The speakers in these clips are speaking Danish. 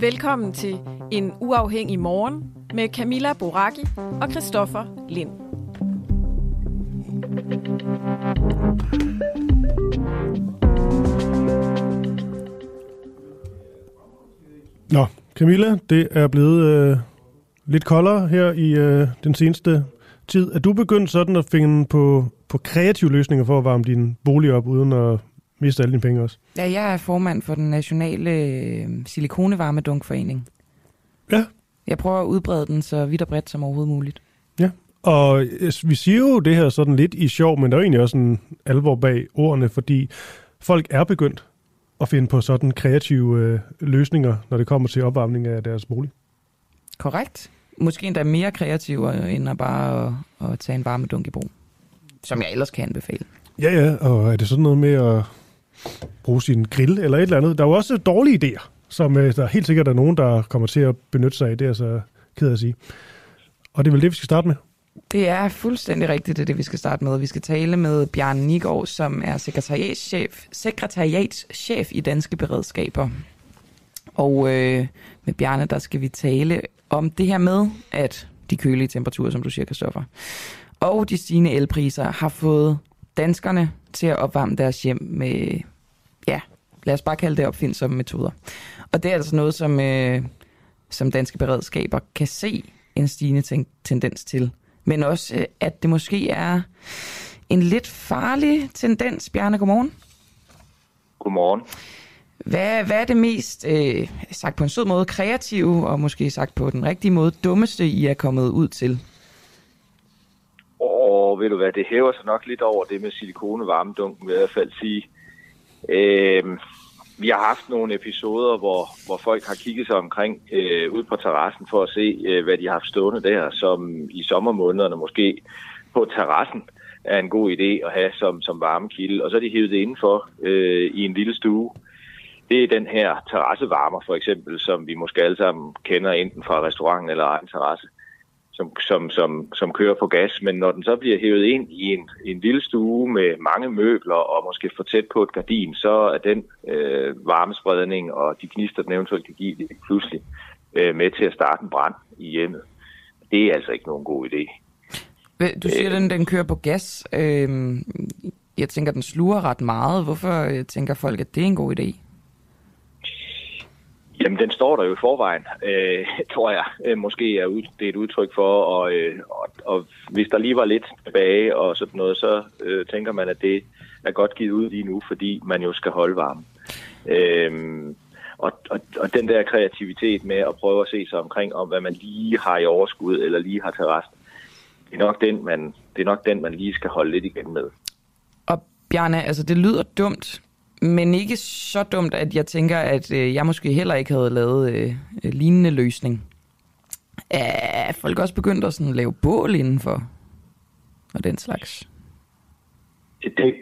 Velkommen til En Uafhængig Morgen med Camilla Boraki og Christoffer Lind. Nå, Camilla, det er blevet øh, lidt koldere her i øh, den seneste tid. Er du begyndt sådan at finde på, på kreative løsninger for at varme din bolig op, uden at miste alle dine penge også? Ja, jeg er formand for den nationale øh, silikonevarmedunkforening. Ja. Jeg prøver at udbrede den så vidt og bredt som overhovedet muligt. Ja, og øh, vi siger jo det her sådan lidt i sjov, men der er jo egentlig også en alvor bag ordene, fordi folk er begyndt at finde på sådan kreative øh, løsninger, når det kommer til opvarmning af deres bolig. Korrekt. Måske endda mere kreative, end at bare at, at tage en varmedunk i brug. Som jeg ellers kan anbefale. Ja, ja, og er det sådan noget med at bruge sin grill eller et eller andet? Der er jo også dårlige idéer, som øh, der helt sikkert er nogen, der kommer til at benytte sig af. Det er så ked af at sige. Og det er vel det, vi skal starte med. Det er fuldstændig rigtigt, det er det, vi skal starte med. Vi skal tale med Bjarne Nigård, som er sekretariatschef, sekretariatschef i Danske Beredskaber. Og øh, med Bjarne, der skal vi tale om det her med, at de kølige temperaturer, som du siger, Kristoffer, og de stigende elpriser har fået danskerne til at opvarme deres hjem med, ja, lad os bare kalde det opfindsomme metoder. Og det er altså noget, som, øh, som danske beredskaber kan se en stigende ten- tendens til. Men også, øh, at det måske er en lidt farlig tendens. Bjarne, godmorgen. Godmorgen. Hvad, hvad er det mest, øh, sagt på en sød måde, kreative, og måske sagt på den rigtige måde, dummeste, I er kommet ud til? Og ved du hvad, det hæver sig nok lidt over det med silikonevarmedunken, vil jeg i hvert fald sige. Øh, vi har haft nogle episoder, hvor, hvor folk har kigget sig omkring øh, ud på terrassen for at se, øh, hvad de har haft stående der, som i sommermånederne måske på terrassen er en god idé at have som, som varmekilde. Og så er de hævet det indenfor øh, i en lille stue. Det er den her terrassevarmer for eksempel, som vi måske alle sammen kender enten fra restauranten eller egen terrasse, som, som, som, som kører på gas. Men når den så bliver hævet ind i en, en lille stue med mange møbler og måske for tæt på et gardin, så er den øh, varmespredning og de gnister, den eventuelt kan give, det pludselig øh, med til at starte en brand i hjemmet. Det er altså ikke nogen god idé. Du siger, at den, den kører på gas. Øh, jeg tænker, den sluger ret meget. Hvorfor øh, tænker folk, at det er en god idé? Jamen, den står der jo i forvejen, øh, tror jeg. Øh, måske er ud, det er et udtryk for, og, øh, og, og hvis der lige var lidt tilbage og sådan noget, så øh, tænker man, at det er godt givet ud lige nu, fordi man jo skal holde varme. Øh, og, og, og den der kreativitet med at prøve at se sig omkring, om hvad man lige har i overskud, eller lige har til resten, det er nok den, man, det er nok den, man lige skal holde lidt igen med. Og Bjarne, altså det lyder dumt, men ikke så dumt, at jeg tænker, at øh, jeg måske heller ikke havde lavet øh, øh, lignende løsning. Er folk også begyndt at sådan lave bål indenfor? Og den slags? Det,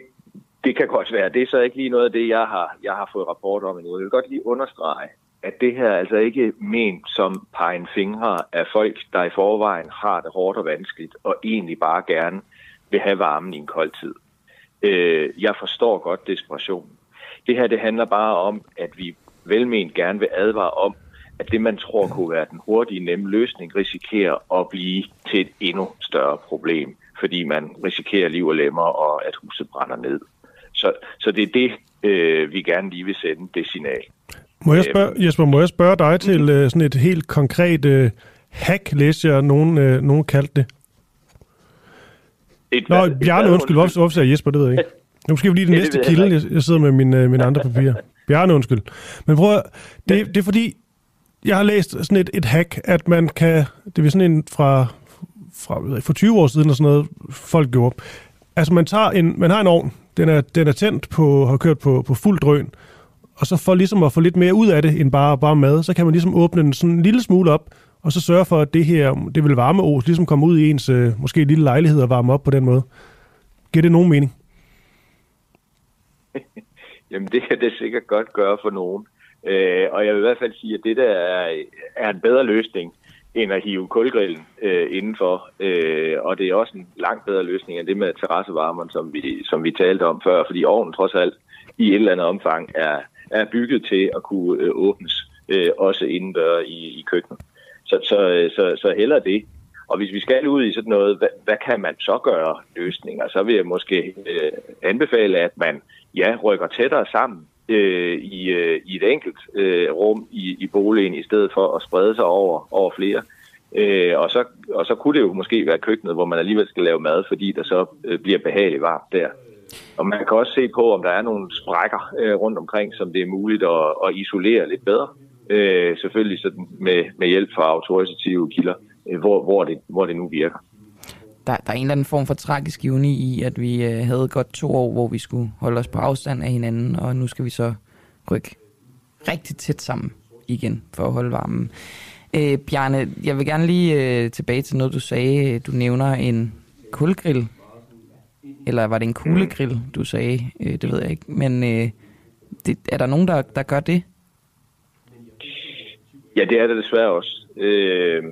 det kan godt være. Det er så ikke lige noget af det, jeg har, jeg har fået rapport om endnu. Jeg vil godt lige understrege, at det her er altså ikke ment som pegen fingre af folk, der i forvejen har det hårdt og vanskeligt, og egentlig bare gerne vil have varmen i en kold tid. Øh, jeg forstår godt desperationen. Det her det handler bare om, at vi velment gerne vil advare om, at det, man tror kunne være den hurtige, nemme løsning, risikerer at blive til et endnu større problem, fordi man risikerer liv og lemmer, og at huset brænder ned. Så, så det er det, øh, vi gerne lige vil sende det signal. Må jeg spørge, Jesper, må jeg spørge dig til øh, sådan et helt konkret øh, hack, læste jeg, nogen, øh, nogen kaldte det? Et Nå, Bjarne, undskyld, hvorfor, sagde Jesper, det ved jeg ikke. Det er måske lige den det næste jeg kilde, jeg, jeg sidder med mine, øh, mine andre papirer. Bjarne, undskyld. Men prøv at, det, det er fordi, jeg har læst sådan et, et hack, at man kan, det er sådan en fra, fra for 20 år siden, og sådan noget, folk gjorde. Altså, man, tager en, man har en ovn, den er, den er tændt på, har kørt på, på fuld drøn, og så for ligesom at få lidt mere ud af det, end bare, bare mad, så kan man ligesom åbne den sådan en lille smule op, og så sørge for, at det her, det vil varme os, ligesom komme ud i ens, øh, måske lille lejlighed og varme op på den måde. Giver det nogen mening? Jamen, det kan det sikkert godt gøre for nogen. Øh, og jeg vil i hvert fald sige, at det der er, er en bedre løsning, end at hive kulgrillen øh, indenfor. Øh, og det er også en langt bedre løsning end det med terrassevarmeren, som vi, som vi talte om før, fordi ovnen trods alt i et eller andet omfang er, er bygget til at kunne øh, åbnes, øh, også indendør i, i køkkenet. Så, så, øh, så, så heller det. Og hvis vi skal ud i sådan noget, hvad, hvad kan man så gøre løsninger? Så vil jeg måske øh, anbefale, at man ja, rykker tættere sammen øh, i, øh, i et enkelt øh, rum i, i boligen, i stedet for at sprede sig over, over flere. Øh, og, så, og så kunne det jo måske være køkkenet, hvor man alligevel skal lave mad, fordi der så øh, bliver behageligt varmt der. Og man kan også se på, om der er nogle sprækker øh, rundt omkring, som det er muligt at, at isolere lidt bedre. Øh, selvfølgelig sådan med, med hjælp fra autoritative kilder, øh, hvor, hvor, det, hvor det nu virker. Der, der er en eller anden form for tragisk ironi i, at vi øh, havde godt to år, hvor vi skulle holde os på afstand af hinanden, og nu skal vi så rykke rigtig tæt sammen igen for at holde varmen. Øh, Bjarne, jeg vil gerne lige øh, tilbage til noget, du sagde. Du nævner en kulgrill. Eller var det en kuglegrill, du sagde? Øh, det ved jeg ikke. Men øh, det, er der nogen, der, der gør det? Ja, det er det desværre også. Øh,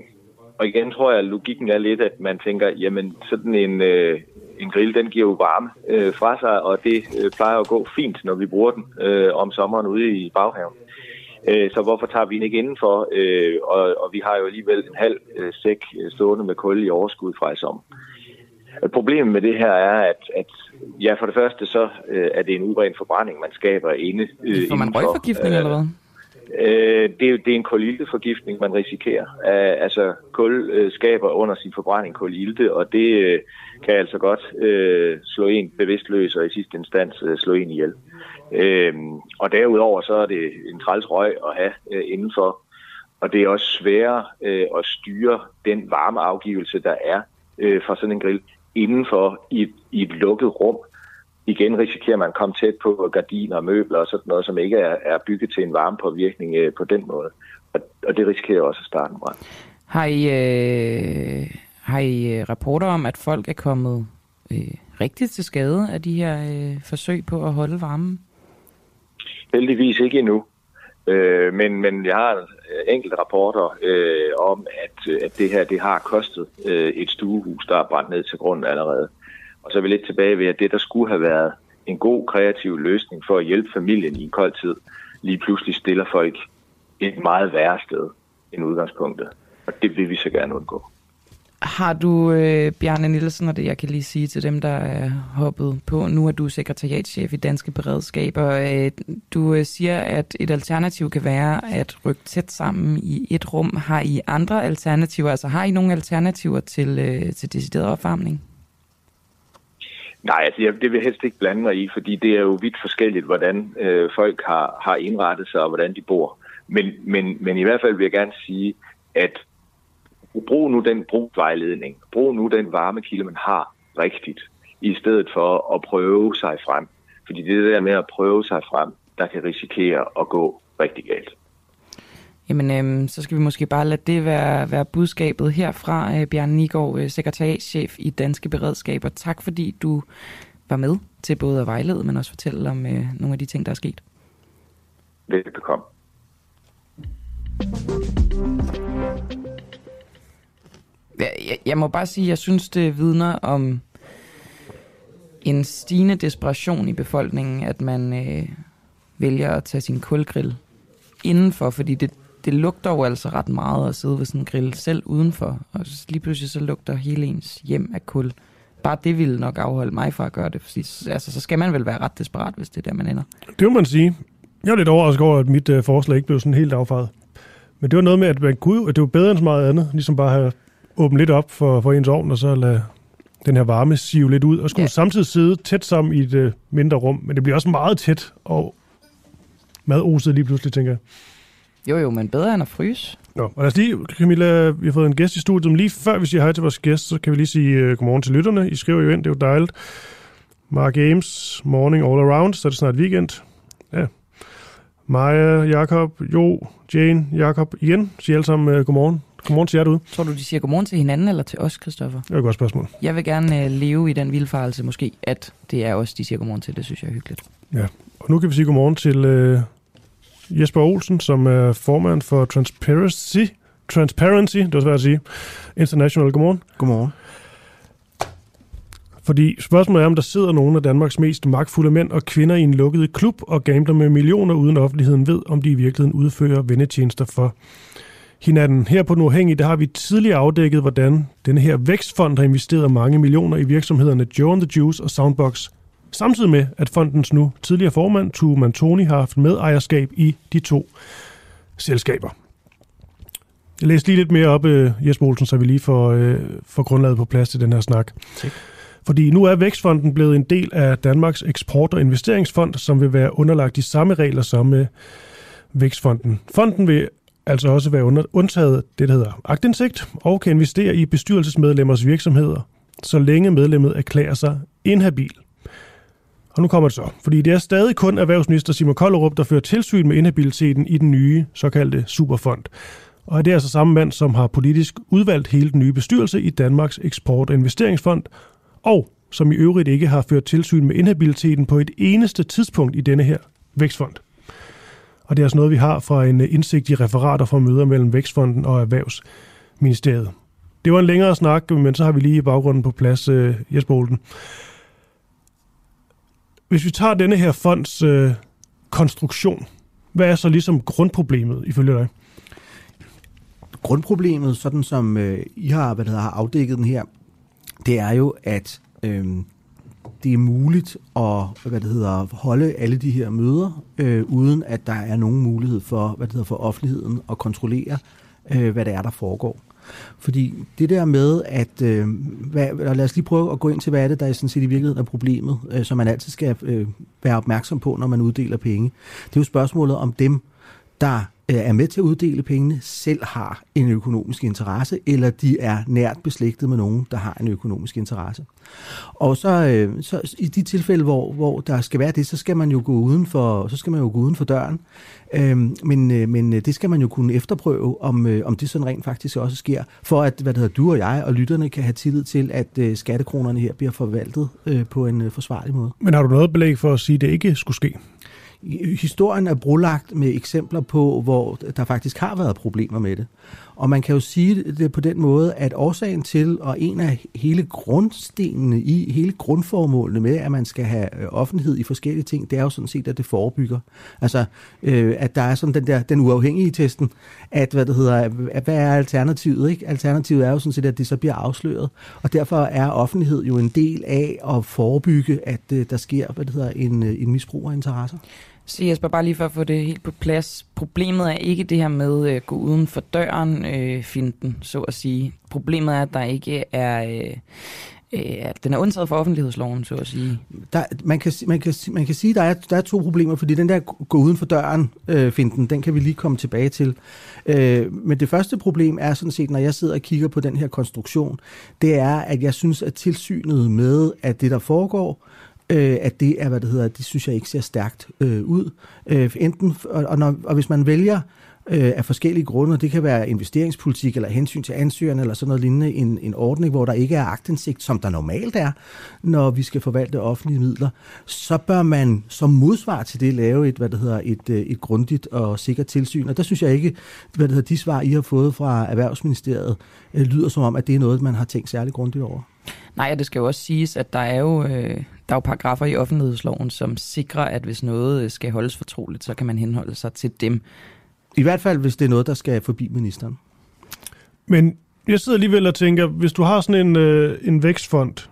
og igen tror jeg, at logikken er lidt, at man tænker, jamen sådan en, øh, en grill, den giver jo varme øh, fra sig, og det øh, plejer at gå fint, når vi bruger den øh, om sommeren ude i baghaven. Øh, så hvorfor tager vi den ikke indenfor? Øh, og, og vi har jo alligevel en halv øh, sæk øh, stående med kul i overskud fra i sommer. Problemet med det her er, at, at ja, for det første så øh, er det en udbredt forbrænding, man skaber inde. Øh, Får man røgforgiftning, Øh, eller hvad? Øh, det, er, det er en kulilteforgiftning, man risikerer. Uh, altså, kul øh, skaber under sin forbrænding kulilte, og det øh, kan altså godt øh, slå en bevidstløs og i sidste instans øh, slå en ihjel. Øh, og derudover så er det en træls røg at have øh, indenfor, og det er også sværere øh, at styre den varmeafgivelse, der er øh, fra sådan en grill indenfor i, et- i et lukket rum igen risikerer man at komme tæt på gardiner og møbler og sådan noget, som ikke er, er bygget til en varmepåvirkning øh, på den måde. Og, og det risikerer også at starte en brand. Har I, øh, har I øh, rapporter om, at folk er kommet øh, rigtigt til skade af de her øh, forsøg på at holde varmen? Heldigvis ikke endnu. Øh, men, men jeg har enkelte rapporter øh, om, at, at det her det har kostet øh, et stuehus, der er brændt ned til grunden allerede. Og så er vi lidt tilbage ved, at det, der skulle have været en god kreativ løsning for at hjælpe familien i en kold tid, lige pludselig stiller folk et meget værre sted end udgangspunktet. Og det vil vi så gerne undgå. Har du, øh, Bjarne Nielsen, og det jeg kan lige sige til dem, der er hoppet på, nu er du sekretariatschef i Danske Beredskaber. Øh, du øh, siger, at et alternativ kan være at rykke tæt sammen i et rum. Har I andre alternativer? Altså har I nogle alternativer til, øh, til decideret opvarmning? Nej, altså jeg, det vil jeg helst ikke blande mig i, fordi det er jo vidt forskelligt, hvordan øh, folk har, har indrettet sig og hvordan de bor. Men, men, men i hvert fald vil jeg gerne sige, at brug nu den brugvejledning, brug nu den varmekilde, man har rigtigt, i stedet for at prøve sig frem. Fordi det det der med at prøve sig frem, der kan risikere at gå rigtig galt. Jamen, øhm, så skal vi måske bare lade det være, være budskabet herfra, øh, Bjørn Nigård, øh, sekretariatschef i Danske Beredskaber. Tak fordi du var med til både at vejlede, men også fortælle om øh, nogle af de ting, der er sket. Velbekomme. Jeg, jeg, jeg må bare sige, at jeg synes, det vidner om en stigende desperation i befolkningen, at man øh, vælger at tage sin kulgrill indenfor, fordi det, det lugter jo altså ret meget at sidde ved sådan en grill selv udenfor, og lige pludselig så lugter hele ens hjem af kul. bare det ville nok afholde mig fra at gøre det. Fordi, altså, så skal man vel være ret desperat, hvis det er der, man ender. Det må man sige. Jeg er lidt overrasket over, at mit øh, forslag ikke blev sådan helt affaret. Men det var noget med, at man kunne, at det var bedre end så meget andet. Ligesom bare have åbnet lidt op for, for ens ovn, og så lade den her varme sive lidt ud. Og skulle ja. samtidig sidde tæt sammen i et øh, mindre rum. Men det bliver også meget tæt og madoset lige pludselig, tænker jeg. Jo, jo, men bedre end at fryse. Nå, og lad os lige, Camilla, vi har fået en gæst i studiet, men lige før vi siger hej til vores gæst, så kan vi lige sige uh, godmorgen til lytterne. I skriver jo ind, det er jo dejligt. Mark Games, morning all around, så er det snart weekend. Ja. Maja, Jakob, Jo, Jane, Jakob, igen, siger alle sammen uh, godmorgen. Godmorgen til jer derude. Tror du, de siger godmorgen til hinanden eller til os, Christoffer? Det er et godt spørgsmål. Jeg vil gerne uh, leve i den vildfarelse måske, at det er os, de siger godmorgen til. Det synes jeg er hyggeligt. Ja, og nu kan vi sige godmorgen til uh, Jesper Olsen, som er formand for Transparency, Transparency, det var svært at sige, International. Godmorgen. Godmorgen. Fordi spørgsmålet er, om der sidder nogle af Danmarks mest magtfulde mænd og kvinder i en lukket klub og gambler med millioner, uden offentligheden ved, om de i virkeligheden udfører vendetjenester for hinanden. Her på Den Uafhængige, der har vi tidligere afdækket, hvordan denne her vækstfond har investeret mange millioner i virksomhederne Joe and the Juice og Soundbox Samtidig med, at fondens nu tidligere formand, Tue Mantoni, har haft medejerskab i de to selskaber. Jeg læser lige lidt mere op, uh, Jesper Olsen, så vi lige får, uh, får grundlaget på plads til den her snak. Tak. Fordi nu er Vækstfonden blevet en del af Danmarks Eksport- og Investeringsfond, som vil være underlagt de samme regler som med Vækstfonden. Fonden vil altså også være under, undtaget det, der hedder agtindsigt, og kan investere i bestyrelsesmedlemmers virksomheder, så længe medlemmet erklærer sig inhabil. Og nu kommer det så. Fordi det er stadig kun erhvervsminister Simon Kollerup, der fører tilsyn med inhabiliteten i den nye såkaldte Superfond. Og det er altså samme mand, som har politisk udvalgt hele den nye bestyrelse i Danmarks Eksport- og Investeringsfond, og som i øvrigt ikke har ført tilsyn med inhabiliteten på et eneste tidspunkt i denne her vækstfond. Og det er altså noget, vi har fra en indsigt i referater fra møder mellem Vækstfonden og Erhvervsministeriet. Det var en længere snak, men så har vi lige i baggrunden på plads, øh, Jesper Olden. Hvis vi tager denne her fonds øh, konstruktion, hvad er så ligesom grundproblemet ifølge dig? Grundproblemet, sådan som øh, I har, hvad hedder, har afdækket den her, det er jo, at øh, det er muligt at hvad det hedder, holde alle de her møder, øh, uden at der er nogen mulighed for, hvad det hedder, for offentligheden at kontrollere, øh, hvad det er, der foregår. Fordi det der med, at øh, hvad, lad os lige prøve at gå ind til, hvad er det, der er sådan set i virkeligheden er problemet, øh, som man altid skal øh, være opmærksom på, når man uddeler penge. Det er jo spørgsmålet om dem, der Øh, er med til at uddele pengene, selv har en økonomisk interesse, eller de er nært beslægtet med nogen, der har en økonomisk interesse. Og så, øh, så i de tilfælde, hvor, hvor der skal være det, så skal man jo gå uden for, så skal man jo gå uden for døren. Øhm, men, øh, men øh, det skal man jo kunne efterprøve, om, øh, om det sådan rent faktisk også sker, for at hvad det hedder, du og jeg og lytterne kan have tillid til, at øh, skattekronerne her bliver forvaltet øh, på en øh, forsvarlig måde. Men har du noget belæg for at sige, at det ikke skulle ske? Historien er brolagt med eksempler på, hvor der faktisk har været problemer med det. Og man kan jo sige det på den måde, at årsagen til, og en af hele grundstenene i, hele grundformålene med, at man skal have øh, offentlighed i forskellige ting, det er jo sådan set, at det forebygger. Altså, øh, at der er sådan den der, den uafhængige testen, at hvad det hedder, at, hvad er alternativet, ikke? Alternativet er jo sådan set, at det så bliver afsløret. Og derfor er offentlighed jo en del af at forebygge, at øh, der sker, hvad det hedder, en, øh, en misbrug af interesser. Så Jesper, bare lige for at få det helt på plads. Problemet er ikke det her med at øh, gå uden for døren, øh, finden, så at sige. Problemet er, at der ikke er... Øh, øh, den er undtaget for offentlighedsloven, så at sige. Der, man, kan, man, kan, man kan sige, at der er, der er to problemer, fordi den der gå uden for døren, øh, finden, den kan vi lige komme tilbage til. Øh, men det første problem er sådan set, når jeg sidder og kigger på den her konstruktion, det er, at jeg synes, at tilsynet med, at det der foregår, øh, at det er, hvad det hedder, det synes jeg ikke ser stærkt øh, ud. Øh, enten, og, og, når, og hvis man vælger øh, af forskellige grunde, det kan være investeringspolitik eller hensyn til ansøgerne eller sådan noget lignende, en, en ordning, hvor der ikke er agtindsigt, som der normalt er, når vi skal forvalte offentlige midler, så bør man som modsvar til det lave et, hvad det hedder, et, øh, et grundigt og sikkert tilsyn. Og der synes jeg ikke, hvad det hedder, de svar, I har fået fra Erhvervsministeriet, øh, lyder som om, at det er noget, man har tænkt særlig grundigt over. Nej, og det skal jo også siges, at der er jo, øh, der er jo paragrafer i offentlighedsloven, som sikrer, at hvis noget skal holdes fortroligt, så kan man henholde sig til dem. I hvert fald, hvis det er noget, der skal forbi ministeren. Men jeg sidder alligevel og tænker, hvis du har sådan en, øh, en vækstfond,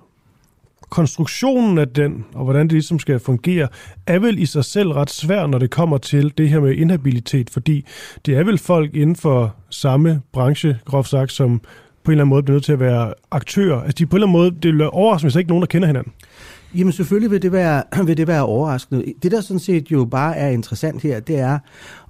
konstruktionen af den, og hvordan det ligesom skal fungere, er vel i sig selv ret svært, når det kommer til det her med inhabilitet, fordi det er vel folk inden for samme branche, groft sagt, som på en eller anden måde bliver nødt til at være aktører. Altså de på en eller anden måde, det er overraskende, hvis ikke nogen, der kender hinanden. Jamen selvfølgelig vil det, være, vil det være overraskende. Det, der sådan set jo bare er interessant her, det er,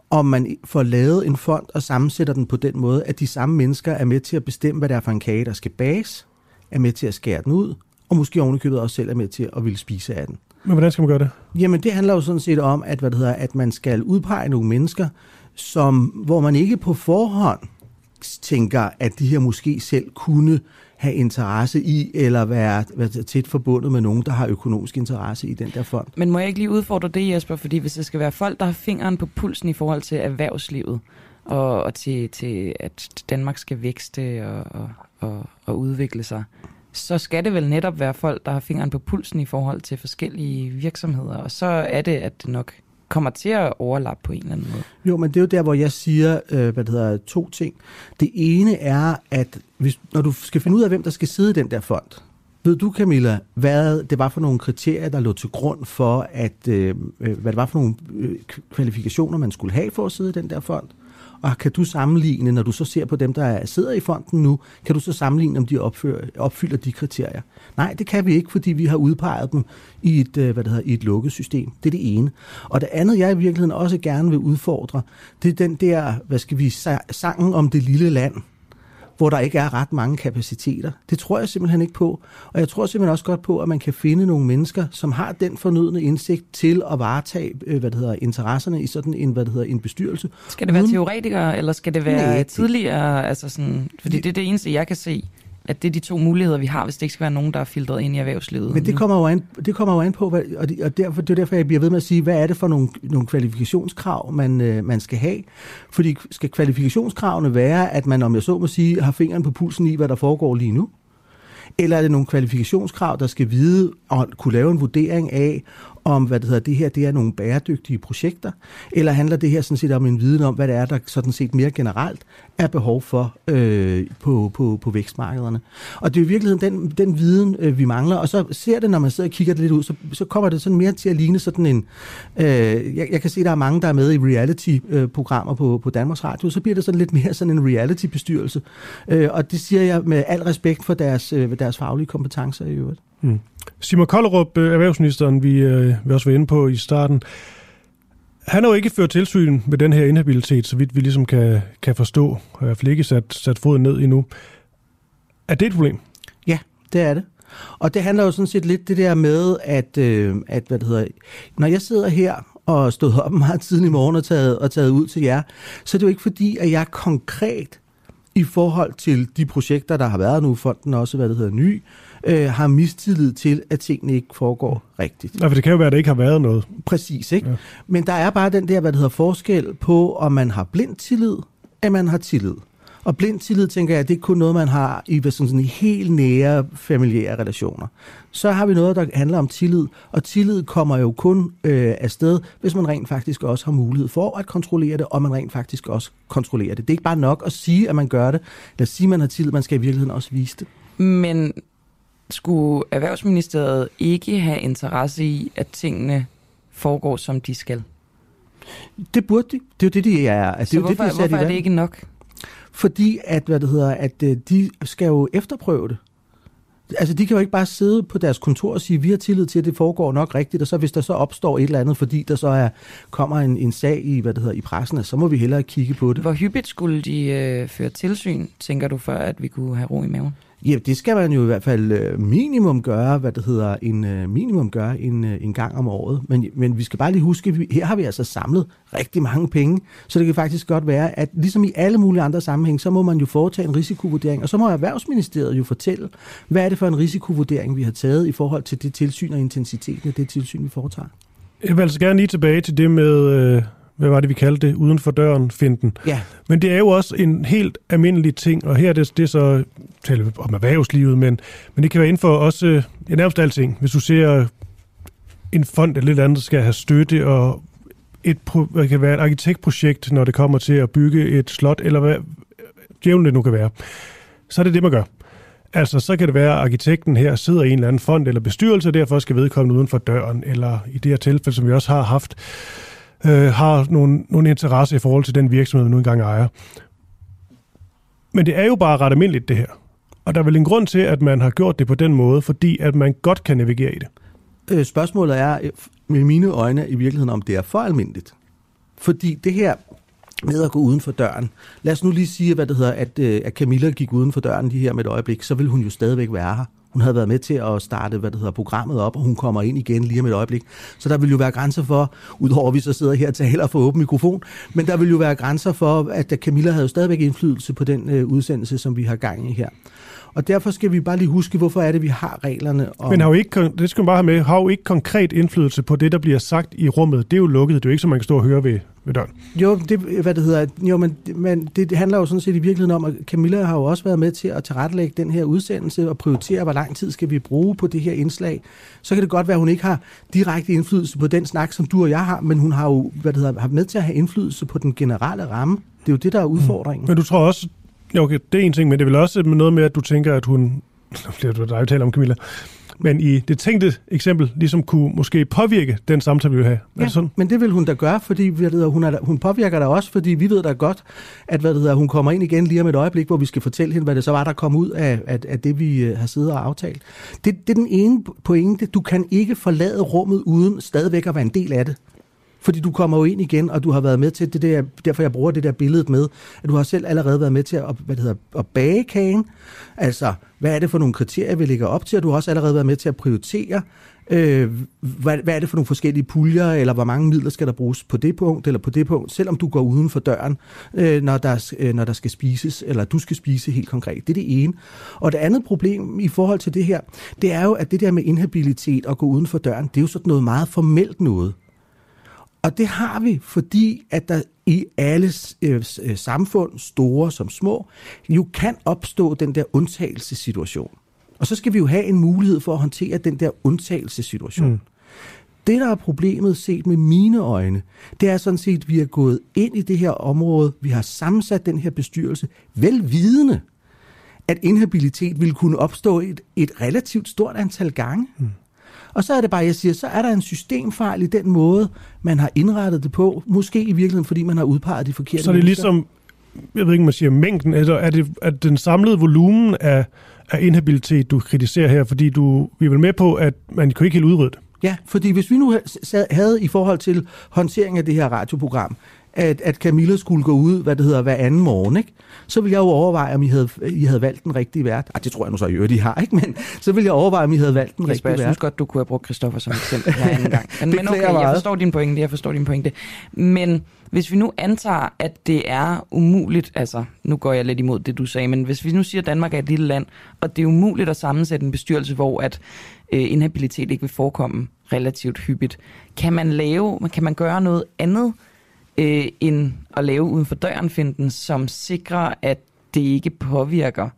om man får lavet en fond og sammensætter den på den måde, at de samme mennesker er med til at bestemme, hvad det er for en kage, der skal bages, er med til at skære den ud, og måske ovenikøbet også selv er med til at ville spise af den. Men hvordan skal man gøre det? Jamen det handler jo sådan set om, at, hvad det hedder, at man skal udpege nogle mennesker, som, hvor man ikke på forhånd tænker, at de her måske selv kunne have interesse i, eller være, være tæt forbundet med nogen, der har økonomisk interesse i den der fond. Men må jeg ikke lige udfordre det, Jesper? Fordi hvis det skal være folk, der har fingeren på pulsen i forhold til erhvervslivet, og, og til, til at Danmark skal vækste og, og, og, og udvikle sig, så skal det vel netop være folk, der har fingeren på pulsen i forhold til forskellige virksomheder. Og så er det, at det nok kommer til at overlappe på en eller anden måde. Jo, men det er jo der, hvor jeg siger, øh, hvad det hedder, to ting. Det ene er, at hvis, når du skal finde ud af, hvem der skal sidde i den der fond, ved du, Camilla, hvad det var for nogle kriterier, der lå til grund for, at, øh, øh hvad det var for nogle øh, kvalifikationer, man skulle have for at sidde i den der fond? Og kan du sammenligne, når du så ser på dem, der sidder i fonden nu, kan du så sammenligne, om de opfører, opfylder de kriterier? Nej, det kan vi ikke, fordi vi har udpeget dem i et, øh, hvad det hedder, i et lukket system. Det er det ene. Og det andet, jeg i virkeligheden også gerne vil udfordre, det er den der, hvad skal vi, sangen om det lille land hvor der ikke er ret mange kapaciteter. Det tror jeg simpelthen ikke på. Og jeg tror simpelthen også godt på, at man kan finde nogle mennesker, som har den fornødne indsigt til at varetage øh, hvad det hedder, interesserne i sådan en, hvad det hedder, en bestyrelse. Skal det være teoretikere, eller skal det være Nej, tidligere? Altså sådan, fordi det er det eneste, jeg kan se at det er de to muligheder, vi har, hvis det ikke skal være nogen, der er filtreret ind i erhvervslivet. Men det kommer jo an, det kommer jo an på, hvad, og, det, og derfor, det er derfor, jeg bliver ved med at sige, hvad er det for nogle, nogle kvalifikationskrav, man, øh, man skal have? Fordi skal kvalifikationskravene være, at man, om jeg så må sige, har fingeren på pulsen i, hvad der foregår lige nu? Eller er det nogle kvalifikationskrav, der skal vide og kunne lave en vurdering af, om hvad det hedder, det her det er nogle bæredygtige projekter, eller handler det her sådan set om en viden om, hvad det er, der sådan set mere generelt er behov for øh, på, på, på vækstmarkederne. Og det er i virkeligheden den, den viden, øh, vi mangler, og så ser det, når man sidder og kigger det lidt ud, så, så kommer det sådan mere til at ligne sådan en... Øh, jeg, jeg kan se, der er mange, der er med i reality-programmer på, på Danmarks Radio, så bliver det sådan lidt mere sådan en reality-bestyrelse. Øh, og det siger jeg med al respekt for deres, øh, deres faglige kompetencer i øvrigt. Mm. Simon Kollerup, øh, erhvervsministeren, vi, øh, vi også var inde på i starten, han har jo ikke ført tilsyn med den her inhabilitet, så vidt vi ligesom kan, kan forstå, og i hvert fald ikke sat, sat foden ned endnu. Er det et problem? Ja, det er det. Og det handler jo sådan set lidt det der med, at, øh, at hvad det hedder, når jeg sidder her og stod op meget tidligt i morgen og taget, og taget ud til jer, så er det jo ikke fordi, at jeg konkret i forhold til de projekter, der har været nu, fonden også, hvad det hedder, ny, øh, har mistillid til, at tingene ikke foregår rigtigt. Nej, for det kan jo være, at det ikke har været noget. Præcis, ikke? Ja. Men der er bare den der, hvad det hedder, forskel på, om man har blind tillid, eller man har tillid. Og blind tillid, tænker jeg, det er kun noget, man har i sådan, sådan helt nære familiære relationer. Så har vi noget, der handler om tillid, og tillid kommer jo kun øh, afsted, hvis man rent faktisk også har mulighed for at kontrollere det, og man rent faktisk også kontrollerer det. Det er ikke bare nok at sige, at man gør det, eller sige, at man har tillid, man skal i virkeligheden også vise det. Men skulle Erhvervsministeriet ikke have interesse i, at tingene foregår, som de skal? Det burde de. Det er jo det, de er. Altså, Så det er hvorfor, det, de hvorfor er det ikke nok? Fordi at, hvad det hedder, at øh, de skal jo efterprøve det. Altså, de kan jo ikke bare sidde på deres kontor og sige, vi har tillid til, at det foregår nok rigtigt, og så hvis der så opstår et eller andet, fordi der så er, kommer en, en sag i, hvad det hedder, i pressen, så må vi hellere kigge på det. Hvor hyppigt skulle de øh, føre tilsyn, tænker du, før at vi kunne have ro i maven? Ja, det skal man jo i hvert fald øh, minimum gøre, hvad det hedder, en øh, minimum gøre en, øh, en gang om året. Men, men vi skal bare lige huske, at her har vi altså samlet rigtig mange penge, så det kan faktisk godt være, at ligesom i alle mulige andre sammenhæng, så må man jo foretage en risikovurdering, og så må Erhvervsministeriet jo fortælle, hvad er det for en risikovurdering, vi har taget i forhold til det tilsyn og intensiteten af det tilsyn, vi foretager. Jeg vil altså gerne lige tilbage til det med, øh, hvad var det, vi kaldte det, uden for døren finden. Ja. Men det er jo også en helt almindelig ting, og her er det, det er så, taler vi om erhvervslivet, men, men det kan være inden for også ja, nærmest alting. Hvis du ser en fond eller lidt andet, skal have støtte, og et, det kan være et arkitektprojekt, når det kommer til at bygge et slot, eller hvad djævlen det nu kan være, så er det det, man gør. Altså, så kan det være, at arkitekten her sidder i en eller anden fond eller bestyrelse, og derfor skal vedkommende uden for døren, eller i det her tilfælde, som vi også har haft, øh, har nogle, nogle interesse i forhold til den virksomhed, man nu engang ejer. Men det er jo bare ret almindeligt, det her. Og der er vel en grund til, at man har gjort det på den måde, fordi at man godt kan navigere i det. Øh, spørgsmålet er, øh, med mine øjne, i virkeligheden, om det er for almindeligt. Fordi det her med at gå uden for døren. Lad os nu lige sige, hvad det hedder, at, øh, at Camilla gik uden for døren lige her med et øjeblik, så vil hun jo stadigvæk være her. Hun havde været med til at starte, hvad det hedder, programmet op, og hun kommer ind igen lige om et øjeblik. Så der vil jo være grænser for, udover at vi så sidder her og taler for åben mikrofon, men der vil jo være grænser for, at Camilla havde jo stadigvæk indflydelse på den øh, udsendelse, som vi har gang i her. Og derfor skal vi bare lige huske, hvorfor er det, vi har reglerne. Om... Men har jo ikke, det skal man bare have med, har jo ikke konkret indflydelse på det, der bliver sagt i rummet. Det er jo lukket, det er jo ikke, som man kan stå og høre ved, ved døren. Jo, det, hvad det hedder, jo, men, men det, handler jo sådan set i virkeligheden om, at Camilla har jo også været med til at tilrettelægge den her udsendelse og prioritere, hvor lang tid skal vi bruge på det her indslag. Så kan det godt være, at hun ikke har direkte indflydelse på den snak, som du og jeg har, men hun har jo hvad det hedder, har med til at have indflydelse på den generelle ramme. Det er jo det, der er udfordringen. Mm. Men du tror også, okay, det er en ting, men det er vel også noget med, at du tænker, at hun... Det er dig, taler om, Camilla. Men i det tænkte eksempel, ligesom kunne måske påvirke den samtale, vi vil have. Ja, det sådan? men det vil hun da gøre, fordi hvad det hedder, hun, er, hun påvirker da også, fordi vi ved da godt, at hvad det hedder, hun kommer ind igen lige om et øjeblik, hvor vi skal fortælle hende, hvad det så var, der kom ud af, af, af det, vi øh, har siddet og aftalt. Det, det er den ene pointe. Du kan ikke forlade rummet uden stadigvæk at være en del af det. Fordi du kommer jo ind igen, og du har været med til det der, derfor jeg bruger det der billede med, at du har selv allerede været med til at, hvad det hedder, at bage kagen. Altså, hvad er det for nogle kriterier, vi lægger op til, og du har også allerede været med til at prioritere, øh, hvad, hvad er det for nogle forskellige puljer, eller hvor mange midler skal der bruges på det punkt, eller på det punkt, selvom du går uden for døren, øh, når, der, øh, når der skal spises, eller du skal spise helt konkret. Det er det ene. Og det andet problem i forhold til det her, det er jo, at det der med inhabilitet og gå uden for døren, det er jo sådan noget meget formelt noget. Og det har vi, fordi at der i alle øh, øh, samfund, store som små, jo kan opstå den der undtagelsessituation. Og så skal vi jo have en mulighed for at håndtere den der undtagelsessituation. Mm. Det, der er problemet set med mine øjne, det er sådan set, at vi er gået ind i det her område, vi har sammensat den her bestyrelse, velvidende, at inhabilitet ville kunne opstå et, et relativt stort antal gange. Mm. Og så er det bare, jeg siger, så er der en systemfejl i den måde, man har indrettet det på. Måske i virkeligheden, fordi man har udpeget de forkerte Så det er ligesom, jeg ved ikke, man siger mængden, eller er det er den samlede volumen af, af inhabilitet, du kritiserer her? Fordi du, vi er vel med på, at man kan ikke helt udrydde det. Ja, fordi hvis vi nu havde i forhold til håndtering af det her radioprogram, at, at Camilla skulle gå ud, hvad det hedder, hver anden morgen, ikke? så ville jeg jo overveje, om I havde, I havde valgt den rigtige vært. Ah, det tror jeg nu så i øvrigt, I har, ikke? Men så ville jeg overveje, om I havde valgt den rigtige vært. Jeg synes godt, du kunne have brugt Christoffer som eksempel her en gang. Men, men okay, jeg forstår din pointe, jeg forstår din pointe. Men hvis vi nu antager, at det er umuligt, altså nu går jeg lidt imod det, du sagde, men hvis vi nu siger, at Danmark er et lille land, og det er umuligt at sammensætte en bestyrelse, hvor at øh, inhabilitet ikke vil forekomme relativt hyppigt, kan man lave, kan man gøre noget andet, øh, end at lave uden for døren finden, som sikrer, at det ikke påvirker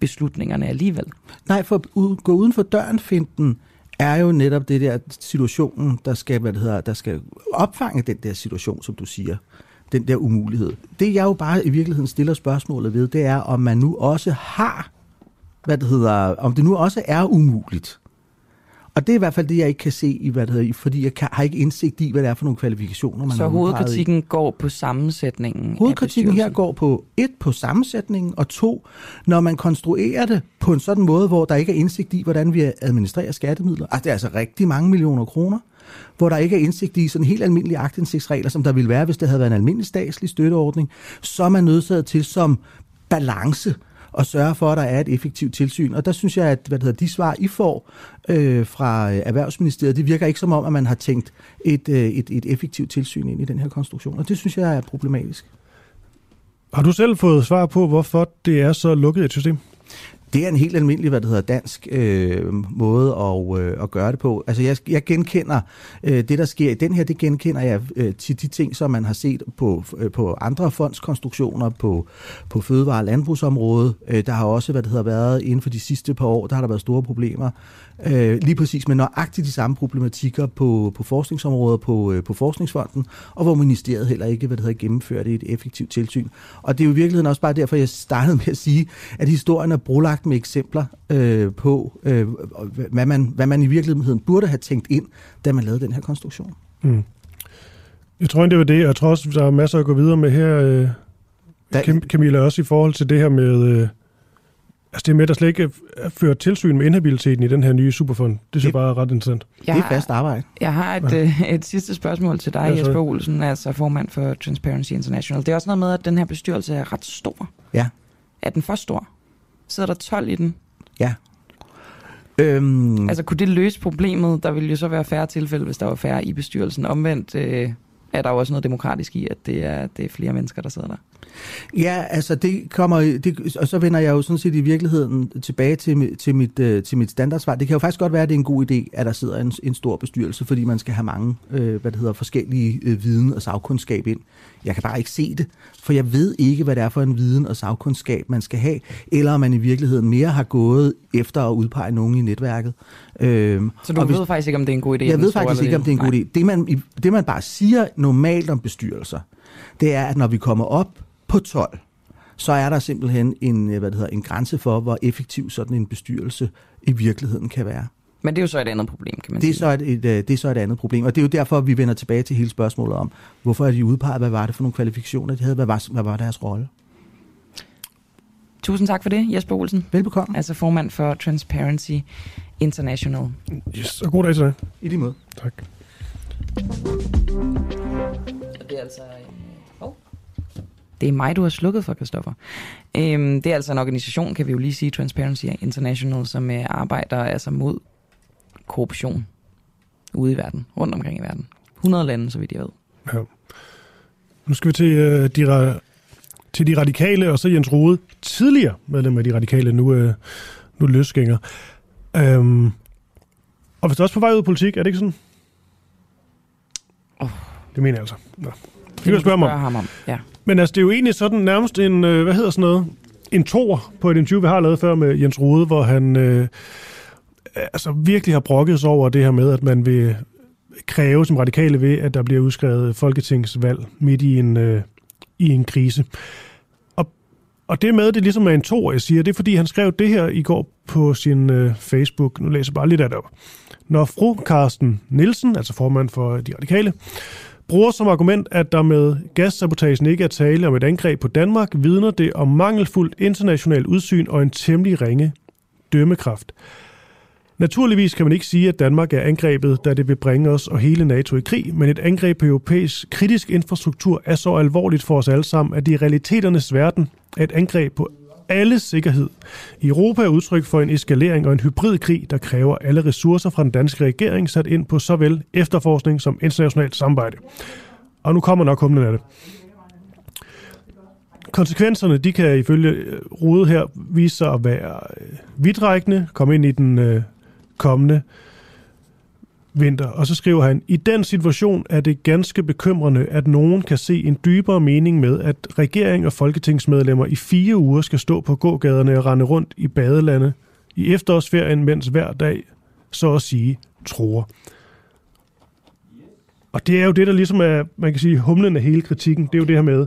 beslutningerne alligevel. Nej, for at gå uden for døren finden er jo netop det der situationen, der skal, hvad det hedder, der skal opfange den der situation, som du siger. Den der umulighed. Det jeg jo bare i virkeligheden stiller spørgsmålet ved, det er, om man nu også har, hvad det hedder, om det nu også er umuligt og det er i hvert fald det, jeg ikke kan se, i, hvad det hedder, fordi jeg kan, har ikke indsigt i, hvad det er for nogle kvalifikationer, man Så har hovedkritikken går på sammensætningen Hovedkritikken her går på et, på sammensætningen, og to, når man konstruerer det på en sådan måde, hvor der ikke er indsigt i, hvordan vi administrerer skattemidler. Altså, det er altså rigtig mange millioner kroner hvor der ikke er indsigt i sådan helt almindelige aktindsigtsregler, som der ville være, hvis det havde været en almindelig statslig støtteordning, så er man nødsaget til som balance og sørge for, at der er et effektivt tilsyn. Og der synes jeg, at hvad det hedder, de svar, I får øh, fra øh, Erhvervsministeriet, det virker ikke som om, at man har tænkt et, øh, et, et effektivt tilsyn ind i den her konstruktion. Og det synes jeg er problematisk. Har du selv fået svar på, hvorfor det er så lukket et system? Det er en helt almindelig, hvad det hedder, dansk øh, måde at, øh, at gøre det på. Altså jeg, jeg genkender øh, det, der sker i den her, det genkender jeg øh, til de ting, som man har set på, øh, på andre fondskonstruktioner på, på fødevare- og landbrugsområdet. Øh, der har også, hvad det hedder, været inden for de sidste par år, der har der været store problemer øh, lige præcis med nøjagtigt de samme problematikker på, på forskningsområdet, på, øh, på Forskningsfonden, og hvor ministeriet heller ikke hvad det hedder, gennemført et effektivt tilsyn. Og det er jo i virkeligheden også bare derfor, jeg startede med at sige, at historien er brolagt med eksempler øh, på, øh, hvad, man, hvad man i virkeligheden burde have tænkt ind, da man lavede den her konstruktion. Mm. Jeg tror det var det. Jeg tror også, der er masser at gå videre med her, øh, da, Camilla, også i forhold til det her med... Øh, Altså det med, at der slet ikke er ført tilsyn med inhabiliteten i den her nye superfond, det synes jeg bare er ret interessant. Jeg det er fast arbejde. Jeg har et, ja. øh, et sidste spørgsmål til dig, ja, Jesper Olsen, altså formand for Transparency International. Det er også noget med, at den her bestyrelse er ret stor. Ja. Er den for stor? Sidder der 12 i den? Ja. Øhm... Altså kunne det løse problemet? Der ville jo så være færre tilfælde, hvis der var færre i bestyrelsen. Omvendt øh, er der jo også noget demokratisk i, at det er, det er flere mennesker, der sidder der. Ja, altså det kommer, det, og så vender jeg jo sådan set i virkeligheden tilbage til, til, mit, øh, til mit standardsvar. Det kan jo faktisk godt være, at det er en god idé, at der sidder en, en stor bestyrelse, fordi man skal have mange, øh, hvad det hedder, forskellige øh, viden og sagkundskab ind. Jeg kan bare ikke se det, for jeg ved ikke, hvad det er for en viden og sagkundskab, man skal have, eller om man i virkeligheden mere har gået efter at udpege nogen i netværket. Øhm, så du ved hvis, faktisk ikke, om det er en god idé? Jeg ved faktisk ikke, om det er en god idé. Det man, det man bare siger normalt om bestyrelser, det er, at når vi kommer op på 12, så er der simpelthen en, hvad det hedder, en grænse for, hvor effektiv sådan en bestyrelse i virkeligheden kan være. Men det er jo så et andet problem, kan man det er sige. Så et, et, øh, det er så et andet problem, og det er jo derfor, vi vender tilbage til hele spørgsmålet om, hvorfor er de udpeget, hvad var det for nogle kvalifikationer, de havde, hvad var, hvad var deres rolle? Tusind tak for det, Jesper Olsen. Velbekomme. Altså formand for Transparency International. Yes, og god dag til dig. I lige måde. Tak. Det er altså det er mig, du har slukket for, Kristoffer. Øhm, det er altså en organisation, kan vi jo lige sige, Transparency International, som øh, arbejder altså mod korruption ude i verden, rundt omkring i verden. 100 lande, så vidt jeg ved. Ja. Nu skal vi til, øh, de, til de radikale, og så Jens Rode, tidligere medlem af de radikale, nu, øh, nu løsgænger. Øhm, og hvis du også på vej ud af politik, er det ikke sådan? Oh. Det mener jeg altså. Nå. Det kan du spørge mig. Ham om. Ja. Men altså, det er jo egentlig sådan nærmest en, øh, hvad hedder sådan noget, en tor på et interview, vi har lavet før med Jens Rode, hvor han øh, altså virkelig har brokket sig over det her med, at man vil kræve som radikale ved, at der bliver udskrevet folketingsvalg midt i en, øh, i en krise. Og, det med, det ligesom er en to, jeg siger, det er fordi, han skrev det her i går på sin øh, Facebook. Nu læser jeg bare lidt af det op. Når fru Carsten Nielsen, altså formand for de radikale, bruger som argument, at der med gassabotagen ikke er tale om et angreb på Danmark, vidner det om mangelfuldt internationalt udsyn og en temmelig ringe dømmekraft. Naturligvis kan man ikke sige, at Danmark er angrebet, da det vil bringe os og hele NATO i krig, men et angreb på europæisk kritisk infrastruktur er så alvorligt for os alle sammen, at det i realiteternes verden er et angreb på alles sikkerhed. I Europa er udtryk for en eskalering og en hybridkrig, der kræver alle ressourcer fra den danske regering sat ind på såvel efterforskning som internationalt samarbejde. Og nu kommer nok humlen af det. Konsekvenserne, de kan ifølge øh, Rode her vise sig at være øh, vidtrækkende, komme ind i den øh, kommende vinter. Og så skriver han, i den situation er det ganske bekymrende, at nogen kan se en dybere mening med, at regering og folketingsmedlemmer i fire uger skal stå på gågaderne og rende rundt i badelande i efterårsferien, mens hver dag, så at sige, tror. Og det er jo det, der ligesom er, man kan sige, humlen af hele kritikken. Det er jo det her med,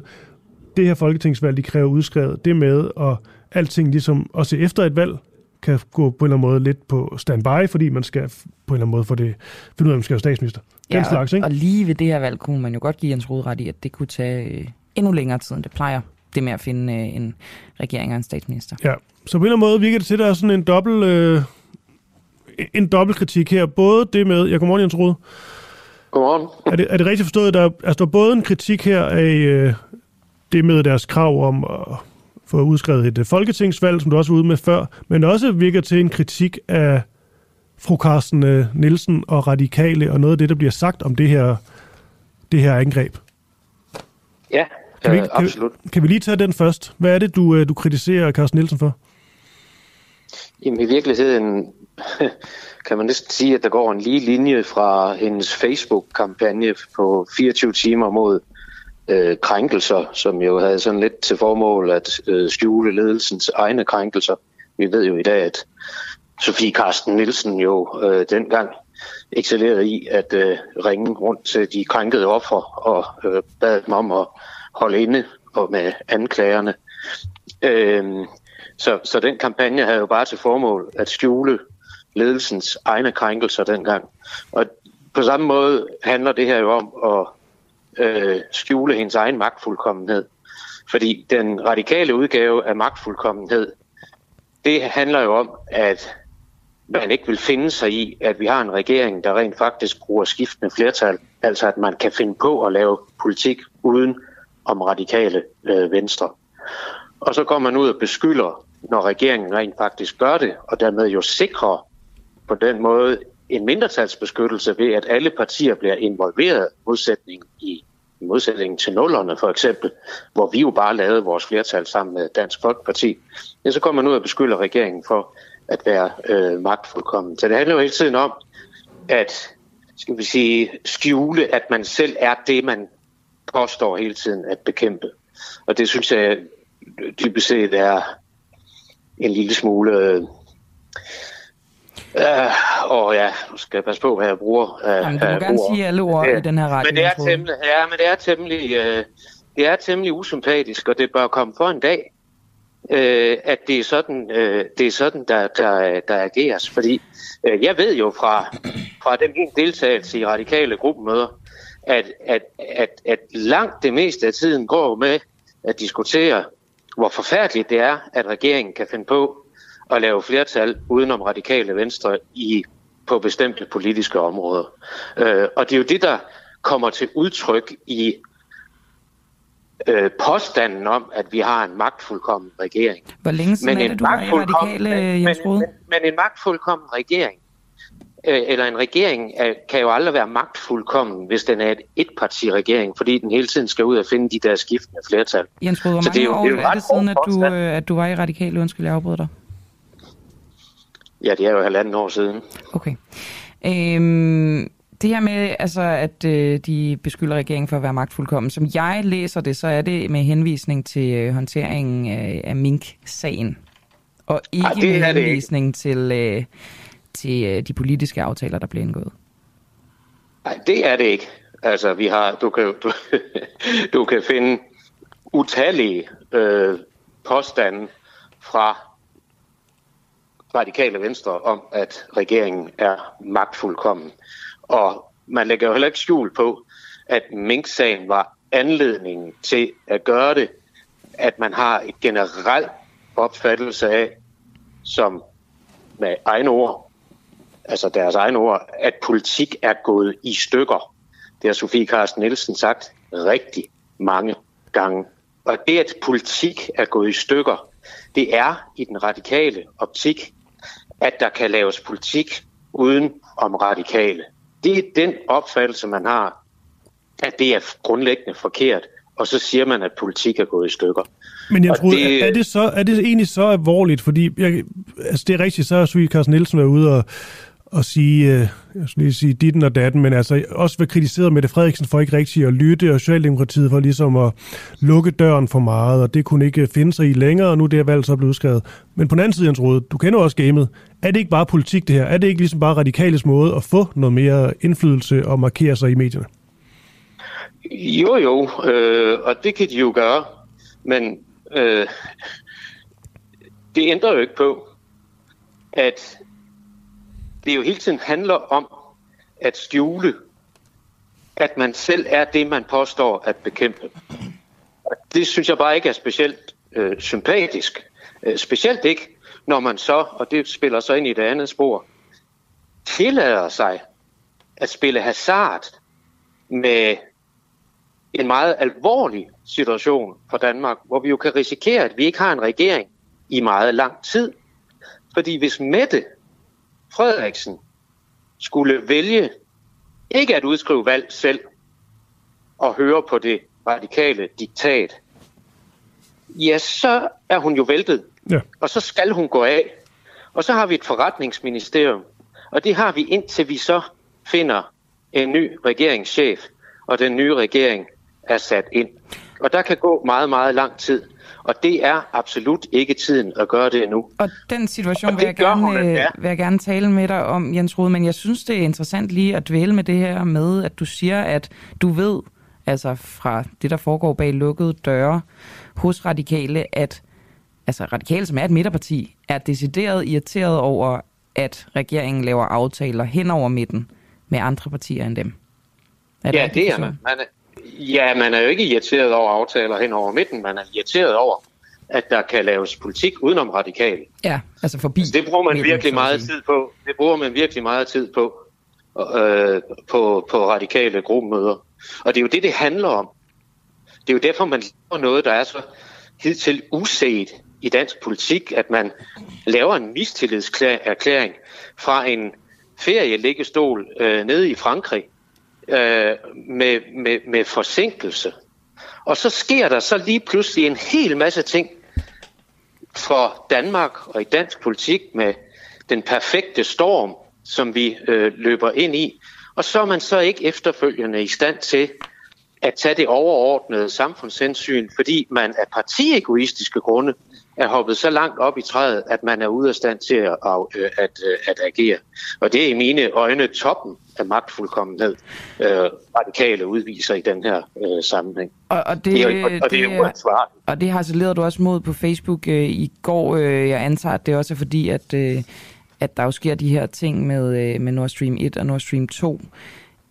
det her folketingsvalg, de kræver udskrevet, det med at alting ligesom også efter et valg, kan gå på en eller anden måde lidt på standby, fordi man skal på en eller anden måde få det, finde ud af, om man skal være statsminister. Den ja, slags, ikke? og lige ved det her valg kunne man jo godt give Jens Rode ret i, at det kunne tage øh, endnu længere tid, end det plejer. Det med at finde øh, en regering og en statsminister. Ja, så på en eller anden måde virker det til, at der er sådan en dobbelt, øh, en dobbelt kritik her. Både det med, ja, godmorgen Jens Rode. Godmorgen. Er det, er det rigtigt forstået, der, altså, der er både en kritik her af øh, det med deres krav om at få udskrevet et øh, folketingsvalg, som du også var ude med før, men også virker til en kritik af fru Carsten øh, Nielsen og radikale, og noget af det, der bliver sagt om det her, det her angreb. Ja, kan vi, øh, absolut. Kan, kan vi lige tage den først? Hvad er det, du, øh, du kritiserer Carsten Nielsen for? Jamen i virkeligheden kan man næsten sige, at der går en lige linje fra hendes Facebook-kampagne på 24 timer mod øh, Øh, krænkelser, som jo havde sådan lidt til formål at øh, skjule ledelsens egne krænkelser. Vi ved jo i dag, at Sofie Karsten Nielsen jo øh, dengang excellerede i at øh, ringe rundt til de krænkede ofre og øh, bad dem om at holde inde og med anklagerne. Øh, Så, så den kampagne havde jo bare til formål at skjule ledelsens egne krænkelser dengang. Og på samme måde handler det her jo om at øh, skjule hendes egen magtfuldkommenhed. Fordi den radikale udgave af magtfuldkommenhed, det handler jo om, at man ikke vil finde sig i, at vi har en regering, der rent faktisk bruger skiftende flertal. Altså at man kan finde på at lave politik uden om radikale øh, venstre. Og så går man ud og beskylder, når regeringen rent faktisk gør det, og dermed jo sikrer på den måde en mindretalsbeskyttelse ved, at alle partier bliver involveret modsætning i, i modsætning til nullerne for eksempel, hvor vi jo bare lavede vores flertal sammen med Dansk Folkeparti. Ja, så kommer man ud og beskylder regeringen for at være øh, magtfuldkommen. Så det handler jo hele tiden om, at skal vi sige, skjule, at man selv er det, man påstår hele tiden at bekæmpe. Og det synes jeg dybest set er en lille smule... Øh, øh, og ja, nu skal jeg passe på, hvad jeg bruger. Øh, Jamen, du må gerne ord. sige alle ord ja. i den her ret. Men det er temmelig, ja, men det er temmelig, øh, det er temmelig usympatisk, og det bør komme for en dag, øh, at det er sådan, øh, det er sådan der, der, der ageres. Fordi øh, jeg ved jo fra, fra den min deltagelse i radikale gruppemøder, at, at, at, at langt det meste af tiden går med at diskutere, hvor forfærdeligt det er, at regeringen kan finde på at lave flertal udenom radikale venstre i på bestemte politiske områder. Øh, og det er jo det, der kommer til udtryk i øh, påstanden om, at vi har en magtfuldkommen regering. Hvor længe siden men er det, du radikale, Jens men, men, men en magtfuldkommen regering, øh, eller en regering, øh, kan jo aldrig være magtfuldkommen, hvis den er et etpartiregering, fordi den hele tiden skal ud og finde de der skiftende flertal. Jens Rød, hvor mange det er, jo, år det er, jo er det siden, at du, øh, at du var i radikale? Undskyld, jeg afbryder dig. Ja, det er jo halvanden år siden. Okay. Øhm, det her med, altså, at øh, de beskylder regeringen for at være magtfuldkommen, som jeg læser det, så er det med henvisning til øh, håndteringen af, af Mink-sagen, og ikke Ej, det med henvisning det til, øh, til øh, de politiske aftaler, der blev indgået. Nej, det er det ikke. Altså, vi har, du kan, du, du kan finde utallige øh, påstande fra radikale venstre om, at regeringen er magtfuldkommen. Og man lægger jo heller ikke skjul på, at Mink-sagen var anledningen til at gøre det, at man har et generelt opfattelse af, som med egne ord, altså deres egne ord, at politik er gået i stykker. Det har Sofie Carsten Nielsen sagt rigtig mange gange. Og det, at politik er gået i stykker, det er i den radikale optik, at der kan laves politik uden om radikale. Det er den opfattelse, man har, at det er grundlæggende forkert, og så siger man, at politik er gået i stykker. Men jeg tror, det... er, det så, er det egentlig så alvorligt? Fordi jeg, altså det er rigtigt, så har Sofie Carsten Nielsen været ude og, og sige, øh, jeg skal lige sige ditten og datten, men altså også være kritiseret Mette Frederiksen for ikke rigtig at lytte, og Socialdemokratiet for ligesom at lukke døren for meget, og det kunne ikke finde sig i længere, og nu det er valgt så blevet udskrevet. Men på den anden side, Jens Rode, du kender også gamet. Er det ikke bare politik det her? Er det ikke ligesom bare radikales måde at få noget mere indflydelse og markere sig i medierne? Jo, jo, øh, og det kan de jo gøre, men øh, det ændrer jo ikke på, at det jo hele tiden handler om at skjule, at man selv er det, man påstår at bekæmpe. Og det synes jeg bare ikke er specielt øh, sympatisk. Øh, specielt ikke, når man så, og det spiller så ind i det andet spor, tillader sig at spille hasard med en meget alvorlig situation for Danmark, hvor vi jo kan risikere, at vi ikke har en regering i meget lang tid. Fordi hvis Mette Frederiksen skulle vælge ikke at udskrive valg selv og høre på det radikale diktat, ja, så er hun jo væltet. Ja. Og så skal hun gå af. Og så har vi et forretningsministerium, og det har vi indtil vi så finder en ny regeringschef, og den nye regering er sat ind. Og der kan gå meget, meget lang tid. Og det er absolut ikke tiden at gøre det nu. Og den situation og vil, jeg gerne, hun, ja. vil jeg gerne tale med dig om, Jens Rode, men jeg synes, det er interessant lige at dvæle med det her med, at du siger, at du ved, altså fra det, der foregår bag lukkede døre hos radikale, at altså radikale, som er et midterparti, er decideret irriteret over, at regeringen laver aftaler hen over midten med andre partier end dem. Er det ja, det er man. man ja, man er jo ikke irriteret over aftaler hen over midten, man er irriteret over, at der kan laves politik udenom radikale. Ja, altså forbi. Altså, det bruger man virkelig meget tid på. Det bruger man virkelig meget tid på øh, på, på radikale gruppemøder. Og det er jo det, det handler om. Det er jo derfor, man laver noget, der er så hidtil uset i dansk politik, at man laver en mistillidserklæring fra en ferieliggestol øh, nede i Frankrig øh, med, med, med forsinkelse. Og så sker der så lige pludselig en hel masse ting for Danmark og i dansk politik med den perfekte storm, som vi øh, løber ind i. Og så er man så ikke efterfølgende i stand til at tage det overordnede samfundshensyn, fordi man af partiegoistiske grunde er hoppet så langt op i træet, at man er ude af stand til at, øh, at, at, at agere. Og det er i mine øjne toppen af magtfuldkommenhed, øh, radikale udviser i den her øh, sammenhæng. Og, og, det, det, er, og, og det, det er Og det har så leder du også mod på Facebook øh, i går. Øh, jeg antager, at det også er fordi, at, øh, at der jo sker de her ting med, øh, med Nord Stream 1 og Nord Stream 2.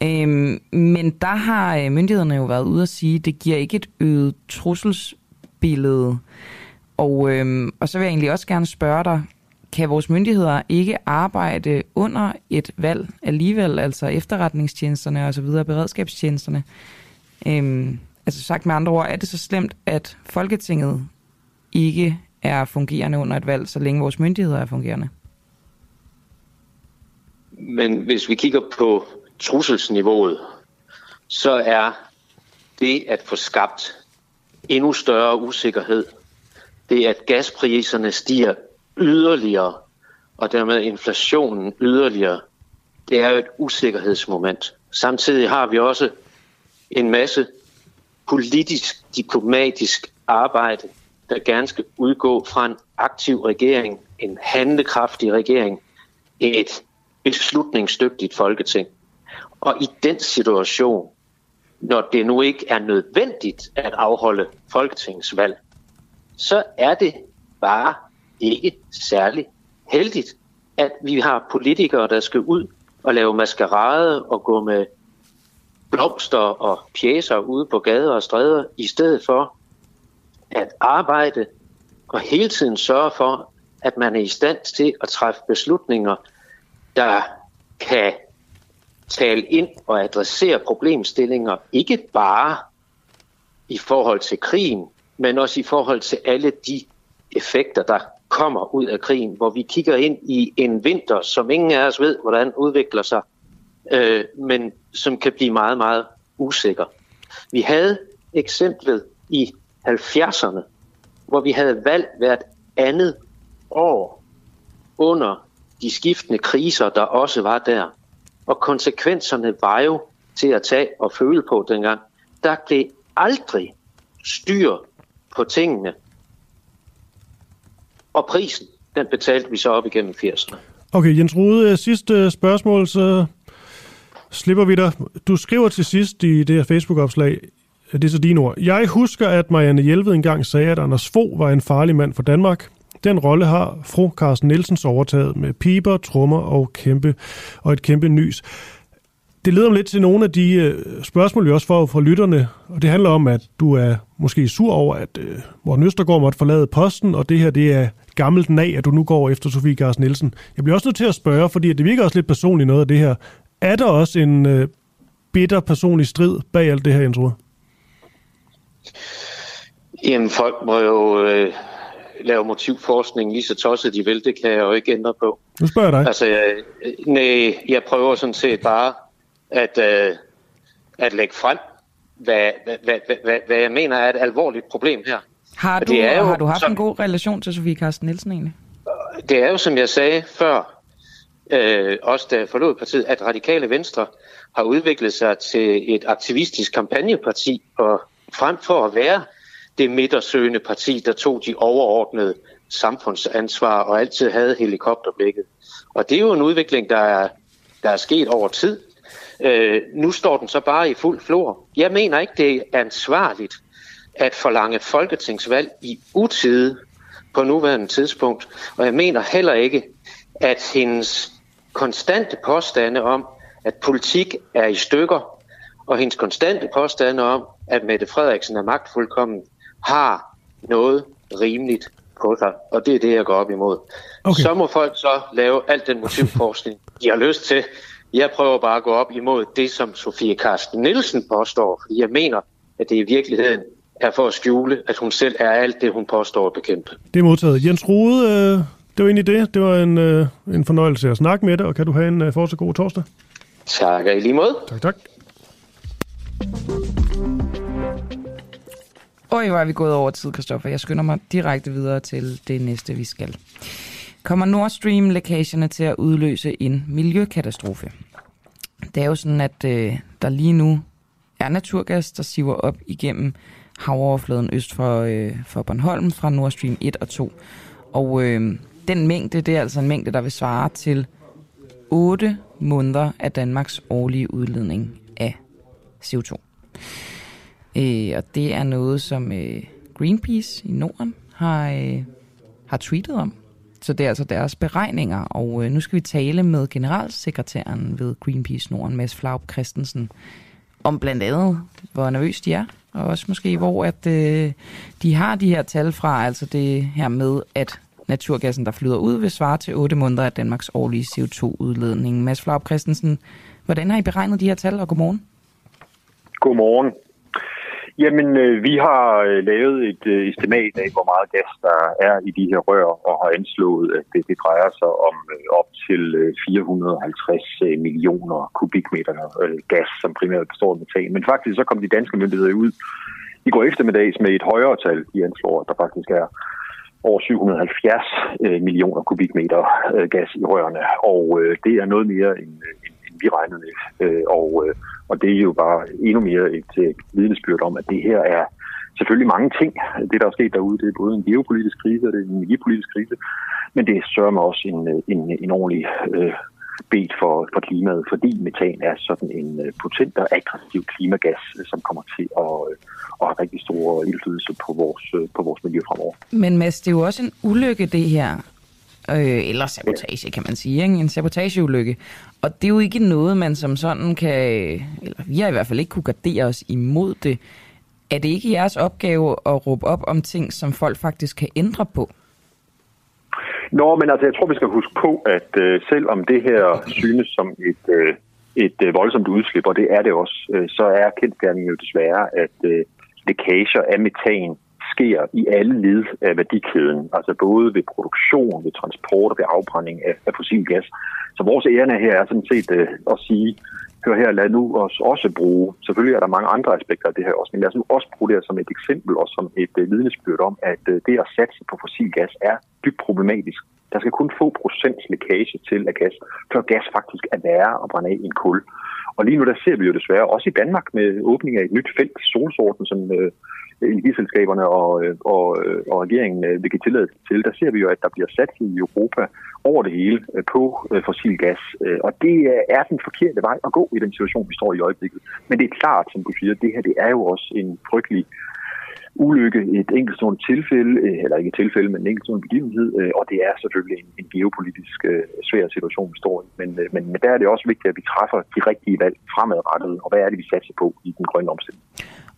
Øhm, men der har øh, myndighederne jo været ude at sige, at det giver ikke et øget trusselsbillede. Og, øhm, og så vil jeg egentlig også gerne spørge dig, kan vores myndigheder ikke arbejde under et valg alligevel, altså efterretningstjenesterne og så videre, beredskabstjenesterne? Øhm, altså sagt med andre ord, er det så slemt, at Folketinget ikke er fungerende under et valg, så længe vores myndigheder er fungerende? Men hvis vi kigger på trusselsniveauet, så er det at få skabt endnu større usikkerhed, det at gaspriserne stiger yderligere, og dermed inflationen yderligere, det er jo et usikkerhedsmoment. Samtidig har vi også en masse politisk, diplomatisk arbejde, der gerne skal udgå fra en aktiv regering, en handlekraftig regering, et beslutningsdygtigt folketing. Og i den situation, når det nu ikke er nødvendigt at afholde folketingsvalg, så er det bare ikke særlig heldigt, at vi har politikere, der skal ud og lave maskerade og gå med blomster og pjæser ude på gader og stræder, i stedet for at arbejde og hele tiden sørge for, at man er i stand til at træffe beslutninger, der kan tale ind og adressere problemstillinger, ikke bare i forhold til krigen, men også i forhold til alle de effekter, der kommer ud af krigen, hvor vi kigger ind i en vinter, som ingen af os ved, hvordan udvikler sig, øh, men som kan blive meget, meget usikker. Vi havde eksemplet i 70'erne, hvor vi havde valgt hvert andet år under de skiftende kriser, der også var der. Og konsekvenserne var jo til at tage og føle på dengang. Der blev aldrig styr på tingene. Og prisen, den betalte vi så op igennem 80'erne. Okay, Jens Rode, øh, sidste øh, spørgsmål, så slipper vi dig. Du skriver til sidst i det her Facebook-opslag, det er så dine ord. Jeg husker, at Marianne Hjelved engang sagde, at Anders Fogh var en farlig mand for Danmark. Den rolle har fru Carsten Nielsens overtaget med piber, trommer og, kæmpe, og et kæmpe nys. Det leder mig lidt til nogle af de øh, spørgsmål, vi også får fra lytterne, og det handler om, at du er måske sur over, at øh, Morten Østergaard måtte forlade posten, og det her det er gammelt nag, at du nu går efter Sofie Carsten Nielsen. Jeg bliver også nødt til at spørge, fordi det virker også lidt personligt noget af det her. Er der også en øh, bitter personlig strid bag alt det her, Jens Rode? Jamen, folk må jo øh, lave motivforskning lige så tosset de vil, det kan jeg jo ikke ændre på. Nu spørger jeg dig. Altså, jeg, nej, jeg prøver sådan set bare at, øh, at lægge frem, hvad, hvad, hvad, hvad, hvad jeg mener er et alvorligt problem her. Har du, det er jo, har du haft som, en god relation til Sofie Carsten Nielsen egentlig? Det er jo, som jeg sagde før, øh, også da jeg forlod partiet, at Radikale Venstre har udviklet sig til et aktivistisk kampagneparti, og frem for at være det midtersøgende parti, der tog de overordnede samfundsansvar og altid havde helikopterblikket. Og det er jo en udvikling, der er, der er sket over tid. Øh, nu står den så bare i fuld flor. Jeg mener ikke, det er ansvarligt at forlange folketingsvalg i utide på nuværende tidspunkt. Og jeg mener heller ikke, at hendes konstante påstande om, at politik er i stykker, og hendes konstante påstande om, at Mette Frederiksen er magtfuldkommen, har noget rimeligt på sig. Og det er det, jeg går op imod. Okay. Så må folk så lave alt den motivforskning, de har lyst til. Jeg prøver bare at gå op imod det, som Sofie Karsten Nielsen påstår, fordi jeg mener, at det i virkeligheden er for at skjule, at hun selv er alt det, hun påstår at bekæmpe. Det er modtaget. Jens Rode, øh, det var egentlig det. Det var en, øh, en fornøjelse at snakke med dig, og kan du have en øh, fortsat god torsdag? Tak, i lige måde. Tak, tak. Oj, hvor er vi gået over tid, Kristoffer. Jeg skynder mig direkte videre til det næste, vi skal. Kommer Nord Stream-lækagerne til at udløse en miljøkatastrofe? Det er jo sådan, at øh, der lige nu er naturgas, der siver op igennem havoverfladen øst for, øh, for Bornholm fra Nord Stream 1 og 2. Og øh, den mængde, det er altså en mængde, der vil svare til 8 måneder af Danmarks årlige udledning af CO2. Øh, og det er noget, som øh, Greenpeace i Norden har, øh, har tweetet om. Så det er altså deres beregninger, og øh, nu skal vi tale med generalsekretæren ved Greenpeace Norden, Mads Flaup Christensen, om blandt andet, hvor nervøs de er, og også måske, hvor at øh, de har de her tal fra, altså det her med, at naturgassen, der flyder ud, vil svare til 8 måneder af Danmarks årlige CO2-udledning. Mads Flaup Christensen, hvordan har I beregnet de her tal, og godmorgen? Godmorgen. Jamen, øh, vi har øh, lavet et øh, estimat af, hvor meget gas der er i de her rør, og har anslået, at det, det drejer sig om øh, op til øh, 450 øh, millioner kubikmeter øh, gas, som primært består af metan. Men faktisk så kom de danske myndigheder ud i går eftermiddags med et højere tal. De anslår, at der faktisk er over 770 øh, millioner kubikmeter øh, gas i rørene, og øh, det er noget mere end vi regnede med. Øh, og øh, og det er jo bare endnu mere øh, et, vidnesbyrd om, at det her er selvfølgelig mange ting. Det, der er sket derude, det er både en geopolitisk krise og det er en energipolitisk krise, men det sørger mig også en, øh, en, en ordentlig øh, bet for, for klimaet, fordi metan er sådan en øh, potent og aggressiv klimagas, øh, som kommer til at, øh, at have rigtig stor indflydelse på vores, øh, på vores miljø fremover. Men Mads, det er jo også en ulykke, det her øh, eller sabotage, kan man sige. Ikke? En sabotageulykke. Og det er jo ikke noget, man som sådan kan, eller vi har i hvert fald ikke kunne gardere os imod det. Er det ikke jeres opgave at råbe op om ting, som folk faktisk kan ændre på? Nå, men altså, jeg tror, vi skal huske på, at øh, selvom det her synes som et, øh, et øh, voldsomt udslip, og det er det også, øh, så er kendskærningen jo desværre, at øh, lækager af metan sker i alle led af værdikæden, altså både ved produktion, ved transport og ved afbrænding af, af fossil gas. Så vores ærende her er sådan set øh, at sige, hør her, lad nu os også bruge, selvfølgelig er der mange andre aspekter af det her også, men lad os nu også bruge det her som et eksempel og som et øh, vidnesbyrd om, at øh, det at satse på fossil gas er dybt problematisk. Der skal kun få procents lækage til af gas, før gas faktisk er værre at brænde af i en kul. Og lige nu der ser vi jo desværre, også i Danmark med åbning af et nyt felt, solsorten, som øh, energiselskaberne og, øh, og, øh, og regeringen øh, vil give tilladelse til, der ser vi jo, at der bliver sat i Europa over det hele øh, på øh, fossil gas. Øh, og det er den forkerte vej at gå i den situation, vi står i øjeblikket. Men det er klart, som du siger, det her det er jo også en frygtelig ulykke, et enkeltstående tilfælde, eller ikke et tilfælde, men en enkeltstående begivenhed, og det er selvfølgelig en, en geopolitisk svær situation, vi står i. Men, men, men der er det også vigtigt, at vi træffer de rigtige valg fremadrettet, og hvad er det, vi satser på i den grønne omstilling.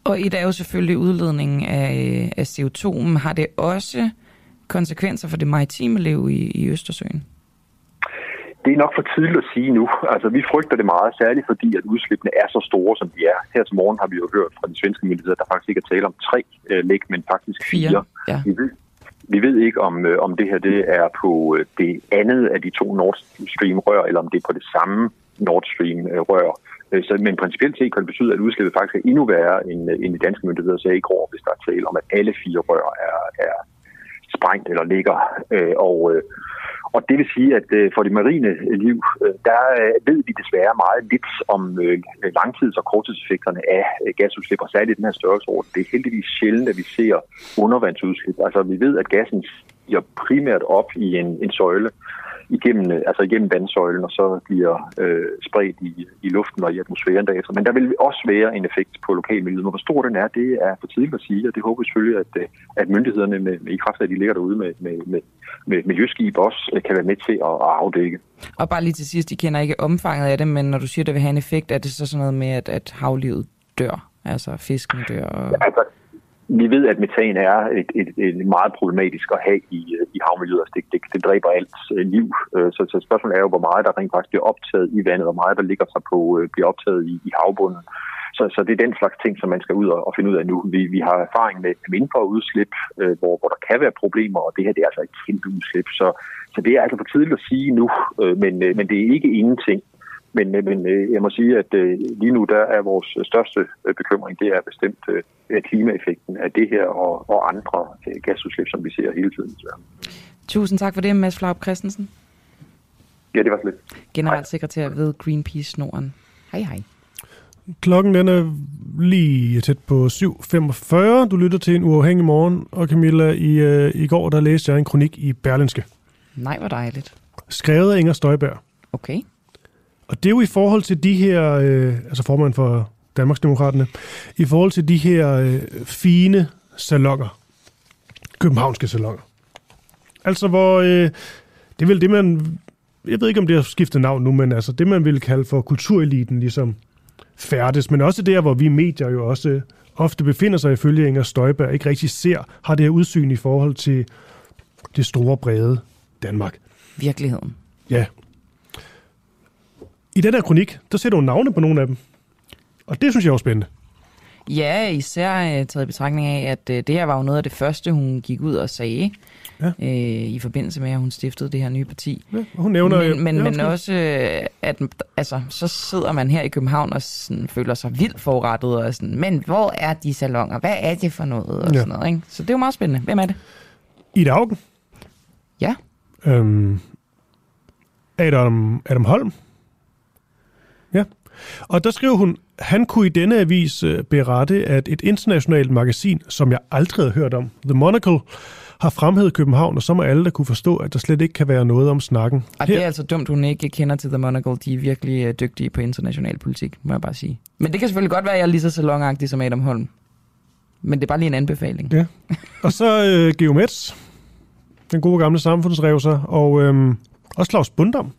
Og et er jo selvfølgelig udledningen af, af CO2, men har det også konsekvenser for det maritime liv i, i Østersøen? Det er nok for tidligt at sige nu. Altså, vi frygter det meget, særligt fordi, at udslippene er så store, som de er. Her til morgen har vi jo hørt fra de svenske myndigheder, at der faktisk ikke er tale om tre øh, læg, men faktisk fire. fire. Ja. Vi, ved, vi ved ikke, om, øh, om det her det er på øh, det andet af de to Nord Stream-rør, eller om det er på det samme Nord Stream-rør. Øh, så, men principielt set kan det betyde, at udslippet faktisk er endnu værre, end, øh, end de danske myndigheder sagde i går, hvis der er tale om, at alle fire rør er, er sprængt eller ligger. Øh, og, øh, og det vil sige, at øh, for det marine liv, øh, der ved vi desværre meget lidt om langtids- og korttidseffekterne af gasudslip, og særligt den her størrelsesorden. Det er heldigvis sjældent, at vi ser undervandsudslip. Altså vi ved, at gassen stiger primært op i en, en søjle, igennem, øh, altså igennem vandsøjlen, og så bliver øh, spredt i, i luften og i atmosfæren derefter. Men der vil også være en effekt på lokalmiljøet. Hvor stor den er, det er for tidligt at sige, og det håber vi selvfølgelig, at, øh, at myndighederne med, med, i kraft af, at de ligger derude med, med, med, med miljøskib også kan være med til at, at afdække. Og bare lige til sidst, I kender ikke omfanget af det, men når du siger, at det vil have en effekt, er det så sådan noget med, at, at havlivet dør? Altså fisken dør? Og... Ja, altså, vi ved, at metan er et, et, et meget problematisk at have i, i havmiljøet. Altså, det, det, det dræber alt øh, liv. Øh, så, så spørgsmålet er jo, hvor meget der rent faktisk bliver optaget i vandet, og hvor meget der ligger sig på øh, bliver optaget i, i havbunden. Så, så det er den slags ting, som man skal ud og, og finde ud af nu. Vi, vi har erfaring med mindre udslip, øh, hvor, hvor der kan være problemer, og det her det er altså et kæmpe udslip. Så, så det er altså for tidligt at sige nu, øh, men, øh, men det er ikke ingenting. Men, øh, men øh, jeg må sige, at øh, lige nu der er vores største bekymring, det er bestemt klimaeffekten af det her og, og andre gasudslip, som vi ser hele tiden. Tusind tak for det, Mads Flaup Christensen. Ja, det var slet. Generalsekretær ved Greenpeace Norden. Hej hej. Klokken den er lige tæt på 7.45. Du lytter til en uafhængig morgen, og Camilla, i, øh, i går der læste jeg en kronik i Berlinske. Nej, hvor dejligt. Skrevet af Inger Støjberg. Okay. Og det er jo i forhold til de her, øh, altså formand for Danmarksdemokraterne, i forhold til de her øh, fine salonger, københavnske salonger. Altså hvor, øh, det er vel det, man, jeg ved ikke om det har skiftet navn nu, men altså det, man vil kalde for kultureliten, ligesom færdes, men også der, hvor vi medier jo også ofte befinder sig ifølge Inger Støjberg, ikke rigtig ser, har det her udsyn i forhold til det store, brede Danmark. Virkeligheden. Ja, i den her kronik, der sætter hun navne på nogle af dem. Og det synes jeg er spændende. Ja, især uh, taget i betragtning af, at uh, det her var jo noget af det første, hun gik ud og sagde, ja. uh, i forbindelse med, at hun stiftede det her nye parti. Ja, hun nævner men, men, ja, men også, uh, at altså, så sidder man her i København og sådan, føler sig vildt forrettet, og sådan, men hvor er de salonger? Hvad er det for noget? Og ja. sådan noget ikke? Så det er jo meget spændende. Hvem er det? Ida Augen. Ja. Øhm, Adam, Adam Holm. Og der skriver hun, han kunne i denne avis øh, berette, at et internationalt magasin, som jeg aldrig havde hørt om, The Monocle, har fremhævet København, og så må alle der kunne forstå, at der slet ikke kan være noget om snakken. Og Her... det er altså dumt, hun ikke kender til The Monocle. De er virkelig øh, dygtige på international politik, må jeg bare sige. Men det kan selvfølgelig godt være, at jeg er lige så salonagtig som Adam Holm. Men det er bare lige en anbefaling. Ja. Og så øh, Geomets, den gode gamle samfundsrevser, og øh, også Claus Bundam,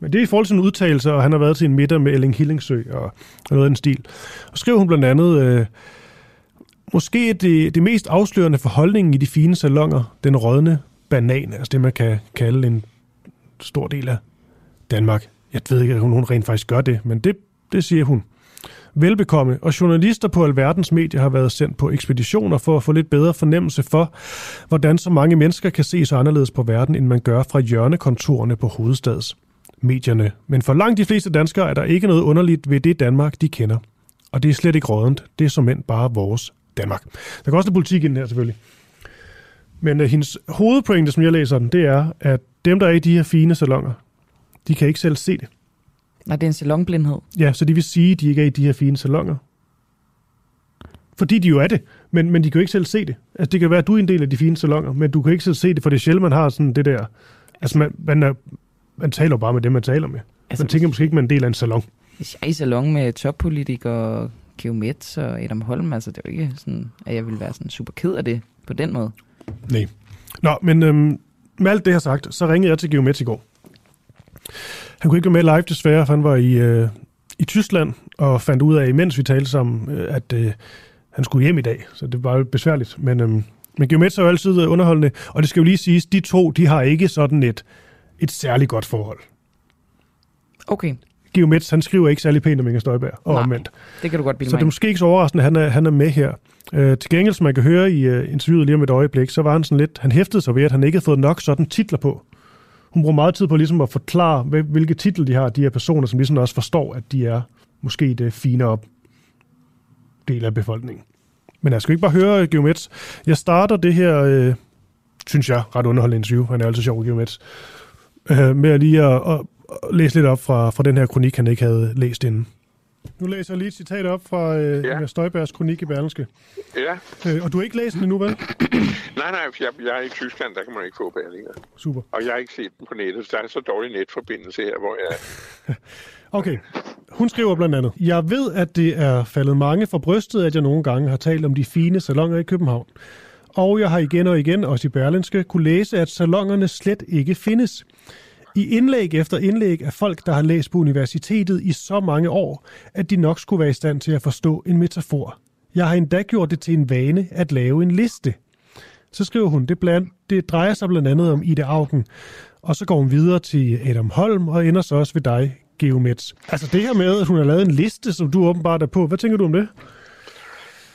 men det er i forhold til en udtalelse, og han har været til en middag med Elling Hillingsø og, noget af den stil. Og skriver hun blandt andet, øh, måske det, det mest afslørende for holdningen i de fine salonger, den rådne banan, altså det man kan kalde en stor del af Danmark. Jeg ved ikke, om hun rent faktisk gør det, men det, det siger hun. Velbekomme, og journalister på alverdens medier har været sendt på ekspeditioner for at få lidt bedre fornemmelse for, hvordan så mange mennesker kan se så anderledes på verden, end man gør fra hjørnekontorene på hovedstads medierne. Men for langt de fleste danskere er der ikke noget underligt ved det Danmark, de kender. Og det er slet ikke rådent. Det er som end bare vores Danmark. Der kan også noget politik ind her selvfølgelig. Men uh, hendes hovedpointe, som jeg læser den, det er, at dem, der er i de her fine salonger, de kan ikke selv se det. Nej, det er en salonblindhed. Ja, så det vil sige, at de ikke er i de her fine salonger. Fordi de jo er det, men, men de kan jo ikke selv se det. Altså, det kan være, at du er en del af de fine salonger, men du kan ikke selv se det, for det er sjældent, man har sådan det der... Altså, man, man er man taler bare med dem, man taler med. Altså, man tænker måske ikke, man er en del af en salon. Hvis jeg er i salon med toppolitikere, Geomets og Adam Holm, altså det er jo ikke sådan, at jeg vil være sådan super ked af det på den måde. Nej. Nå, men øhm, med alt det her sagt, så ringede jeg til Geomets i går. Han kunne ikke være med live desværre, for han var i, øh, i Tyskland og fandt ud af, mens vi talte sammen, øh, at øh, han skulle hjem i dag. Så det var jo besværligt. Men, øhm, men Geomets er jo altid underholdende, og det skal jo lige siges, de to, de har ikke sådan et et særligt godt forhold. Okay. Geomets, han skriver ikke særlig pænt om Inger Støjberg, og Nej, omvendt. det kan du godt bilde Så det er måske ikke så overraskende, at han er, han er med her. Uh, til gengæld, som man kan høre i uh, interviewet lige om et øjeblik, så var han sådan lidt, han hæftede sig ved, at han ikke havde fået nok sådan titler på. Hun bruger meget tid på ligesom at forklare, hvilke titler de har, de her personer, som ligesom også forstår, at de er måske det fine op del af befolkningen. Men jeg skal ikke bare høre Geomets. Jeg starter det her, uh, synes jeg, ret underholdende interview. Han er altid sjov, Geomets øh, med at lige at, at, læse lidt op fra, fra den her kronik, han ikke havde læst inden. Nu læser jeg lige et citat op fra øh, ja. Støjbergs kronik i Berlingske. Ja. Øh, og du har ikke læst den endnu, vel? nej, nej, jeg, jeg er i Tyskland, der kan man ikke få Berlinger. Super. Og jeg har ikke set den på nettet, så der er så dårlig netforbindelse her, hvor jeg er. okay. Hun skriver blandt andet, Jeg ved, at det er faldet mange for brystet, at jeg nogle gange har talt om de fine salonger i København. Og jeg har igen og igen, også i Berlinske, kunne læse, at salongerne slet ikke findes. I indlæg efter indlæg af folk, der har læst på universitetet i så mange år, at de nok skulle være i stand til at forstå en metafor. Jeg har endda gjort det til en vane at lave en liste. Så skriver hun, det, bland, det drejer sig blandt andet om Ida Augen, og så går hun videre til Adam Holm og ender så også ved dig, Geomets. Altså det her med, at hun har lavet en liste, som du åbenbart er på, hvad tænker du om det?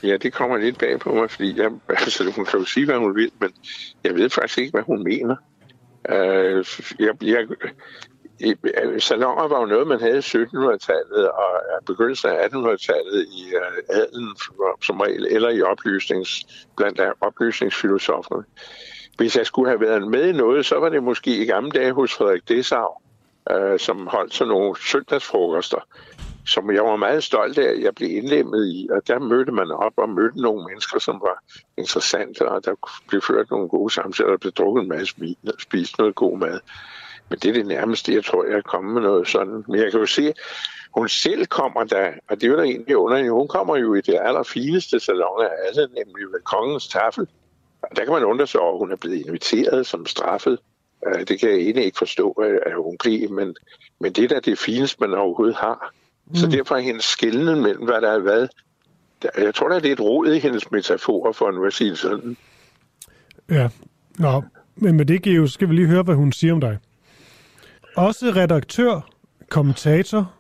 Ja, det kommer lidt bag på mig, fordi jeg, altså, hun kan jo sige, hvad hun vil, men jeg ved faktisk ikke, hvad hun mener. Uh, jeg, jeg, øh, øh, salonger var jo noget, man havde i 1700-tallet og begyndelsen af 1800-tallet i uh, adelen som regel, eller i oplysnings, blandt oplysningsfilosoferne. Hvis jeg skulle have været med i noget, så var det måske i gamle dage hos Frederik Dessau, uh, som holdt sådan nogle søndagsfrokoster, som jeg var meget stolt af, at jeg blev indlemmet i. Og der mødte man op og mødte nogle mennesker, som var interessante, og der blev ført nogle gode samtaler, og blev drukket en masse vin og spist noget god mad. Men det er det nærmeste, jeg tror, jeg er kommet med noget sådan. Men jeg kan jo se, hun selv kommer der, og det er jo da egentlig underligt, hun kommer jo i det allerfineste salon af alle, nemlig ved kongens tafel. Og der kan man undre sig over, at hun er blevet inviteret som straffet. Øh, det kan jeg egentlig ikke forstå, at hun bliver, men, men det er da det fineste, man overhovedet har. Mm. Så derfor er hendes skillende mellem, hvad der er hvad. Jeg tror, der er et råd i hendes metaforer, for at sige sådan. Ja, Nå, men med det, Geo, skal vi lige høre, hvad hun siger om dig. Også redaktør, kommentator,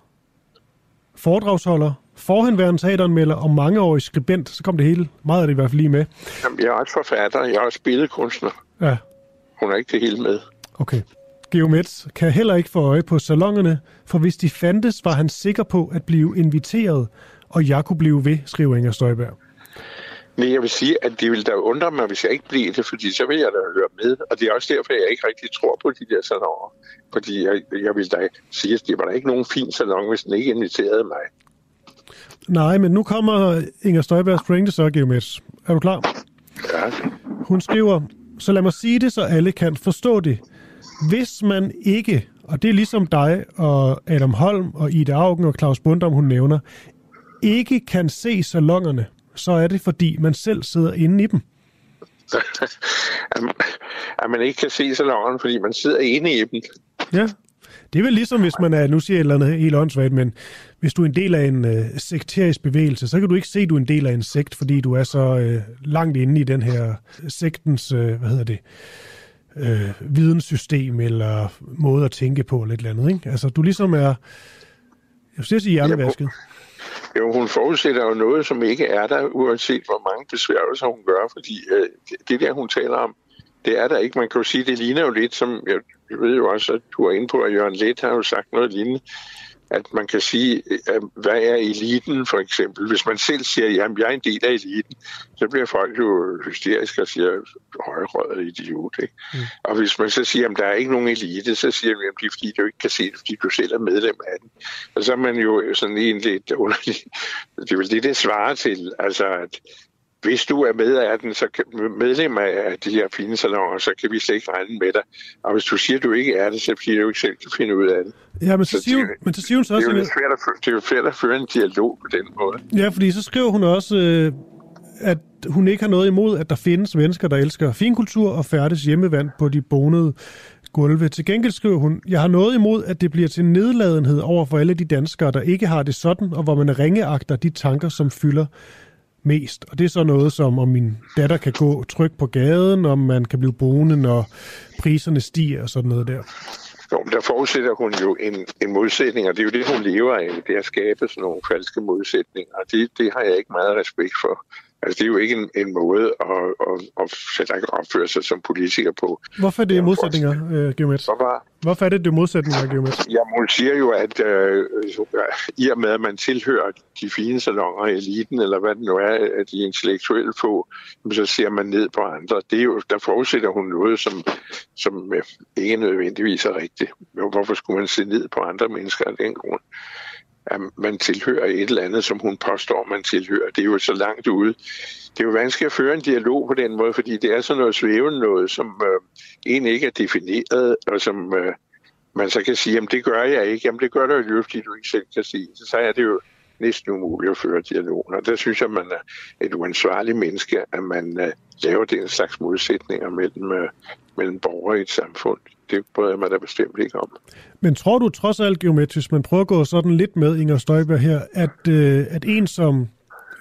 foredragsholder, forhenværende teateranmelder og mangeårig skribent, så kom det hele, meget af det i hvert fald lige med. Jamen, jeg er også forfatter, jeg er også billedkunstner. Ja. Hun er ikke det hele med. Okay. Geomets kan heller ikke få øje på salongerne, for hvis de fandtes, var han sikker på at blive inviteret, og jeg kunne blive ved, skriver Inger Støjberg. Men jeg vil sige, at det ville da undre mig, hvis jeg ikke blev det, fordi så vil jeg da høre med. Og det er også derfor, jeg ikke rigtig tror på de der salonger. Fordi jeg, jeg vil da sige, at det var da ikke nogen fin salon, hvis den ikke inviterede mig. Nej, men nu kommer Inger Støjbergs pointe så, Geomets. Er du klar? Ja. Hun skriver, så lad mig sige det, så alle kan forstå det. Hvis man ikke, og det er ligesom dig og Adam Holm og Ida Augen og Claus Bundom, hun nævner, ikke kan se salongerne, så er det, fordi man selv sidder inde i dem. at man ikke kan se salongerne, fordi man sidder inde i dem. Ja, det er vel ligesom, hvis man er, nu siger jeg et eller andet helt åndssvagt, men hvis du er en del af en øh, sekterisk bevægelse, så kan du ikke se, at du er en del af en sekt, fordi du er så øh, langt inde i den her sektens, øh, hvad hedder det, øh, øh, videnssystem eller måde at tænke på eller et eller andet. Ikke? Altså, du ligesom er, jeg synes, sige hjernevasket. Jo, hun forudsætter jo noget, som ikke er der, uanset hvor mange besværgelser hun gør, fordi øh, det der, hun taler om, det er der ikke. Man kan jo sige, det ligner jo lidt, som jeg, jeg ved jo også, at du er inde på, at Jørgen Let har jo sagt noget lignende, at man kan sige, at hvad er eliten for eksempel? Hvis man selv siger, at jeg er en del af eliten, så bliver folk jo hysteriske og siger, højrøget idiot. Ikke? Mm. Og hvis man så siger, at der er ikke nogen elite, så siger man, at det er fordi, du ikke kan se det, fordi du selv er medlem af den. Og så er man jo sådan en lidt underlig... Det er vel det, det svarer til. Altså, at hvis du er med af den, så kan, medlem af de her fine salonger, så kan vi slet ikke regne med dig. Og hvis du siger, at du ikke er det, så bliver du ikke selv kan finde ud af det. Ja, men så, så siger, hun, men så siger hun så også... Det er, jo svært at, det er jo svært at føre en dialog på den måde. Ja, fordi så skriver hun også, øh, at hun ikke har noget imod, at der findes mennesker, der elsker finkultur og færdes hjemmevand på de bonede gulve. Til gengæld skriver hun, jeg har noget imod, at det bliver til nedladenhed over for alle de danskere, der ikke har det sådan, og hvor man ringeagter de tanker, som fylder mest. Og det er så noget som, om min datter kan gå tryg på gaden, om man kan blive boende, når priserne stiger og sådan noget der. Jo, men der forudsætter hun jo en, en modsætning, og det er jo det, hun lever af, det er at skabe sådan nogle falske modsætninger, og det, det har jeg ikke meget respekt for. Altså, det er jo ikke en, en måde at, at, at, at opføre sig som politiker på. Hvorfor er det modsætninger, uh, Geomet? Hvorfor? Hvorfor er det det modsætninger, Geomet? Ja, hun siger jo, at uh, i og med, at man tilhører de fine salonger, eliten, eller hvad det nu er, at de intellektuelle få, så ser man ned på andre. Det er jo, der forudsætter hun noget, som, som ikke nødvendigvis er rigtigt. Hvorfor skulle man se ned på andre mennesker af den grund? At man tilhører et eller andet, som hun påstår, man tilhører. Det er jo så langt ude. Det er jo vanskeligt at føre en dialog på den måde, fordi det er sådan noget svævende noget, som øh, egentlig ikke er defineret, og som øh, man så kan sige, jamen det gør jeg ikke. Jamen det gør du jo, fordi du ikke selv kan sige. Så er det jo næsten umuligt at føre dialogen. Og der synes jeg, man er et uansvarligt menneske, at man øh, laver den slags modsætninger mellem, øh, mellem borgere i et samfund. Det bryder jeg mig da bestemt ikke om. Men tror du trods alt, geometrisk, man prøver at gå sådan lidt med, Inger Støjberg her, at, uh, at en som,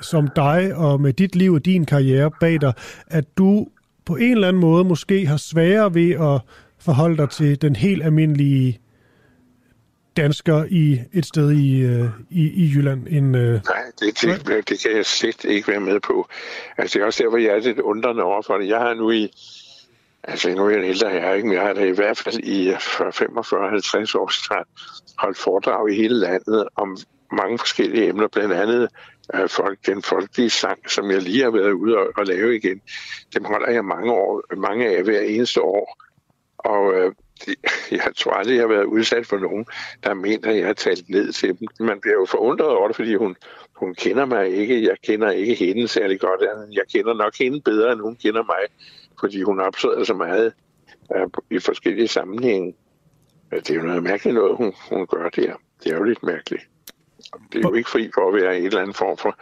som dig og med dit liv og din karriere bag dig, at du på en eller anden måde måske har sværere ved at forholde dig til den helt almindelige dansker i et sted i, øh, i, i Jylland? End, øh... Nej, det, det, det kan jeg slet ikke være med på. Altså, det er også derfor, jeg er lidt undrende over for det. Jeg har nu i Altså, nu er jeg en ældre herre, ikke? men jeg har da i hvert fald i 45-50 år snart holdt foredrag i hele landet om mange forskellige emner, blandt andet øh, folk, den folkelige sang, som jeg lige har været ude og, og lave igen. Dem holder jeg mange, år, mange af hver eneste år. Og øh, jeg tror aldrig, jeg har været udsat for nogen, der mener, at jeg har talt ned til dem. Man bliver jo forundret over det, fordi hun, hun kender mig ikke. Jeg kender ikke hende særlig godt. Jeg kender nok hende bedre, end hun kender mig, fordi hun optræder så meget øh, i forskellige sammenhænge. Det er jo noget mærkeligt noget, hun, hun gør der. Det er jo lidt mærkeligt. Det er jo ikke fri for at være en eller anden form for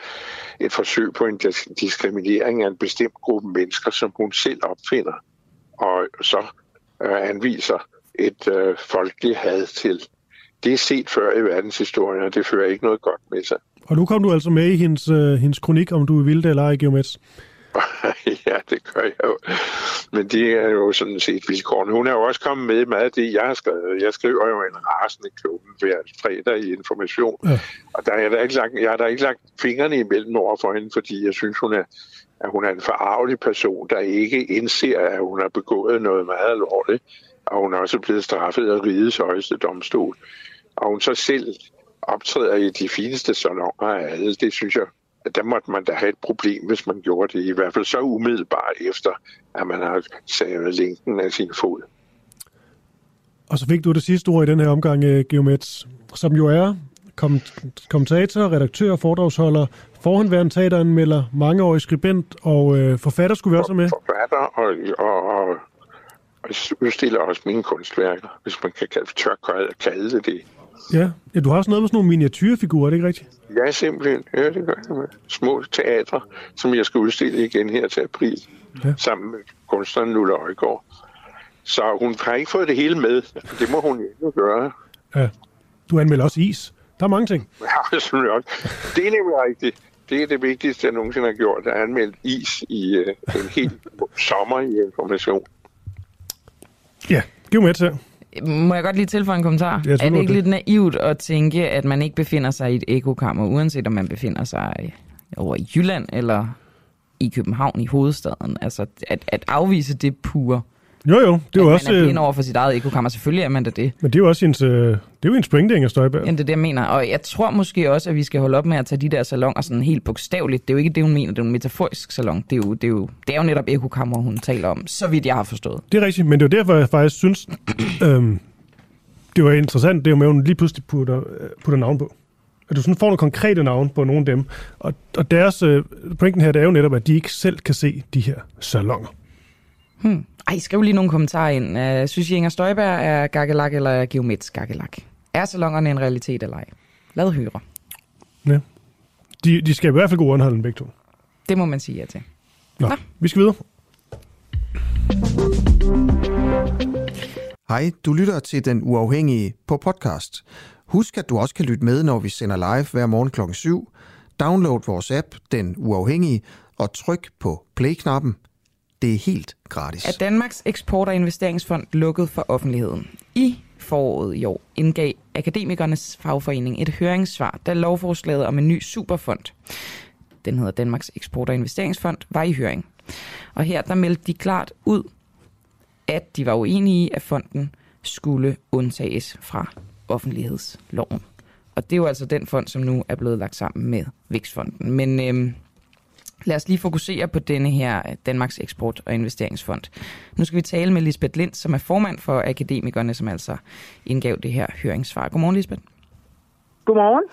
et forsøg på en diskriminering af en bestemt gruppe mennesker, som hun selv opfinder. Og så øh, anviser et øh, folkeligt had til. Det er set før i verdenshistorien, og det fører ikke noget godt med sig. Og nu kom du altså med i hendes, øh, hendes kronik, om du vil det eller ej, Geomets. ja, det gør jeg jo. Men det er jo sådan set vilkårene. Hun er jo også kommet med meget af det, jeg har skrevet. Jeg skriver jo en rasende klubben hver fredag i information. Ja. Og der er der ikke lagt, jeg har da ikke lagt fingrene imellem over for hende, fordi jeg synes, hun er, at hun er en forarvelig person, der ikke indser, at hun har begået noget meget alvorligt. Og hun er også blevet straffet af rigets højeste domstol. Og hun så selv optræder i de fineste salonger af alle. Det synes jeg, der måtte man da have et problem, hvis man gjorde det. I hvert fald så umiddelbart efter, at man har savet linken af sin fod. Og så fik du det sidste ord i den her omgang, øh, Geomets, som jo er kommentator, redaktør, foredragsholder, forhåndværende teateranmelder, mangeårig skribent og øh, forfatter skulle vi også med. Forfatter og, og, og, og udstiller også mine kunstværker, hvis man kan kalde, tør kalde det det. Ja. ja, du har også noget med sådan nogle miniatyrfigurer, er det ikke rigtigt? Ja, simpelthen. Ja, det gør jeg med. Små teatre, som jeg skal udstille igen her til april, ja. sammen med kunstneren Nulle Øjgaard. Så hun har ikke fået det hele med. Det må hun ikke gøre. Ja. Du anmelder også is. Der er mange ting. Ja, selvfølgelig også. Det er nemlig rigtigt. Det er det vigtigste, jeg nogensinde har gjort, at anmelde is i uh, en hel sommer i information. Ja, giv mig et til. Må jeg godt lige tilføje en kommentar? er det ikke det. lidt naivt at tænke, at man ikke befinder sig i et ekokammer, uanset om man befinder sig over i Jylland eller i København i hovedstaden? Altså, at, at afvise det pure jo, jo. Det er jo også... Man er blind over for sit eget ekokammer. Selvfølgelig er man da det. Men det er jo også ens, øh, det er jo en pointe, Inger Støjberg. Ja, det er det, jeg mener. Og jeg tror måske også, at vi skal holde op med at tage de der salonger sådan helt bogstaveligt. Det er jo ikke det, hun mener. Det er en metaforisk salon. Det er jo, det er jo, det er jo netop ekokammer, hun taler om. Så vidt jeg har forstået. Det er rigtigt, men det er jo derfor, jeg faktisk synes, øhm, det var interessant, det er jo med, at hun lige pludselig putter, øh, putter navn på. At du sådan får nogle konkrete navn på nogle af dem. Og, og deres øh, pointen her, det er jo netop, at de ikke selv kan se de her salonger. Hmm. Ej, skriv lige nogle kommentarer ind. Uh, synes I, Inger Støjberg er gakkelak eller geomets gakkelak? Er salongerne en realitet eller ej? Lad høre. Ja. De, de skal i hvert fald gå underholden begge to. Det må man sige ja til. Nå, Nå. vi skal videre. Hej, du lytter til Den Uafhængige på podcast. Husk, at du også kan lytte med, når vi sender live hver morgen kl. 7. Download vores app, Den Uafhængige, og tryk på play-knappen. Det er helt gratis. Er Danmarks Eksport- og Investeringsfond lukket for offentligheden? I foråret i år indgav Akademikernes Fagforening et høringssvar, da lovforslaget om en ny superfond, den hedder Danmarks Eksport- og Investeringsfond, var i høring. Og her der meldte de klart ud, at de var uenige i, at fonden skulle undtages fra offentlighedsloven. Og det er jo altså den fond, som nu er blevet lagt sammen med Vækstfonden. Men øhm, Lad os lige fokusere på denne her øh, Danmarks Eksport- og Investeringsfond. Nu skal vi tale med Lisbeth Lind, som er formand for Akademikerne, som altså indgav det her høringssvar. Godmorgen, Lisbeth. Godmorgen.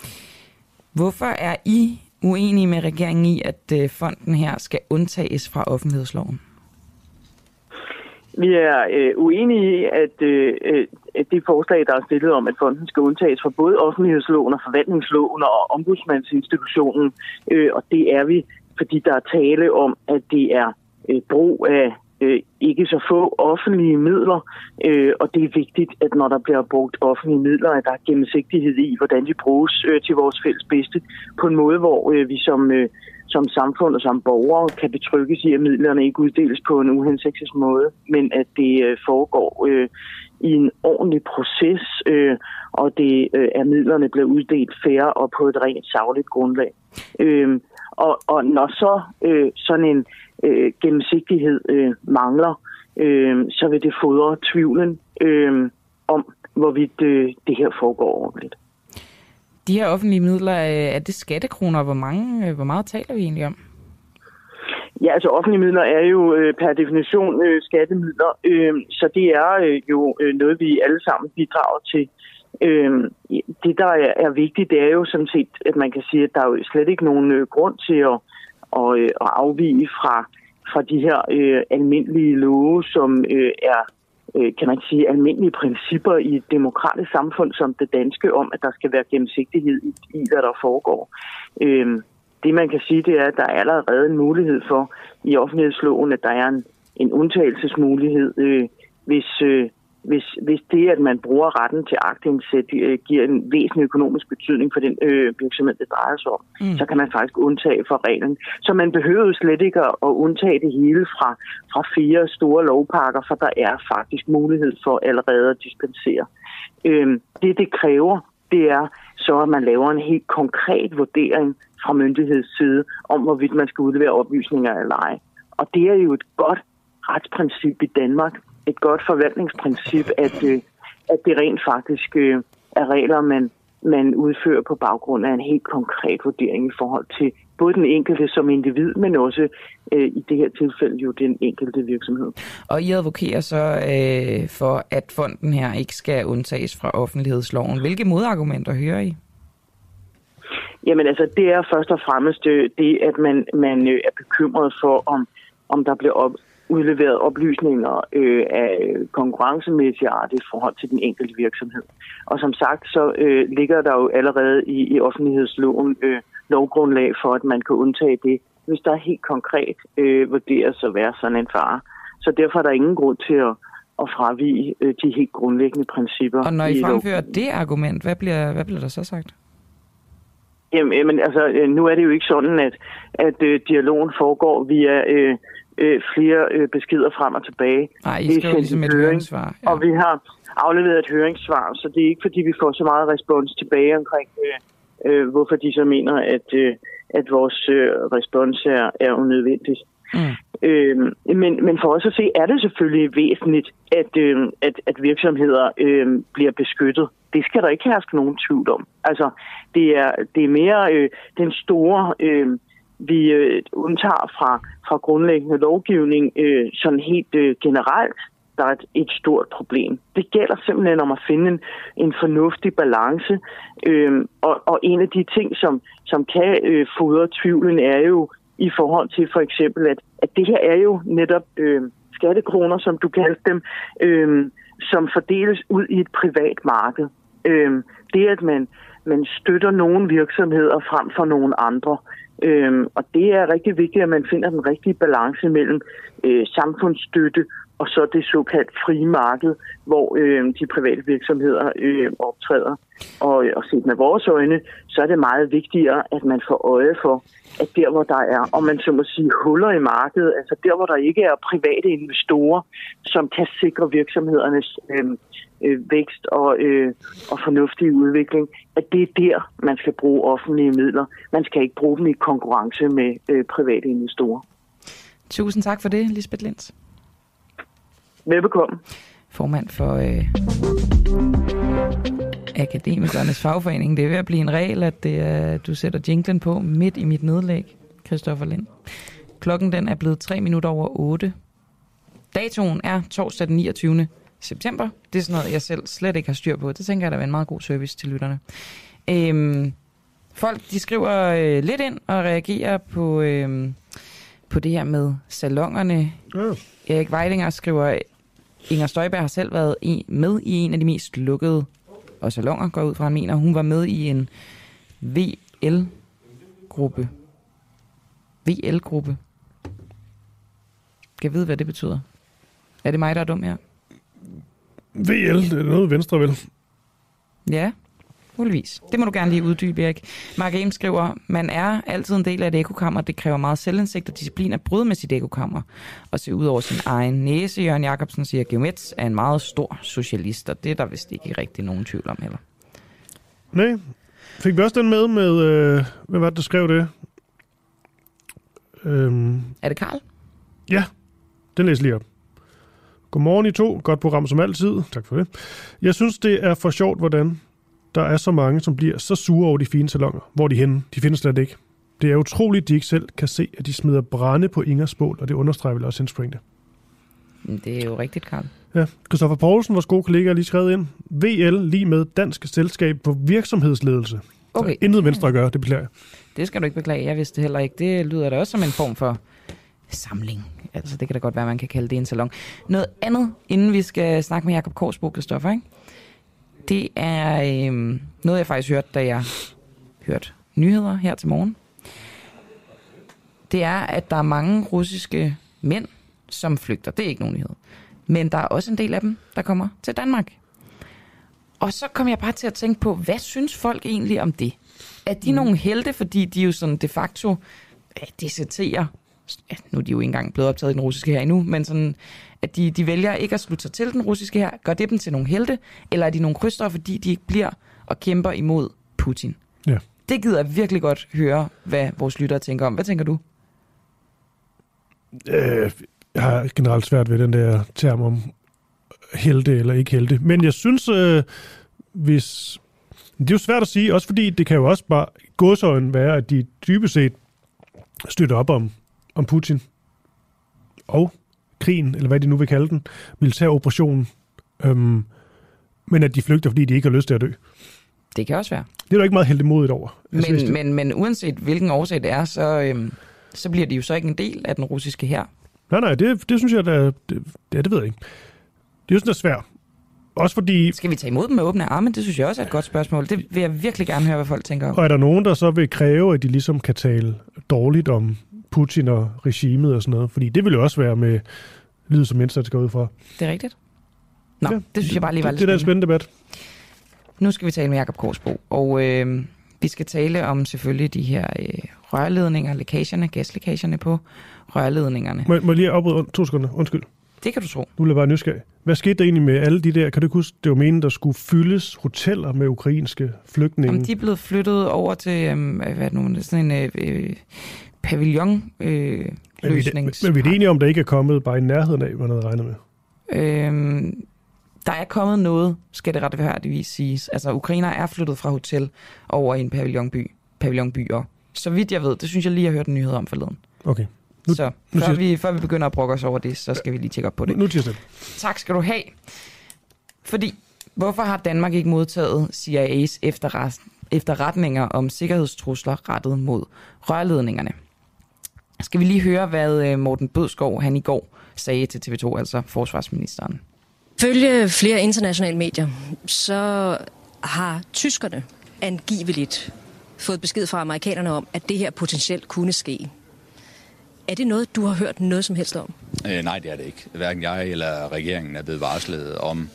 Hvorfor er I uenige med regeringen i, at øh, fonden her skal undtages fra offentlighedsloven? Vi er øh, uenige i, at, øh, at det forslag, der er stillet om, at fonden skal undtages fra både offentlighedsloven og forvaltningsloven og ombudsmandsinstitutionen, øh, og det er vi, fordi der er tale om, at det er øh, brug af øh, ikke så få offentlige midler, øh, og det er vigtigt, at når der bliver brugt offentlige midler, at der er gennemsigtighed i, hvordan de bruges øh, til vores fælles bedste, på en måde, hvor øh, vi som, øh, som samfund og som borgere kan betrygges i, at midlerne ikke uddeles på en uhensigtsmæssig måde, men at det øh, foregår øh, i en ordentlig proces, øh, og det øh, at midlerne bliver uddelt færre og på et rent savligt grundlag. Øh, og, og når så øh, sådan en øh, gennemsigtighed øh, mangler, øh, så vil det fodre tvivlen øh, om, hvorvidt øh, det her foregår ordentligt. De her offentlige midler, er det skattekroner? Hvor, mange, øh, hvor meget taler vi egentlig om? Ja, altså offentlige midler er jo øh, per definition øh, skattemidler, øh, så det er øh, jo øh, noget, vi alle sammen bidrager til. Øh, det, der er, er vigtigt, det er jo sådan set, at man kan sige, at der er jo slet ikke nogen øh, grund til at, og, øh, at afvige fra, fra de her øh, almindelige love, som øh, er øh, kan man sige, almindelige principper i et demokratisk samfund som det danske om, at der skal være gennemsigtighed i, i hvad der foregår. Øh, det man kan sige, det er, at der er allerede en mulighed for i offentlighedsloven, at der er en, en undtagelsesmulighed, øh, hvis, øh, hvis, hvis det, at man bruger retten til agtindsæt, øh, giver en væsentlig økonomisk betydning for den øh, virksomhed, det drejer sig om, mm. så kan man faktisk undtage for reglen. Så man behøver jo slet ikke at, undtage det hele fra, fra fire store lovpakker, for der er faktisk mulighed for allerede at dispensere. Øh, det, det kræver, det er så, at man laver en helt konkret vurdering fra myndigheds side om, hvorvidt man skal udlevere oplysninger eller ej. Og det er jo et godt retsprincip i Danmark, et godt forvaltningsprincip, at, øh, at det rent faktisk øh, er regler, man, man udfører på baggrund af en helt konkret vurdering i forhold til både den enkelte som individ, men også øh, i det her tilfælde jo den enkelte virksomhed. Og I advokerer så øh, for, at fonden her ikke skal undtages fra offentlighedsloven. Hvilke modargumenter hører I? Jamen altså, det er først og fremmest øh, det, at man, man øh, er bekymret for, om, om der bliver op, udleveret oplysninger øh, af konkurrencemæssig art i forhold til den enkelte virksomhed. Og som sagt, så øh, ligger der jo allerede i, i offentlighedsloven øh, lovgrundlag for, at man kan undtage det, hvis der helt konkret øh, vurderes at være sådan en fare. Så derfor er der ingen grund til at, at fravige øh, de helt grundlæggende principper. Og når I fremfører det argument, hvad bliver, hvad bliver der så sagt? Jamen, altså, øh, nu er det jo ikke sådan, at, at øh, dialogen foregår via øh, øh, flere øh, beskeder frem og tilbage. Nej, I jo ligesom et høringssvar. Ja. Og vi har afleveret et høringssvar, så det er ikke fordi, vi får så meget respons tilbage omkring, øh, øh, hvorfor de så mener, at, øh, at vores øh, respons er, er unødvendigt. Mm. Øh, men, men for os at se, er det selvfølgelig væsentligt, at, øh, at, at virksomheder øh, bliver beskyttet. Det skal der ikke herske nogen tvivl om. Altså, det er, det er mere øh, den store... Øh, vi øh, undtager fra, fra grundlæggende lovgivning øh, sådan helt øh, generelt, der er et, et stort problem. Det gælder simpelthen om at finde en, en fornuftig balance. Øh, og, og en af de ting, som, som kan øh, fodre tvivlen, er jo i forhold til for eksempel, at, at det her er jo netop øh, skattekroner, som du kaldte dem, øh, som fordeles ud i et privat marked. Øh, det, at man, man støtter nogle virksomheder frem for nogle andre, Øhm, og det er rigtig vigtigt, at man finder den rigtige balance mellem øh, samfundsstøtte og så det såkaldt frie marked, hvor øh, de private virksomheder øh, optræder. Og, øh, og set med vores øjne, så er det meget vigtigere, at man får øje for, at der hvor der er, om man så må sige, huller i markedet, altså der hvor der ikke er private investorer, som kan sikre virksomhedernes øh, øh, vækst og, øh, og fornuftig udvikling, at det er der, man skal bruge offentlige midler. Man skal ikke bruge dem i konkurrence med øh, private investorer. Tusind tak for det, Lisbeth Linds. Velbekomme. Formand for øh, Akademikernes Fagforening. Det er ved at blive en regel, at det er, du sætter jinglen på midt i mit nedlæg, Christoffer Lind. Klokken den er blevet 3 minutter over 8. Datoen er torsdag den 29. september. Det er sådan noget, jeg selv slet ikke har styr på. Det tænker jeg, der er en meget god service til lytterne. Øhm, folk, de skriver øh, lidt ind og reagerer på, øh, på det her med salongerne. Ja. Erik Weidinger skriver, Inger Støjberg har selv været i, med i en af de mest lukkede og salonger, går ud fra, han mener. Hun var med i en VL-gruppe. VL-gruppe. Kan jeg vide, hvad det betyder? Er det mig, der er dum her? VL, det er noget venstre vel? Ja, muligvis. Det må du gerne lige uddybe, Erik. Mark Ames skriver, man er altid en del af et ekokammer. Det kræver meget selvindsigt og disciplin at bryde med sit ekokammer og se ud over sin egen næse. Jørgen Jacobsen siger, at Geomets er en meget stor socialist, og det er der vist ikke rigtig nogen tvivl om heller. Nej. Fik vi også den med med, øh, hvad var det, der skrev det? Øhm, Er det Karl? ja, den læser lige op. Godmorgen I to. Godt program som altid. Tak for det. Jeg synes, det er for sjovt, hvordan der er så mange, som bliver så sure over de fine salonger. Hvor er de henne? De findes slet ikke. Det er utroligt, at de ikke selv kan se, at de smider brænde på Ingers bål, og det understreger vel også hendes pointe. Det er jo rigtigt, Karl. Ja, Christoffer Poulsen, vores gode kollega, har lige skrevet ind. VL lige med Dansk Selskab på Virksomhedsledelse. Okay. Så intet venstre at gøre, det beklager jeg. Det skal du ikke beklage. Jeg vidste det heller ikke. Det lyder da også som en form for samling. Altså, det kan da godt være, man kan kalde det en salon. Noget andet, inden vi skal snakke med Jakob Korsbo, Kristoffer, ikke? Det er øhm, noget, jeg faktisk hørte, da jeg hørte nyheder her til morgen. Det er, at der er mange russiske mænd, som flygter. Det er ikke nogen nyhed. Men der er også en del af dem, der kommer til Danmark. Og så kom jeg bare til at tænke på, hvad synes folk egentlig om det? Er de mm. nogle helte, fordi de jo sådan de facto øh, deserterer ja, nu er de jo ikke engang blevet optaget i den russiske her endnu, men sådan, at de, de vælger ikke at slutte sig til den russiske her, gør det dem til nogle helte, eller er de nogle krystere, fordi de ikke bliver og kæmper imod Putin? Ja. Det gider jeg virkelig godt høre, hvad vores lyttere tænker om. Hvad tænker du? Øh, jeg har generelt svært ved den der term om helte eller ikke helte. Men jeg synes, øh, hvis... Det er jo svært at sige, også fordi det kan jo også bare godsøjen være, at de dybest set støtter op om, om Putin og krigen, eller hvad de nu vil kalde den, militæroperationen, øhm, men at de flygter, fordi de ikke har lyst til at dø. Det kan også være. Det er der ikke meget heldemodigt over. Men, det- men, men uanset hvilken årsag det er, så, øhm, så bliver de jo så ikke en del af den russiske her. Nej, nej, det, det synes jeg, der, det, ja, det ved jeg ikke. Det er jo sådan, svært. Også fordi, Skal vi tage imod dem med åbne arme? Det synes jeg også er et godt spørgsmål. Det vil jeg virkelig gerne høre, hvad folk tænker om. og er der nogen, der så vil kræve, at de ligesom kan tale dårligt om Putin og regimet og sådan noget? Fordi det vil jo også være med lyd som indsats går ud fra. Det er rigtigt? Nå, Ja, det synes jeg bare lige var det, lidt det er en spændende. debat. Nu skal vi tale med Jakob Korsbo, og øh, vi skal tale om selvfølgelig de her øh, rørledninger, lækagerne, gaslækagerne på rørledningerne. Må, må jeg lige afbryde to sekunder? Undskyld. Det kan du tro. Nu bliver bare nysgerrig. Hvad skete der egentlig med alle de der, kan du ikke huske, det var meningen, der skulle fyldes hoteller med ukrainske flygtninge? Om de er blevet flyttet over til, øh, hvad er det nu, sådan en øh, øh, pavillon øh, men, vi, men vi er enige om, der ikke er kommet bare i nærheden af, hvad man havde regnet med. Øhm, der er kommet noget, skal det retfærdigvis siges. Altså, ukrainer er flyttet fra hotel over i en pavillonby, pavillonby og så vidt jeg ved, det synes jeg lige, jeg har hørt en nyhed om forleden. Okay. Nu- så nu før, vi, før vi begynder at brokke os over det, så skal vi lige tjekke op på det. Nu, nu tirsdag. Tak skal du have. Fordi, hvorfor har Danmark ikke modtaget CIA's efterret, efterretninger om sikkerhedstrusler rettet mod rørledningerne? Skal vi lige høre, hvad øh, Morten Bødskov han i går sagde til TV2, altså forsvarsministeren. Følge flere internationale medier, så har tyskerne angiveligt fået besked fra amerikanerne om, at det her potentielt kunne ske. Er det noget, du har hørt noget som helst om? Øh, nej, det er det ikke. Hverken jeg eller regeringen er blevet varslet om,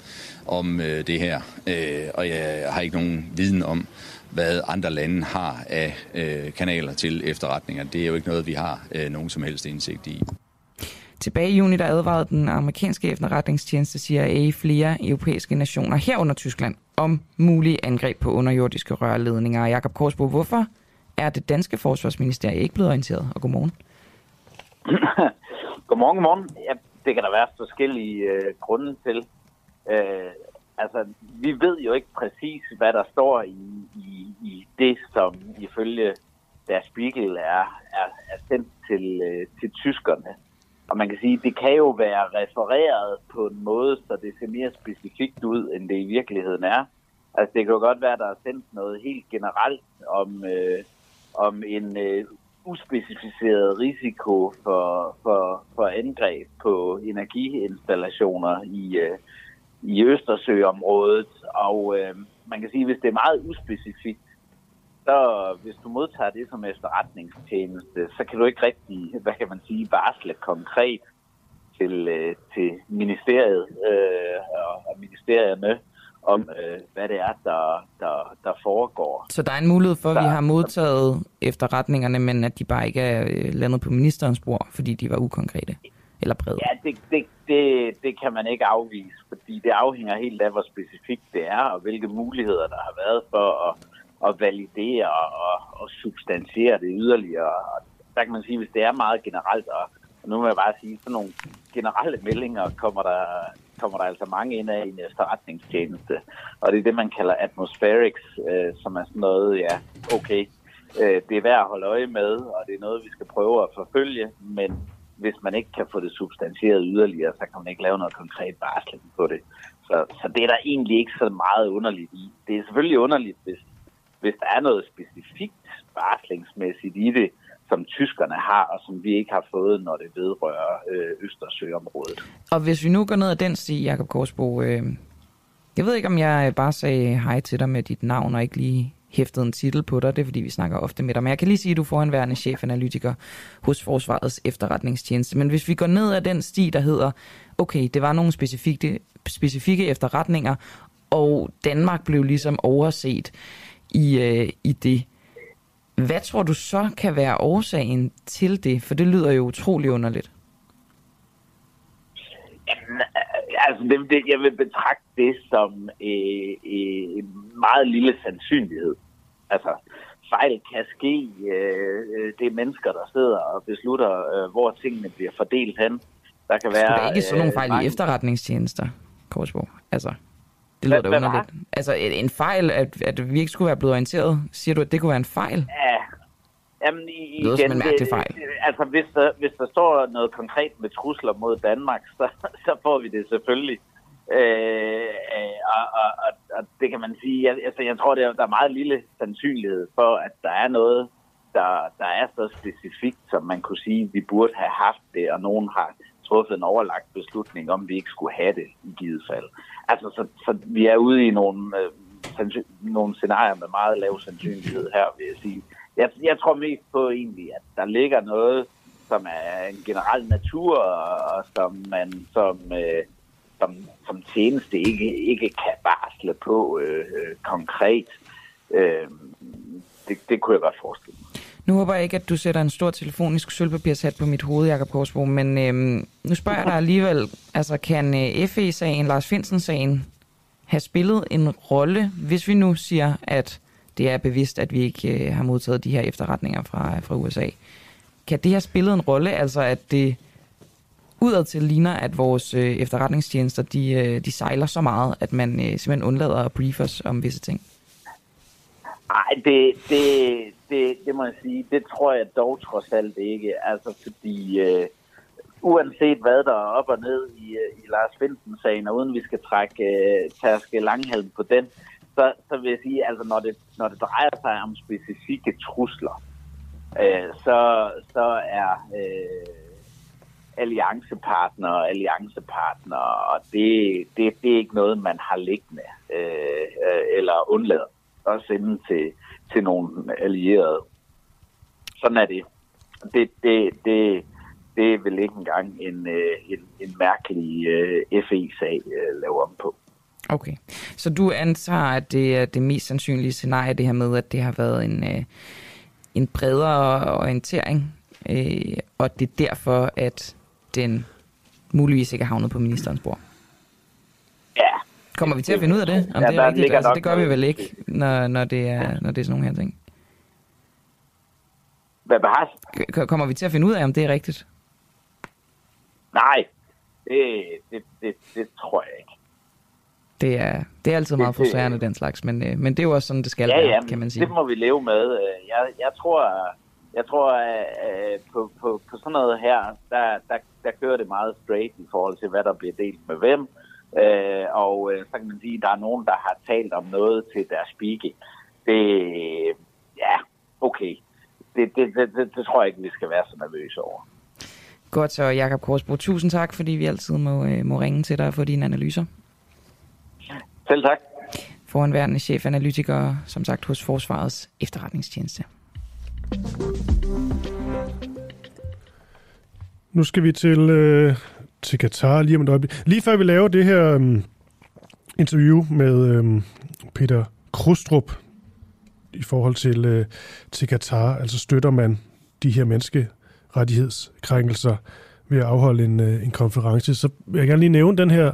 om øh, det her, øh, og jeg har ikke nogen viden om, hvad andre lande har af øh, kanaler til efterretninger. Det er jo ikke noget, vi har øh, nogen som helst indsigt i. Tilbage i juni, der advarede den amerikanske efterretningstjeneste CIA flere europæiske nationer, herunder Tyskland, om mulige angreb på underjordiske rørledninger. Jakob Korsbo, hvorfor er det danske forsvarsministerium ikke blevet orienteret? Og godmorgen. Godmorgen, godmorgen. Ja, det kan der være forskellige øh, grunde til. Øh, altså, vi ved jo ikke præcis, hvad der står i, i, i det, som ifølge Der Spiegel er, er, er sendt til, øh, til tyskerne. Og man kan sige, det kan jo være refereret på en måde, så det ser mere specifikt ud, end det i virkeligheden er. Altså, det kan jo godt være, at der er sendt noget helt generelt om, øh, om en øh, uspecificeret risiko for, for, for angreb på energiinstallationer i, øh, i Østersøområdet. Og øh, man kan sige, at hvis det er meget uspecifikt, så hvis du modtager det som efterretningstjeneste, så kan du ikke rigtig, hvad kan man sige, varsle konkret til, øh, til ministeriet øh, og, ministerierne om, øh, hvad det er, der, der, der foregår. Så der er en mulighed for, at vi har modtaget efterretningerne, men at de bare ikke er øh, landet på ministerens bord, fordi de var ukonkrete eller brede? Ja, det, det, det, det kan man ikke afvise, fordi det afhænger helt af, hvor specifikt det er, og hvilke muligheder der har været for at, at validere og, og substantiere det yderligere. Og der kan man sige, hvis det er meget generelt, og og nu må jeg bare sige, sådan nogle generelle meldinger kommer der, kommer der altså mange ind af i en efterretningstjeneste. Og det er det, man kalder atmospherics, øh, som er sådan noget, ja, okay, øh, det er værd at holde øje med, og det er noget, vi skal prøve at forfølge, men hvis man ikke kan få det substantieret yderligere, så kan man ikke lave noget konkret varsling på det. Så, så det er der egentlig ikke så meget underligt i. Det er selvfølgelig underligt, hvis, hvis der er noget specifikt varslingsmæssigt i det, som tyskerne har, og som vi ikke har fået, når det vedrører øh, Østersøområdet. Og hvis vi nu går ned ad den sti, Jakob Korsbo, øh, jeg ved ikke, om jeg øh, bare sagde hej til dig med dit navn, og ikke lige hæftet en titel på dig, det er fordi, vi snakker ofte med dig. Men jeg kan lige sige, at du får foranværende chefanalytiker hos Forsvarets efterretningstjeneste. Men hvis vi går ned ad den sti, der hedder, okay, det var nogle specifikke, specifikke efterretninger, og Danmark blev ligesom overset i, øh, i det. Hvad tror du så kan være årsagen til det? For det lyder jo utrolig underligt. Jamen, altså, det, det, jeg vil betragte det som øh, øh, en meget lille sandsynlighed. Altså, fejl kan ske. Øh, det er mennesker, der sidder og beslutter, øh, hvor tingene bliver fordelt hen. Der kan være... Der er ikke sådan nogle fejl øh, i efterretningstjenester, Korsbo. Altså, det lyder da underligt. Altså, en fejl, at, at vi ikke skulle være blevet orienteret, siger du, at det kunne være en fejl? Ja, Jamen, i, det igen, som en mærkelig fejl. Det, altså, hvis der, hvis der står noget konkret med trusler mod Danmark, så, så får vi det selvfølgelig. Øh, og, og, og, og det kan man sige, jeg, altså, jeg tror, er, der er meget lille sandsynlighed for, at der er noget, der, der er så specifikt, som man kunne sige, vi burde have haft det, og nogen har truffet en overlagt beslutning om, vi ikke skulle have det i givet fald. Altså, så, så vi er ude i nogle, øh, nogle scenarier med meget lav sandsynlighed her, vil jeg sige jeg, jeg tror mest på egentlig, at der ligger noget, som er en generel natur, og som man som, øh, som, som tjeneste ikke, ikke kan varsle på øh, øh, konkret. Øh, det, det kunne jeg godt forestille mig. Nu håber jeg ikke, at du sætter en stor telefonisk sølvpapirshat på mit hoved, Jakob Korsbo, men øhm, nu spørger jeg dig alligevel, altså kan øh, FE-sagen, Lars Finsen-sagen, have spillet en rolle, hvis vi nu siger, at det er bevidst, at vi ikke øh, har modtaget de her efterretninger fra, fra USA. Kan det have spillet en rolle, altså at det udadtil ligner, at vores øh, efterretningstjenester, de, øh, de sejler så meget, at man øh, simpelthen undlader at briefe os om visse ting? Nej, det, det, det, det må jeg sige, det tror jeg dog trods alt ikke. Altså fordi øh, uanset hvad der er op og ned i, øh, i Lars Finsen-sagen, og uden vi skal trække øh, Terske langhalm på den, så, så vil jeg sige, altså når det, når det drejer sig om specifikke trusler, øh, så, så er øh, alliancepartner og alliancepartner, og det, det, det er ikke noget, man har liggende øh, øh eller undlader at sende til, til nogle allierede. Sådan er det. Det, det, det, det er vel ikke engang en, øh, en, en mærkelig øh, FE-sag øh, lave om på. Okay, så du antager, at det er det mest sandsynlige scenarie, det her med, at det har været en, en bredere orientering, og det er derfor, at den muligvis ikke har havnet på ministerens bord? Ja. Kommer vi til at finde ud af det? Om ja, det er rigtigt? Altså, det gør vi vel ikke, når, når, det er, når det er sådan nogle her ting? Hvad behar? Kommer vi til at finde ud af, om det er rigtigt? Nej, det, det, det, det tror jeg ikke. Det er, det er altid meget frustrerende, den slags, men, øh, men det er jo også sådan, det skal ja, være, ja, kan man sige. det må vi leve med. Øh, jeg, jeg tror, jeg tror at på, på, på sådan noget her, der, der, der kører det meget straight i forhold til, hvad der bliver delt med hvem, Øh, og øh, så kan man sige, at der er nogen, der har talt om noget til deres speaking. Det, ja, okay. Det, det, det, det, det tror jeg ikke, vi skal være så nervøse over. Godt så, Jakob Korsbro. Tusind tak, fordi vi altid må, øh, må ringe til dig og få dine analyser. Selv tak. Foranværende chefanalytiker, som sagt, hos Forsvarets efterretningstjeneste. Nu skal vi til, øh, til Katar lige om et øjeblik. Lige før vi laver det her øh, interview med øh, Peter Krustrup i forhold til, øh, til Katar, altså støtter man de her menneskerettighedskrænkelser ved at afholde en, øh, en konference, så vil jeg gerne lige nævne den her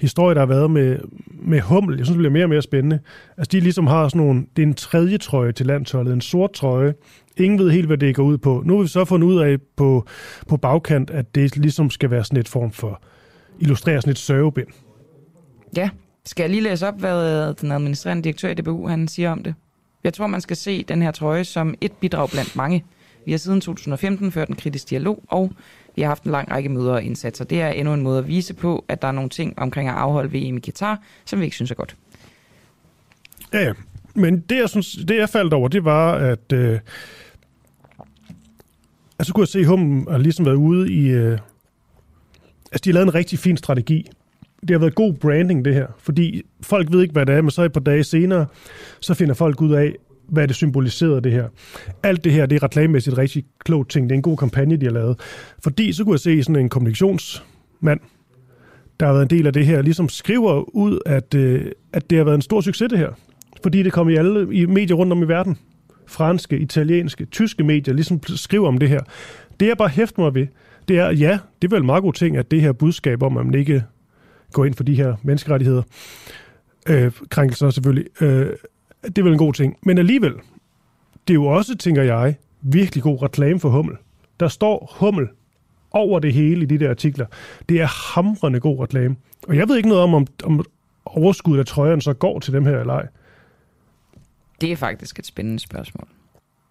historie, der har været med, med Hummel. Jeg synes, det bliver mere og mere spændende. Altså, de ligesom har sådan nogle, det er en tredje trøje til landsholdet, en sort trøje. Ingen ved helt, hvad det går ud på. Nu har vi så fundet ud af på, på bagkant, at det ligesom skal være sådan et form for, illustrere sådan et sørgebind. Ja, skal jeg lige læse op, hvad den administrerende direktør i DBU han siger om det? Jeg tror, man skal se den her trøje som et bidrag blandt mange. Vi har siden 2015 ført en kritisk dialog, og vi har haft en lang række møder og indsatser. Det er endnu en måde at vise på, at der er nogle ting omkring at afholde VM i Katar, som vi ikke synes er godt. Ja, ja. Men det, jeg, synes, det, jeg faldt over, det var, at... Øh, altså, kunne jeg se, at Hummen har ligesom været ude i... Øh, altså, de har lavet en rigtig fin strategi. Det har været god branding, det her. Fordi folk ved ikke, hvad det er, men så et par dage senere, så finder folk ud af, hvad det symboliserede, det her. Alt det her, det er reklamemæssigt rigtig klogt ting. Det er en god kampagne, de har lavet. Fordi så kunne jeg se sådan en kommunikationsmand, der har været en del af det her, ligesom skriver ud, at, øh, at det har været en stor succes, det her. Fordi det kom i alle i medier rundt om i verden. Franske, italienske, tyske medier ligesom skriver om det her. Det jeg bare hæfter mig ved, det er, ja, det er vel en meget god ting, at det her budskab om, at man ikke går ind for de her menneskerettigheder, øh, krænkelser selvfølgelig, øh, det er vel en god ting. Men alligevel, det er jo også, tænker jeg, virkelig god reklame for Hummel. Der står Hummel over det hele i de der artikler. Det er hamrende god reklame. Og jeg ved ikke noget om, om, om overskuddet af trøjerne så går til dem her eller ej. Det er faktisk et spændende spørgsmål.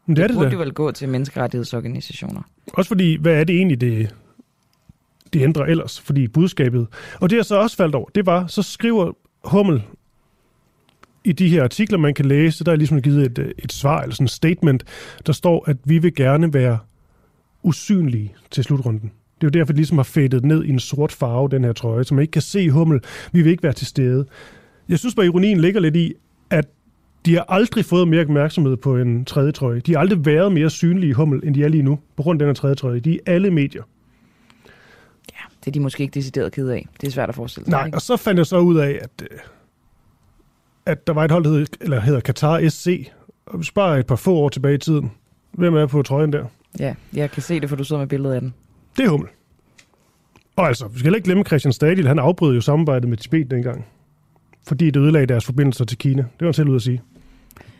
Men det, det er burde det jo da. vel gå til menneskerettighedsorganisationer. Også fordi, hvad er det egentlig, det, det ændrer ellers? Fordi budskabet... Og det jeg så også faldt over, det var, så skriver Hummel i de her artikler, man kan læse, der er ligesom givet et, et svar, eller sådan et statement, der står, at vi vil gerne være usynlige til slutrunden. Det er jo derfor, det ligesom har fadet ned i en sort farve, den her trøje, så man ikke kan se Hummel. Vi vil ikke være til stede. Jeg synes bare, ironien ligger lidt i, at de har aldrig fået mere opmærksomhed på en tredje trøje. De har aldrig været mere synlige i Hummel, end de er lige nu, på grund af den her tredje trøje. De er i alle medier. Det er de måske ikke decideret ked af. Det er svært at forestille sig. Nej, ikke? og så fandt jeg så ud af, at, øh, at der var et hold, der hed, eller hedder Qatar SC, og vi sparer et par få år tilbage i tiden. Hvem er på trøjen der? Ja, jeg kan se det, for du sidder med billedet af den. Det er Hummel. Og altså, vi skal heller ikke glemme Christian Stadil, han afbrød jo samarbejdet med Tibet dengang. Fordi det ødelagde deres forbindelser til Kina. Det var han selv ud at sige.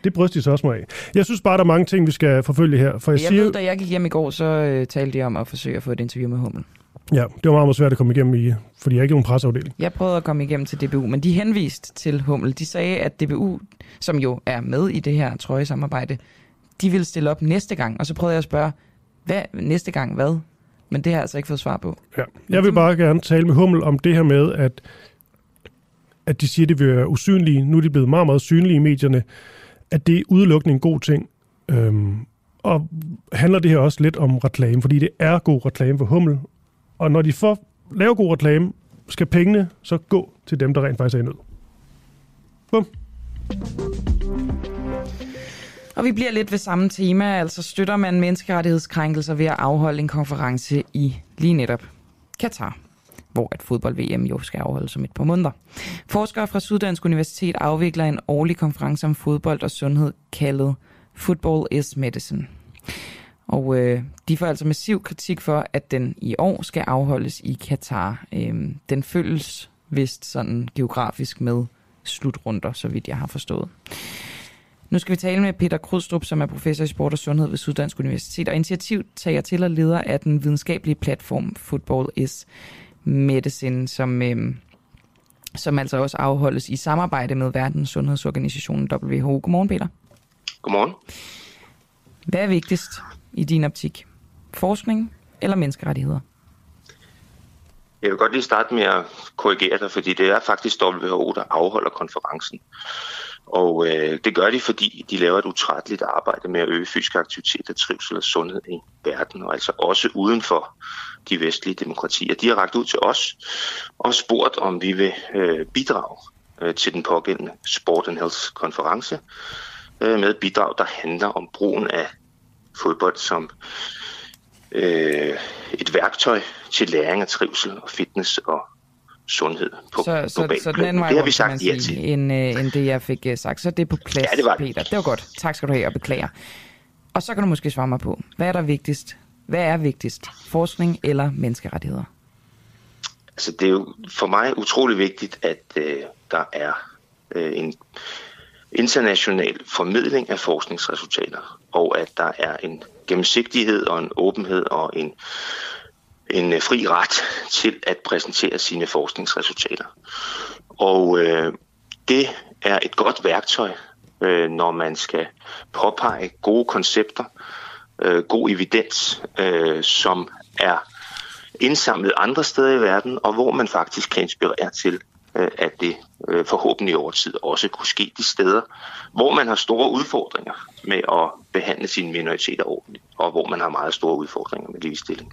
Det bryster de så også mig af. Jeg synes bare, der er mange ting, vi skal forfølge her. For jeg, Jeg, siger, ved, da jeg gik hjem i går, så øh, talte de om at forsøge at få et interview med Hummel. ja, det var meget, meget svært at komme igennem i, fordi jeg er ikke nogen presseafdeling. Jeg prøvede at komme igennem til DBU, men de henviste til Hummel. De sagde, at DBU, som jo er med i det her trøjesamarbejde, de ville stille op næste gang. Og så prøvede jeg at spørge, hvad næste gang hvad? Men det har jeg altså ikke fået svar på. Ja. Jeg vil bare gerne tale med Hummel om det her med, at, at de siger, at de vil være usynlige. Nu er de blevet meget, meget synlige i medierne. At det er udelukkende en god ting. Øhm, og handler det her også lidt om reklame, fordi det er god reklame for Hummel. Og når de får laver god reklame, skal pengene så gå til dem, der rent faktisk er i nød. Bum. Og vi bliver lidt ved samme tema, altså støtter man menneskerettighedskrænkelser ved at afholde en konference i lige netop Katar, hvor at fodbold-VM jo skal afholdes om et par måneder. Forskere fra Syddansk Universitet afvikler en årlig konference om fodbold og sundhed kaldet Football is Medicine. Og øh, de får altså massiv kritik for, at den i år skal afholdes i Katar. Øhm, den følges vist sådan geografisk med slutrunder, så vidt jeg har forstået. Nu skal vi tale med Peter Krudstrup, som er professor i sport og sundhed ved Syddansk Universitet, og initiativtager til og leder af den videnskabelige platform Football is Medicine, som, øhm, som altså også afholdes i samarbejde med Verdens Sundhedsorganisation WHO. Godmorgen, Peter. Godmorgen. Hvad er vigtigst i din optik? Forskning eller menneskerettigheder? Jeg vil godt lige starte med at korrigere dig, fordi det er faktisk WHO, der afholder konferencen. Og øh, det gør de, fordi de laver et utrætteligt arbejde med at øge fysisk aktivitet og trivsel og sundhed i verden, og altså også uden for de vestlige demokratier. De har ragt ud til os og spurgt, om vi vil øh, bidrage øh, til den pågældende Sport and Health konference øh, med bidrag, der handler om brugen af fodbold som øh, et værktøj til læring af trivsel og fitness og sundhed på så, så, så den anden vej det har vi sagt ja til. end, øh, end det, jeg fik øh, sagt. Så det er på plads, Ja, det var det. Peter. Det var godt. Tak skal du have, og beklager. Og så kan du måske svare mig på, hvad er der vigtigst? Hvad er vigtigst? Forskning eller menneskerettigheder? Altså, det er jo for mig utrolig vigtigt, at øh, der er øh, en international formidling af forskningsresultater, og at der er en gennemsigtighed og en åbenhed og en, en øh, fri ret til at præsentere sine forskningsresultater. Og øh, det er et godt værktøj, øh, når man skal påpege gode koncepter, øh, god evidens, øh, som er indsamlet andre steder i verden, og hvor man faktisk kan inspirere til, øh, at det øh, forhåbentlig over tid også kunne ske de steder, hvor man har store udfordringer med at behandle sine minoriteter ordentligt, og hvor man har meget store udfordringer med ligestilling.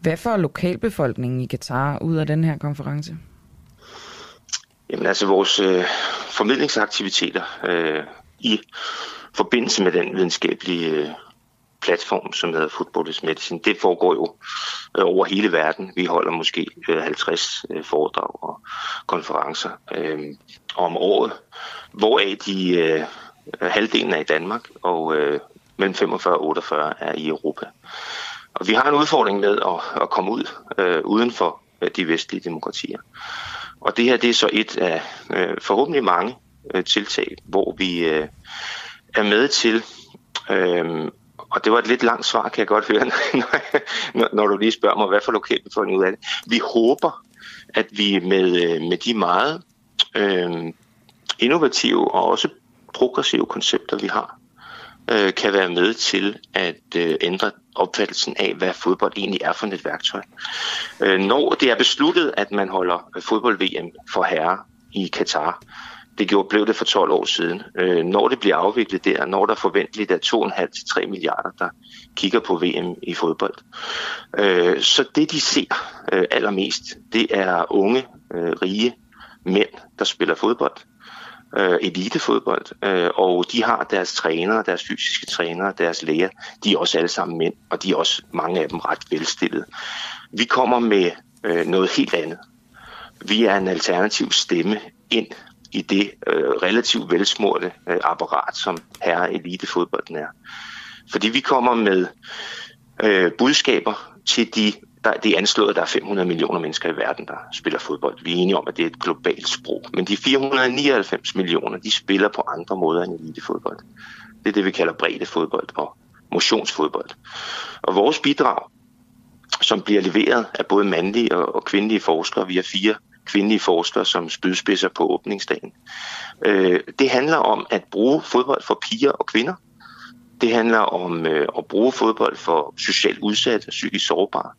Hvad får lokalbefolkningen i Katar ud af den her konference? Jamen altså vores øh, formidlingsaktiviteter øh, i forbindelse med den videnskabelige øh, platform, som hedder Football is Medicine, det foregår jo øh, over hele verden. Vi holder måske øh, 50 foredrag og konferencer øh, om året, hvoraf de øh, halvdelen er i Danmark, og øh, mellem 45 og 48 er i Europa. Og vi har en udfordring med at, at komme ud øh, uden for de vestlige demokratier. Og det her det er så et af øh, forhåbentlig mange øh, tiltag, hvor vi øh, er med til, Øhm, og det var et lidt langt svar, kan jeg godt høre, når, når du lige spørger mig, hvad for lokalbefolkningen ud af det. Vi håber, at vi med, øh, med de meget øh, innovative og også progressive koncepter, vi har, øh, kan være med til at øh, ændre opfattelsen af, hvad fodbold egentlig er for et værktøj. Øh, når det er besluttet, at man holder fodbold-VM for herrer i Katar, det gjorde, blev det for 12 år siden. Øh, når det bliver afviklet der, når der forventeligt er 2,5-3 milliarder, der kigger på VM i fodbold. Øh, så det, de ser øh, allermest, det er unge, øh, rige mænd, der spiller fodbold øh, elitefodbold, øh, og de har deres trænere, deres fysiske trænere, deres læger, de er også alle sammen mænd, og de er også mange af dem ret velstillede. Vi kommer med øh, noget helt andet. Vi er en alternativ stemme ind i det øh, relativt velsmurte øh, apparat, som herre elitefodbolden er. Fordi vi kommer med øh, budskaber til de der, det er anslået, at der er 500 millioner mennesker i verden, der spiller fodbold. Vi er enige om, at det er et globalt sprog. Men de 499 millioner, de spiller på andre måder end elitefodbold. Det er det, vi kalder breddefodbold og motionsfodbold. Og vores bidrag, som bliver leveret af både mandlige og kvindelige forskere, via fire kvindelige forskere som spydspidser på åbningsdagen, øh, det handler om at bruge fodbold for piger og kvinder. Det handler om øh, at bruge fodbold for socialt udsatte og psykisk sårbare.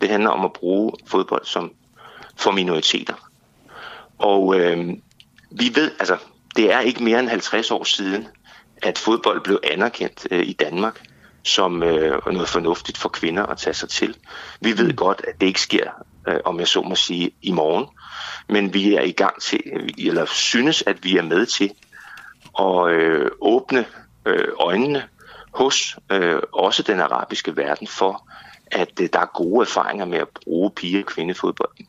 Det handler om at bruge fodbold som for minoriteter. Og øh, vi ved, altså, det er ikke mere end 50 år siden, at fodbold blev anerkendt øh, i Danmark som øh, noget fornuftigt for kvinder at tage sig til. Vi ved godt, at det ikke sker, øh, om jeg så må sige, i morgen. Men vi er i gang til, eller synes, at vi er med til at øh, åbne øh, øjnene hos øh, også den arabiske verden for, at øh, der er gode erfaringer med at bruge pige- og kvindefodbolden.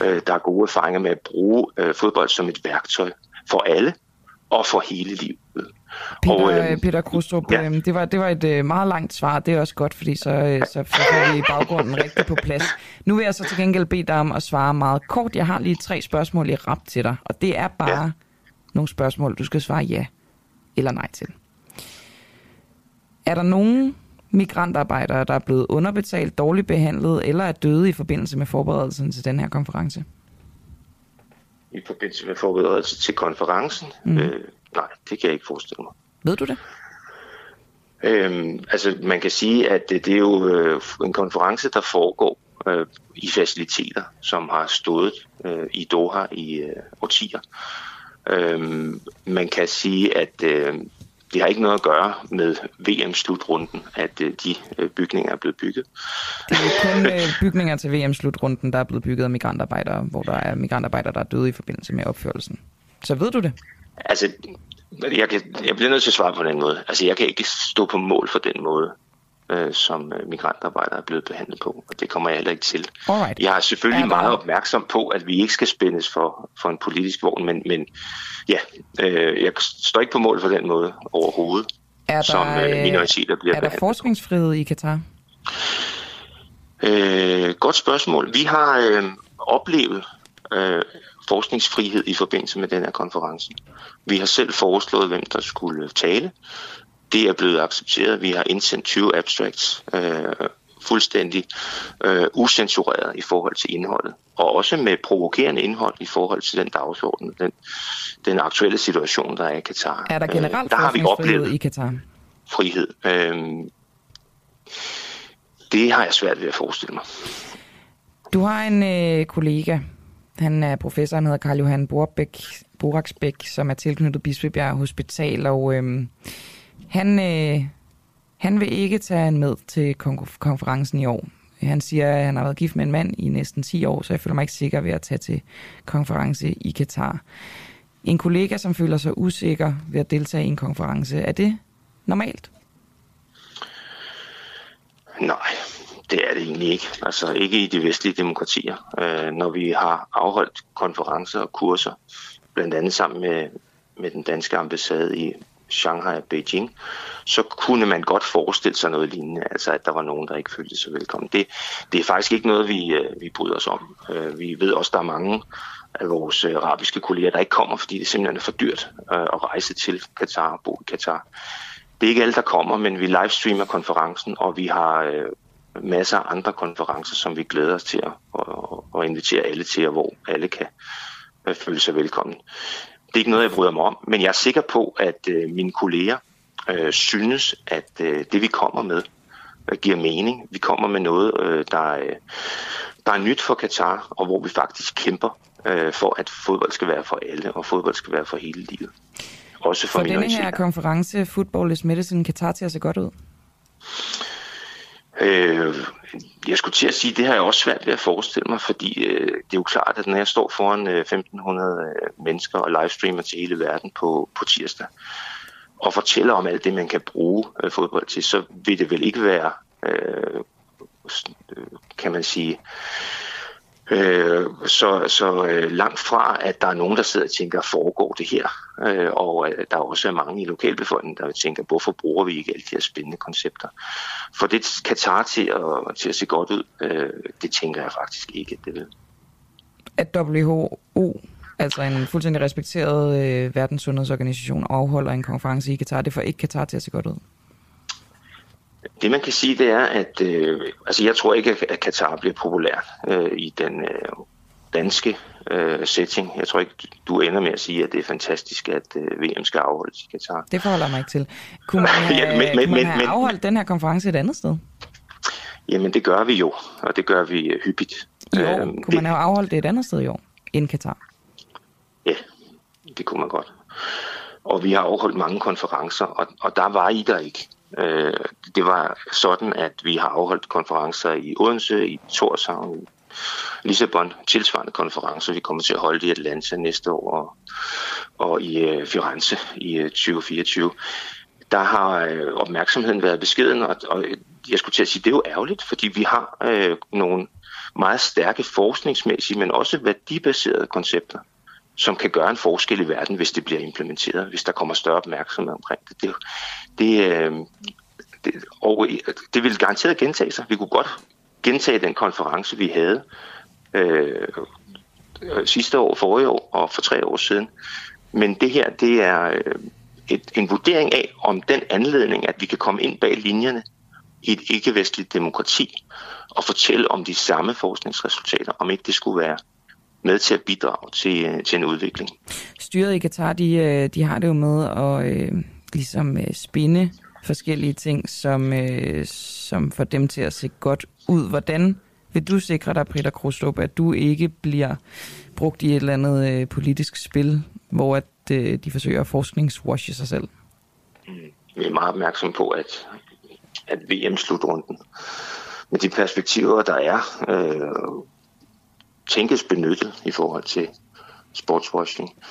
Øh, der er gode erfaringer med at bruge øh, fodbold som et værktøj for alle og for hele livet. Peter, og, øh, Peter Krustrup, ja. øh, det, var, det var et øh, meget langt svar. Det er også godt, fordi så, øh, så får vi baggrunden rigtig på plads. Nu vil jeg så til gengæld bede dig om at svare meget kort. Jeg har lige tre spørgsmål i rap til dig, og det er bare ja. nogle spørgsmål, du skal svare ja eller nej til. Er der nogen migrantarbejdere, der er blevet underbetalt, dårligt behandlet eller er døde i forbindelse med forberedelsen til den her konference? I forbindelse med forberedelse til konferencen? Mm. Øh, nej, det kan jeg ikke forestille mig. Ved du det? Øhm, altså, man kan sige, at det, det er jo øh, en konference, der foregår øh, i faciliteter, som har stået øh, i Doha i øh, årtier. Øh, man kan sige, at øh, det har ikke noget at gøre med VM-slutrunden, at øh, de øh, bygninger er blevet bygget. Det er kun øh, bygninger til VM-slutrunden, der er blevet bygget af migrantarbejdere, hvor der er migrantarbejdere, der er døde i forbindelse med opførelsen. Så ved du det? Altså, jeg, kan, jeg bliver nødt til at svare på den måde. Altså, jeg kan ikke stå på mål for den måde, øh, som øh, migrantarbejdere er blevet behandlet på, og det kommer jeg heller ikke til. Alright. Jeg er selvfølgelig er meget opmærksom på, at vi ikke skal spændes for, for en politisk vogn, men, men ja, øh, jeg står ikke på mål for den måde overhovedet, er der, som øh, minoriteter bliver Er der forskningsfrihed i Katar? Øh, godt spørgsmål. Vi har øh, oplevet øh, forskningsfrihed i forbindelse med den her konference. Vi har selv foreslået, hvem der skulle tale. Det er blevet accepteret. Vi har indsendt 20 abstracts øh, fuldstændig øh, usensureret i forhold til indholdet. Og også med provokerende indhold i forhold til den dagsorden, den, den aktuelle situation, der er i Katar. Er der generelt øh, der har vi oplevet i Katar? Frihed. Øh, det har jeg svært ved at forestille mig. Du har en øh, kollega, han er professor, han hedder Karl Johan Borbæk, Boraksbæk, som er tilknyttet Bispebjerg Hospital, og øh, han, øh, han vil ikke tage en med til konferencen i år. Han siger, at han har været gift med en mand i næsten 10 år, så jeg føler mig ikke sikker ved at tage til konference i Katar. En kollega, som føler sig usikker ved at deltage i en konference, er det normalt? Nej, det er det egentlig ikke. Altså ikke i de vestlige demokratier. Øh, når vi har afholdt konferencer og kurser, blandt andet sammen med, med den danske ambassade i Shanghai og Beijing, så kunne man godt forestille sig noget lignende, altså at der var nogen, der ikke følte sig velkommen. Det, det er faktisk ikke noget, vi, øh, vi bryder os om. Øh, vi ved også, at der er mange af vores øh, arabiske kolleger, der ikke kommer, fordi det simpelthen er for dyrt at rejse til Katar og bo i Katar. Det er ikke alle, der kommer, men vi livestreamer konferencen, og vi har masser af andre konferencer, som vi glæder os til at, at, at invitere alle til, og hvor alle kan føle sig velkommen. Det er ikke noget, jeg bryder mig om, men jeg er sikker på, at øh, mine kolleger øh, synes, at øh, det vi kommer med øh, giver mening. Vi kommer med noget, øh, der, øh, der er nyt for Katar, og hvor vi faktisk kæmper øh, for, at fodbold skal være for alle, og fodbold skal være for hele livet. Også for, for denne her konference, Football is Medicine, Katar til at se godt ud? Øh, jeg skulle til at sige, det har jeg også svært ved at forestille mig, fordi øh, det er jo klart, at når jeg står foran øh, 1500 øh, mennesker og livestreamer til hele verden på, på tirsdag, og fortæller om alt det, man kan bruge øh, fodbold til, så vil det vel ikke være, øh, øh kan man sige, Øh, så så øh, langt fra, at der er nogen, der sidder og tænker, foregår det her? Øh, og øh, der er også mange i lokalbefolkningen, der tænker, hvorfor bruger vi ikke alle de her spændende koncepter? For det Katar til at, til at se godt ud, øh, det tænker jeg faktisk ikke, at det vil. At WHO, altså en fuldstændig respekteret øh, verdenssundhedsorganisation, afholder en konference i Katar, det får ikke Katar til at se godt ud? Det man kan sige, det er, at øh, altså jeg tror ikke, at Katar bliver populær øh, i den øh, danske øh, setting. Jeg tror ikke, du ender med at sige, at det er fantastisk, at øh, VM skal afholdes i Katar. Det forholder mig ikke til. Kunne man have, ja, men, men, kunne man have men, afholdt den her konference et andet sted? Jamen det gør vi jo, og det gør vi øh, hyppigt. År? Øhm, kunne det, man have afholdt det et andet sted i år end Katar? Ja, det kunne man godt. Og vi har afholdt mange konferencer, og, og der var I der ikke. Øh, det var sådan, at vi har afholdt konferencer i Odense, i Torshavn, Lissabon, tilsvarende konferencer. Vi kommer til at holde i Atlanta næste år og, og i øh, Firenze i øh, 2024. Der har øh, opmærksomheden været beskeden, og, og jeg skulle til at sige, det er jo ærgerligt, fordi vi har øh, nogle meget stærke forskningsmæssige, men også værdibaserede koncepter, som kan gøre en forskel i verden, hvis det bliver implementeret, hvis der kommer større opmærksomhed omkring det. Det, det, øh, det, og det vil garanteret gentage sig. Vi kunne godt gentage den konference, vi havde øh, sidste år, forrige år og for tre år siden. Men det her, det er øh, et, en vurdering af, om den anledning, at vi kan komme ind bag linjerne i et ikke-vestligt demokrati og fortælle om de samme forskningsresultater, om ikke det skulle være med til at bidrage til, øh, til en udvikling. Styret i Katar, de, øh, de har det jo med at øh, ligesom øh, spinde forskellige ting, som, øh, som får dem til at se godt ud. Hvordan vil du sikre dig, Peter Krustrup, at du ikke bliver brugt i et eller andet øh, politisk spil, hvor at, øh, de forsøger at forskningswashe sig selv? Vi er meget opmærksom på, at, at VM-slutrunden med de perspektiver, der er, øh, tænkes benyttet i forhold til sportswashing.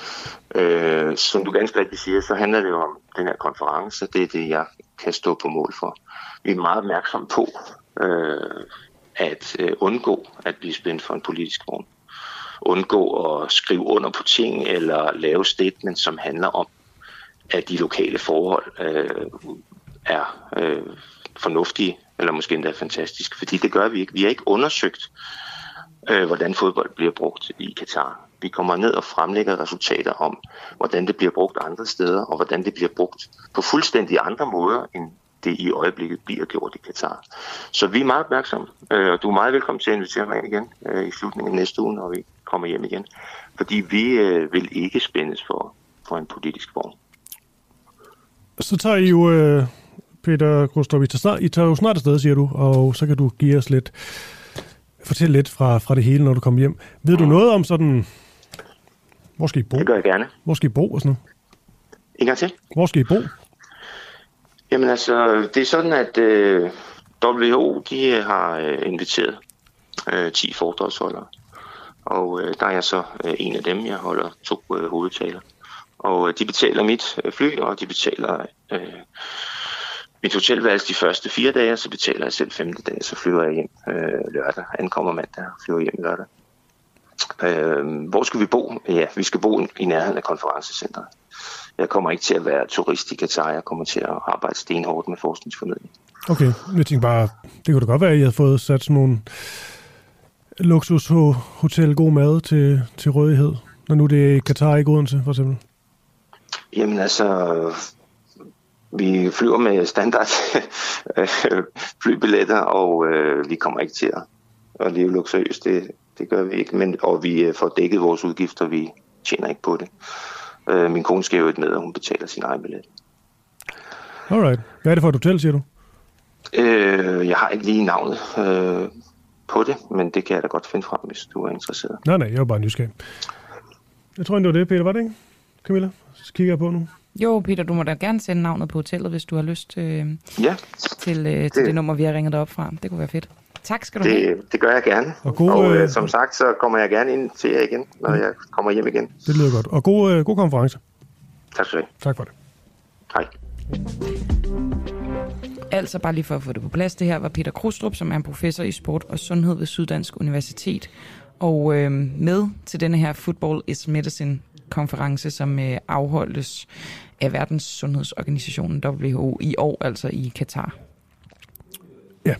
Øh, som du ganske rigtigt siger, så handler det jo om den her konference. Det er det, jeg kan stå på mål for. Vi er meget opmærksomme på øh, at øh, undgå at blive spændt for en politisk vogn. Undgå at skrive under på ting eller lave statements, som handler om, at de lokale forhold øh, er øh, fornuftige, eller måske endda fantastiske. Fordi det gør vi ikke. Vi har ikke undersøgt, øh, Øh, hvordan fodbold bliver brugt i Katar. Vi kommer ned og fremlægger resultater om, hvordan det bliver brugt andre steder, og hvordan det bliver brugt på fuldstændig andre måder, end det i øjeblikket bliver gjort i Katar. Så vi er meget opmærksomme, øh, og du er meget velkommen til at invitere mig igen øh, i slutningen af næste uge, når vi kommer hjem igen. Fordi vi øh, vil ikke spændes for, for en politisk form. Så tager I jo, øh, Peter Grustrup, I tager, I tager jo snart afsted, siger du, og så kan du give os lidt, fortælle lidt fra, fra det hele, når du kommer hjem. Ved du noget om sådan, hvor skal I bo? Det gør jeg gerne. Hvor skal I bo og sådan noget? En gang til. Hvor skal I bo? Jamen altså, det er sådan, at øh, WHO de øh, har øh, inviteret øh, 10 foredragsholdere. Og øh, der er jeg så øh, en af dem. Jeg holder to øh, hovedtaler. Og øh, de betaler mit øh, fly, og de betaler øh, mit hotelværelse de første fire dage, så betaler jeg selv femte dag, så flyver jeg hjem øh, lørdag. Ankommer mandag og flyver hjem lørdag. Øh, hvor skal vi bo? Ja, vi skal bo i nærheden af konferencecenteret. Jeg kommer ikke til at være turist i Katar, jeg kommer til at arbejde stenhårdt med forskningsformidling. Okay, jeg tænker bare, det kunne da godt være, at I havde fået sat sådan nogle luksushotel god mad til, til rådighed, når nu det er Katar i Odense, for eksempel. Jamen altså, vi flyver med standard flybilletter, og øh, vi kommer ikke til at, leve luksuriøst. Det, det gør vi ikke, men, og vi øh, får dækket vores udgifter, vi tjener ikke på det. Øh, min kone skal jo med, og hun betaler sin egen billet. Alright. Hvad er det for et hotel, siger du? Øh, jeg har ikke lige navnet øh, på det, men det kan jeg da godt finde frem, hvis du er interesseret. Nej, nej, jeg var bare nysgerrig. Jeg tror det var det, Peter, var det ikke? Camilla, så kigger jeg på nu. Jo, Peter, du må da gerne sende navnet på hotellet, hvis du har lyst øh, ja, til, øh, til det. det nummer, vi har ringet dig op fra. Det kunne være fedt. Tak skal du det, have. Det gør jeg gerne. Og, god, og øh, øh, som sagt, så kommer jeg gerne ind til jer igen, når jeg kommer hjem igen. Det lyder godt. Og god, øh, god konference. Tak skal du have. Tak for det. Hej. Altså bare lige for at få det på plads, det her var Peter Krustrup, som er en professor i sport og sundhed ved Syddansk Universitet. Og øh, med til denne her Football is Medicine konference, som øh, afholdes af Verdens Sundhedsorganisationen WHO i år, altså i Katar. Ja.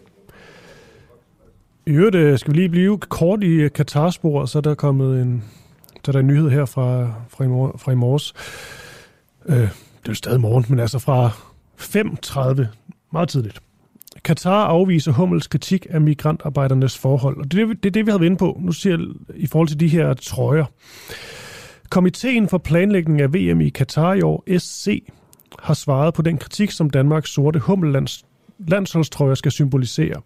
I øvrigt øh, skal vi lige blive kort i øh, Katarspor, så er der kommet en, så er der en nyhed her fra, fra, i, mor, fra i morges. Øh, det er jo stadig morgen, men altså fra 5.30, meget tidligt. Katar afviser Hummels kritik af migrantarbejdernes forhold. Og det er det, det, er det vi havde været inde på, nu siger jeg, i forhold til de her trøjer. Komiteen for planlægning af VM i Katar i år, SC, har svaret på den kritik, som Danmarks sorte Hummellands landsholdstrøjer skal symbolisere.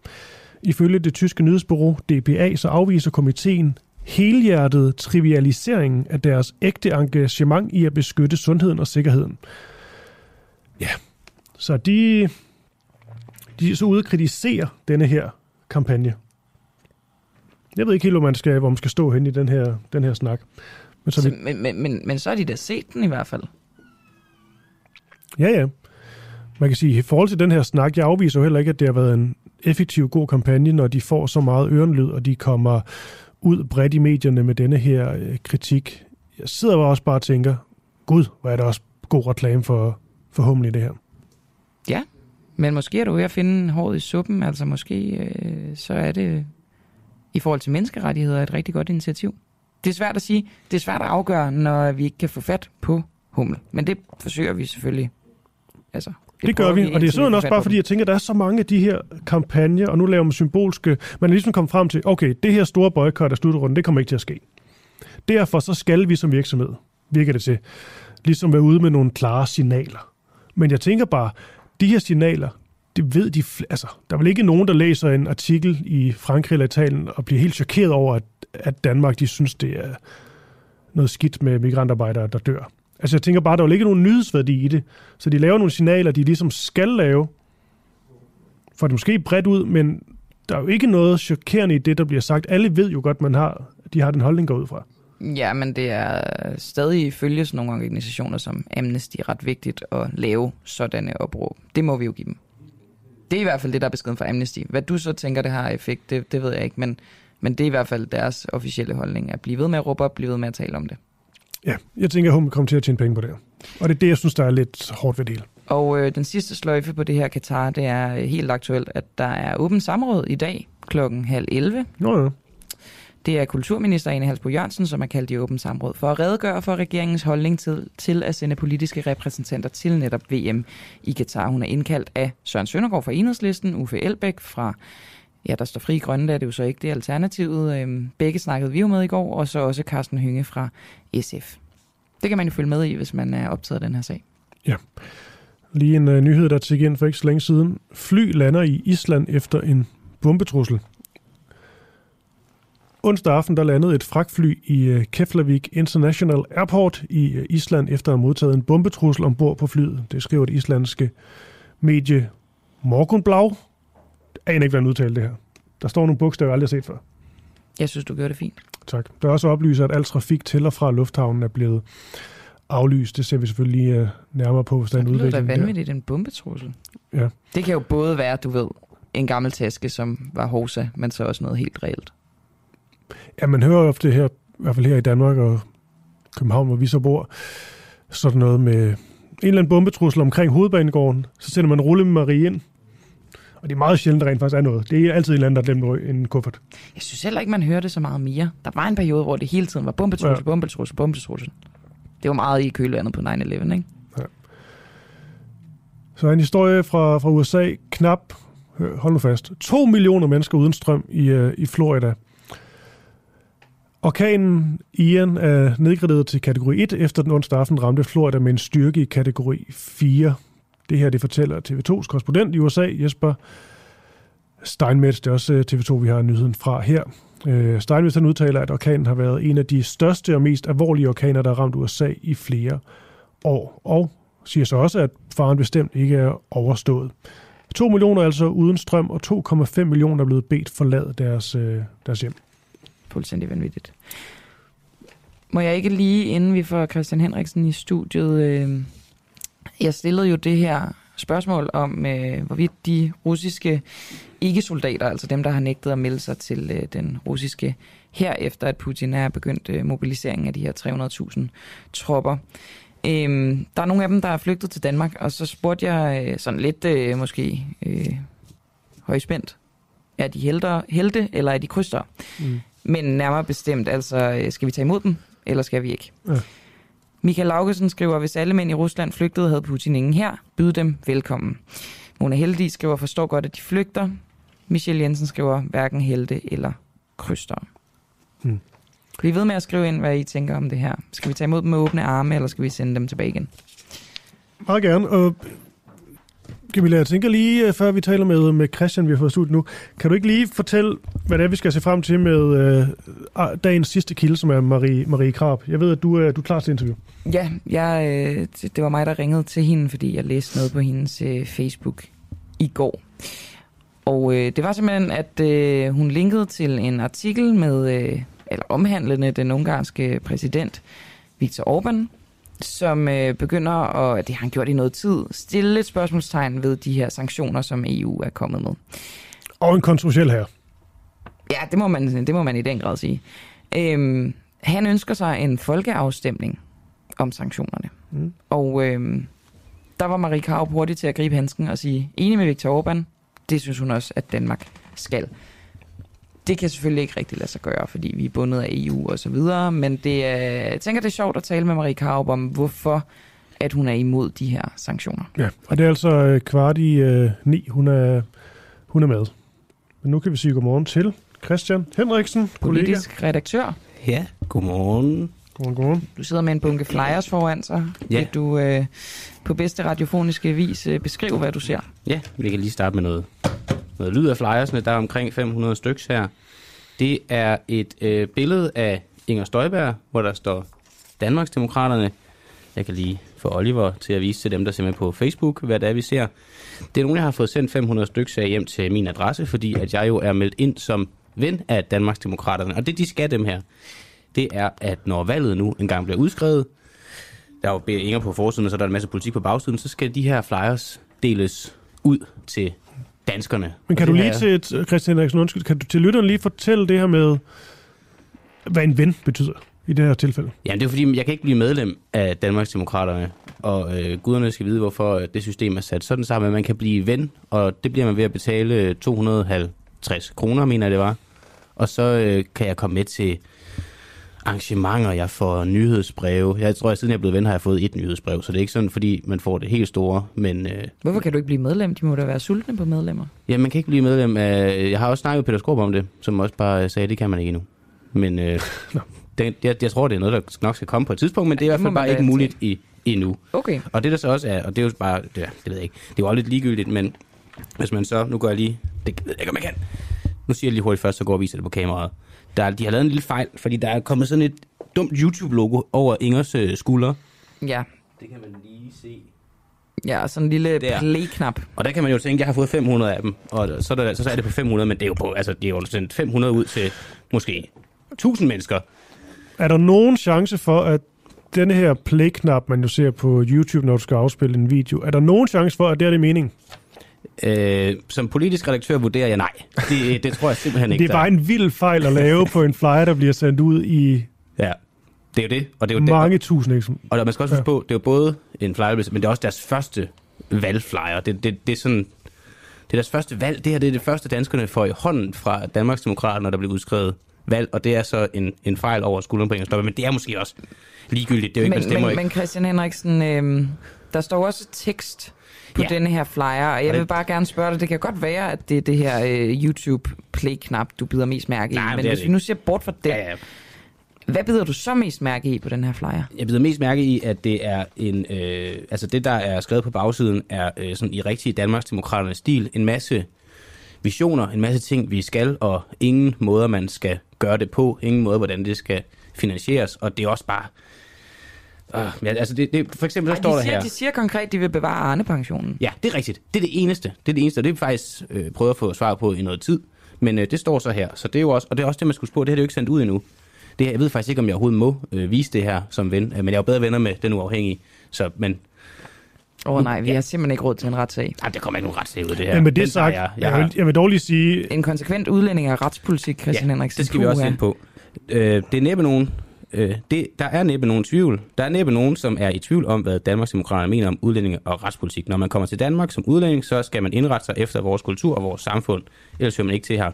Ifølge det tyske nyhedsbureau DPA, så afviser komiteen helhjertet trivialiseringen af deres ægte engagement i at beskytte sundheden og sikkerheden. Ja, så de, de er så ude kritisere denne her kampagne. Jeg ved ikke helt, hvor man skal, hvor man skal stå hen i den her, den her snak. Men så, så vi... men, men, men, men så har de da set den i hvert fald. Ja, ja. Man kan sige, i forhold til den her snak, jeg afviser jo heller ikke, at det har været en effektiv, god kampagne, når de får så meget ørenlyd, og de kommer ud bredt i medierne med denne her øh, kritik. Jeg sidder også bare og tænker, gud, hvor er det også god reklame for, for i det her. Ja, men måske er du ved at finde håret i suppen, altså måske øh, så er det i forhold til menneskerettigheder et rigtig godt initiativ. Det er svært at sige, det er svært at afgøre, når vi ikke kan få fat på Hummel, men det forsøger vi selvfølgelig. Altså, det, det gør vi, og det er sådan også bare fordi, jeg tænker, at der er så mange af de her kampagner, og nu laver man symbolske, man er ligesom kommet frem til, okay, det her store boykot af slutrunden, det kommer ikke til at ske. Derfor så skal vi som virksomhed, virker det til, ligesom være ude med nogle klare signaler. Men jeg tænker bare, de her signaler, det ved de, altså, der er vel ikke nogen, der læser en artikel i Frankrig eller Italien og bliver helt chokeret over, at, at Danmark, de synes, det er noget skidt med migrantarbejdere, der dør. Altså jeg tænker bare, der er jo ikke nogen nyhedsværdi i det, så de laver nogle signaler, de ligesom skal lave, for det måske bredt ud, men der er jo ikke noget chokerende i det, der bliver sagt. Alle ved jo godt, man har, de har den holdning går ud fra. Ja, men det er stadig ifølge sådan nogle organisationer som Amnesty ret vigtigt at lave sådanne opråb. Det må vi jo give dem. Det er i hvert fald det, der er beskeden fra Amnesty. Hvad du så tænker, det har effekt, det, det ved jeg ikke, men, men det er i hvert fald deres officielle holdning, at blive ved med at råbe op, blive ved med at tale om det. Ja, jeg tænker, at hun kommer til at tjene penge på det. Og det er det, jeg synes, der er lidt hårdt ved det Og øh, den sidste sløjfe på det her Katar, det er helt aktuelt, at der er åben samråd i dag klokken halv 11. Nå ja. Det er kulturminister Ane Halsbo Jørgensen, som er kaldt i åbent samråd for at redegøre for regeringens holdning til, til at sende politiske repræsentanter til netop VM i Katar. Hun er indkaldt af Søren Søndergaard fra Enhedslisten, Uffe Elbæk fra Ja, der står fri grønne, der er det jo så ikke det alternativet. Øhm, begge snakkede vi jo med i går, og så også Carsten Hynge fra SF. Det kan man jo følge med i, hvis man er optaget af den her sag. Ja. Lige en uh, nyhed, der til ind for ikke så længe siden. Fly lander i Island efter en bombetrussel. Onsdag aften der landede et fragtfly i uh, Keflavik International Airport i uh, Island efter at have modtaget en bombetrussel ombord på flyet. Det skriver det islandske medie Morgunblau. Jeg aner ikke, hvordan udtale det her. Der står nogle bogstaver, jeg aldrig har set før. Jeg synes, du gør det fint. Tak. Der er også oplyser, at al trafik til og fra lufthavnen er blevet aflyst. Det ser vi selvfølgelig uh, nærmere på, hvis der er en udvikling. Det er vanvittigt, en bombetrussel. Ja. Det kan jo både være, du ved, en gammel taske, som var hosa, men så også noget helt reelt. Ja, man hører ofte her, i hvert fald her i Danmark og København, hvor vi så bor, sådan noget med en eller anden bombetrussel omkring hovedbanegården. Så sender man rulle med Marie ind, og det er meget sjældent, der rent faktisk er noget. Det er altid en eller anden, der glemmer en kuffert. Jeg synes heller ikke, man hører det så meget mere. Der var en periode, hvor det hele tiden var bombetrussel, ja. bombetrussel, bombetrussel. Det var meget i kølevandet på 9-11, ikke? Ja. Så en historie fra, fra USA. Knap, hold nu fast, 2 millioner mennesker uden strøm i, uh, i Florida. Orkanen Ian er nedgraderet til kategori 1, efter den onsdag aften ramte Florida med en styrke i kategori 4. Det her, det fortæller TV2's korrespondent i USA, Jesper Steinmetz. Det er også øh, TV2, vi har nyheden fra her. Øh, Steinmetz han udtaler, at orkanen har været en af de største og mest alvorlige orkaner, der har ramt USA i flere år. Og siger så også, at faren bestemt ikke er overstået. 2 millioner altså uden strøm, og 2,5 millioner er blevet bedt forlade deres, øh, deres hjem. Fuldstændig vanvittigt. Må jeg ikke lige, inden vi får Christian Henriksen i studiet, øh, jeg stillede jo det her spørgsmål om, øh, hvorvidt de russiske ikke-soldater, altså dem, der har nægtet at melde sig til øh, den russiske her efter at Putin er begyndt øh, mobiliseringen af de her 300.000 tropper. Øhm, der er nogle af dem, der er flygtet til Danmark, og så spurgte jeg øh, sådan lidt øh, måske øh, højspændt, er de helte, helte eller er de krydster? Mm. Men nærmere bestemt, altså øh, skal vi tage imod dem, eller skal vi ikke? Ja. Michael Laugesen skriver, hvis alle mænd i Rusland flygtede, havde Putin ingen her. Byd dem velkommen. Mona Heldig skriver, forstår godt, at de flygter. Michelle Jensen skriver, hverken helte eller kryster. Hmm. Bliv ved med at skrive ind, hvad I tænker om det her. Skal vi tage imod dem med åbne arme, eller skal vi sende dem tilbage igen? Meget gerne. Og Camilla, jeg tænker lige, øh, før vi taler med, med Christian, vi har fået studiet nu, kan du ikke lige fortælle, hvad det er, vi skal se frem til med øh, dagens sidste kilde, som er Marie, Marie Krab? Jeg ved, at du, øh, du er klar til interview. Ja, jeg, øh, det var mig, der ringede til hende, fordi jeg læste noget på hendes øh, Facebook i går. Og øh, det var simpelthen, at øh, hun linkede til en artikel med, øh, eller omhandlende den ungarske præsident Viktor Orbán, som øh, begynder, og det har han gjort i noget tid, stille et spørgsmålstegn ved de her sanktioner, som EU er kommet med. Og en kontroversiel her. Ja, det må man, det må man i den grad sige. Øhm, han ønsker sig en folkeafstemning om sanktionerne. Mm. Og øhm, der var Marie Karup hurtigt til at gribe handsken og sige, enig med Viktor Orbán, det synes hun også, at Danmark skal. Det kan selvfølgelig ikke rigtig lade sig gøre, fordi vi er bundet af EU og så videre, men det er, jeg tænker, det er sjovt at tale med Marie Karup om, hvorfor at hun er imod de her sanktioner. Ja, og det er altså øh, kvart i øh, ni, hun er, hun er med. Men nu kan vi sige godmorgen til Christian Henriksen, Politisk kollega. redaktør. Ja, godmorgen. Godmorgen, godmorgen. Du sidder med en bunke flyers foran sig. Ja. Vil du øh, på bedste radiofoniske vis øh, beskrive, hvad du ser? Ja, vi kan lige starte med noget, noget lyd af flyersne. Der er omkring 500 stykker her. Det er et øh, billede af Inger Støjberg, hvor der står Danmarksdemokraterne. Jeg kan lige få Oliver til at vise til dem, der ser med på Facebook, hvad det er, vi ser. Det er nogen, jeg har fået sendt 500 stykker af hjem til min adresse, fordi at jeg jo er meldt ind som ven af Danmarksdemokraterne. Og det, de skal dem her, det er, at når valget nu engang bliver udskrevet, der er jo Inger på forsiden, og så er der en masse politik på bagsiden, så skal de her flyers deles ud til danskerne. Men kan du lige til, Christian Eriksen, undskyld, kan du til lytteren lige fortælle det her med, hvad en ven betyder i det her tilfælde? Ja, det er fordi, jeg kan ikke blive medlem af Danmarksdemokraterne, og øh, guderne skal vide, hvorfor øh, det system er sat sådan sammen, at man kan blive ven, og det bliver man ved at betale 250 kroner, mener jeg det var. Og så øh, kan jeg komme med til arrangementer, jeg får nyhedsbreve. Jeg tror, at siden jeg er blevet ven, har jeg fået et nyhedsbrev, så det er ikke sådan, fordi man får det helt store, men... Øh, Hvorfor kan du ikke blive medlem? De må da være sultne på medlemmer. Ja, man kan ikke blive medlem af... Jeg har også snakket med Peter Skorp om det, som også bare sagde, at det kan man ikke endnu. Men øh, det, jeg, jeg tror, det er noget, der nok skal komme på et tidspunkt, men det er i hvert fald man bare ikke muligt i, endnu. Okay. Og det der så også er, og det er jo bare, det, det ved jeg ikke, det er jo også lidt ligegyldigt, men hvis man så, nu går jeg lige, det ved jeg ikke, om jeg kan. Nu siger jeg lige hurtigt først, så går og viser det på kameraet. Der, er- de har lavet en lille fejl, fordi der er kommet sådan et dumt YouTube-logo over Ingers øh, skulder. Ja. Det kan man lige se. Ja, sådan en lille Der. play-knap. Og der kan man jo tænke, at jeg har fået 500 af dem, og så er, der, så er det på 500, men det er jo, på, altså, det er jo sendt 500 ud til måske 1000 mennesker. Er der nogen chance for, at denne her play-knap, man jo ser på YouTube, når du skal afspille en video, er der nogen chance for, at det er det mening? Øh, som politisk redaktør vurderer jeg nej. Det, det tror jeg simpelthen ikke. Det er bare en vild fejl at lave på en flyer, der bliver sendt ud i Ja, det er jo det. Og det er jo mange det. tusind eksempler. Og man skal også huske på, det er jo både en flyer, men det er også deres første valgflyer. Det, det, det er sådan... Det er deres første valg. Det her det er det første, danskerne får i hånden fra Danmarksdemokraterne, når der bliver udskrevet valg, og det er så en, en fejl over skulderen på Inger Støjberg. Men det er måske også ligegyldigt. Det er jo ikke, man Men, stemmer men, ikke. men Christian Henriksen, øh, der står også tekst på Ja. denne her flyer, og jeg Og vil bare gerne spørge dig, det kan godt være, at det er det her øh, YouTube-play-knap, du bider mest mærke i, Nej, men men hvis vi nu ser bort fra det, Ja, ja. hvad bider du så mest mærke i på den her flyer? Jeg bider mest mærke i, at det er en, øh, altså det, der er skrevet på bagsiden, er øh, sådan i rigtig Danmarksdemokraternes stil. En masse visioner, en masse ting, vi skal, og ingen måder, man skal gøre det på. Ingen måde, hvordan det skal finansieres. Og det er også bare... Øh, ja, altså det, det, for eksempel så Ej, står de, der siger, her... de siger konkret, at de vil bevare Arne-pensionen. Ja, det er rigtigt. Det er det eneste. Det er det eneste, og det er vi faktisk øh, prøvet at få svar på i noget tid. Men øh, det står så her. Så det er jo også, og det er også det, man skulle spørge. Det her det er jo ikke sendt ud endnu. Det her, jeg ved faktisk ikke, om jeg overhovedet må øh, vise det her som ven. Øh, men jeg er jo bedre venner med den uafhængige. Så, men... Åh oh, nej, vi har simpelthen ikke råd til en retssag. Nej, der kommer ikke nogen retssag ud af det her. Ja, med det Den sagt, jeg, jeg, jeg jeg, har, vil, jeg vil dog lige sige, En konsekvent udlænding af retspolitik, Christian ja, Henriksen. det skal vi også ind på. Øh, det er næppe nogen... Øh, det, der er næppe nogen tvivl. Der er næppe nogen, som er i tvivl om, hvad Danmarksdemokraterne mener om udlændinge og retspolitik. Når man kommer til Danmark som udlænding, så skal man indrette sig efter vores kultur og vores samfund. Ellers hører man ikke til her.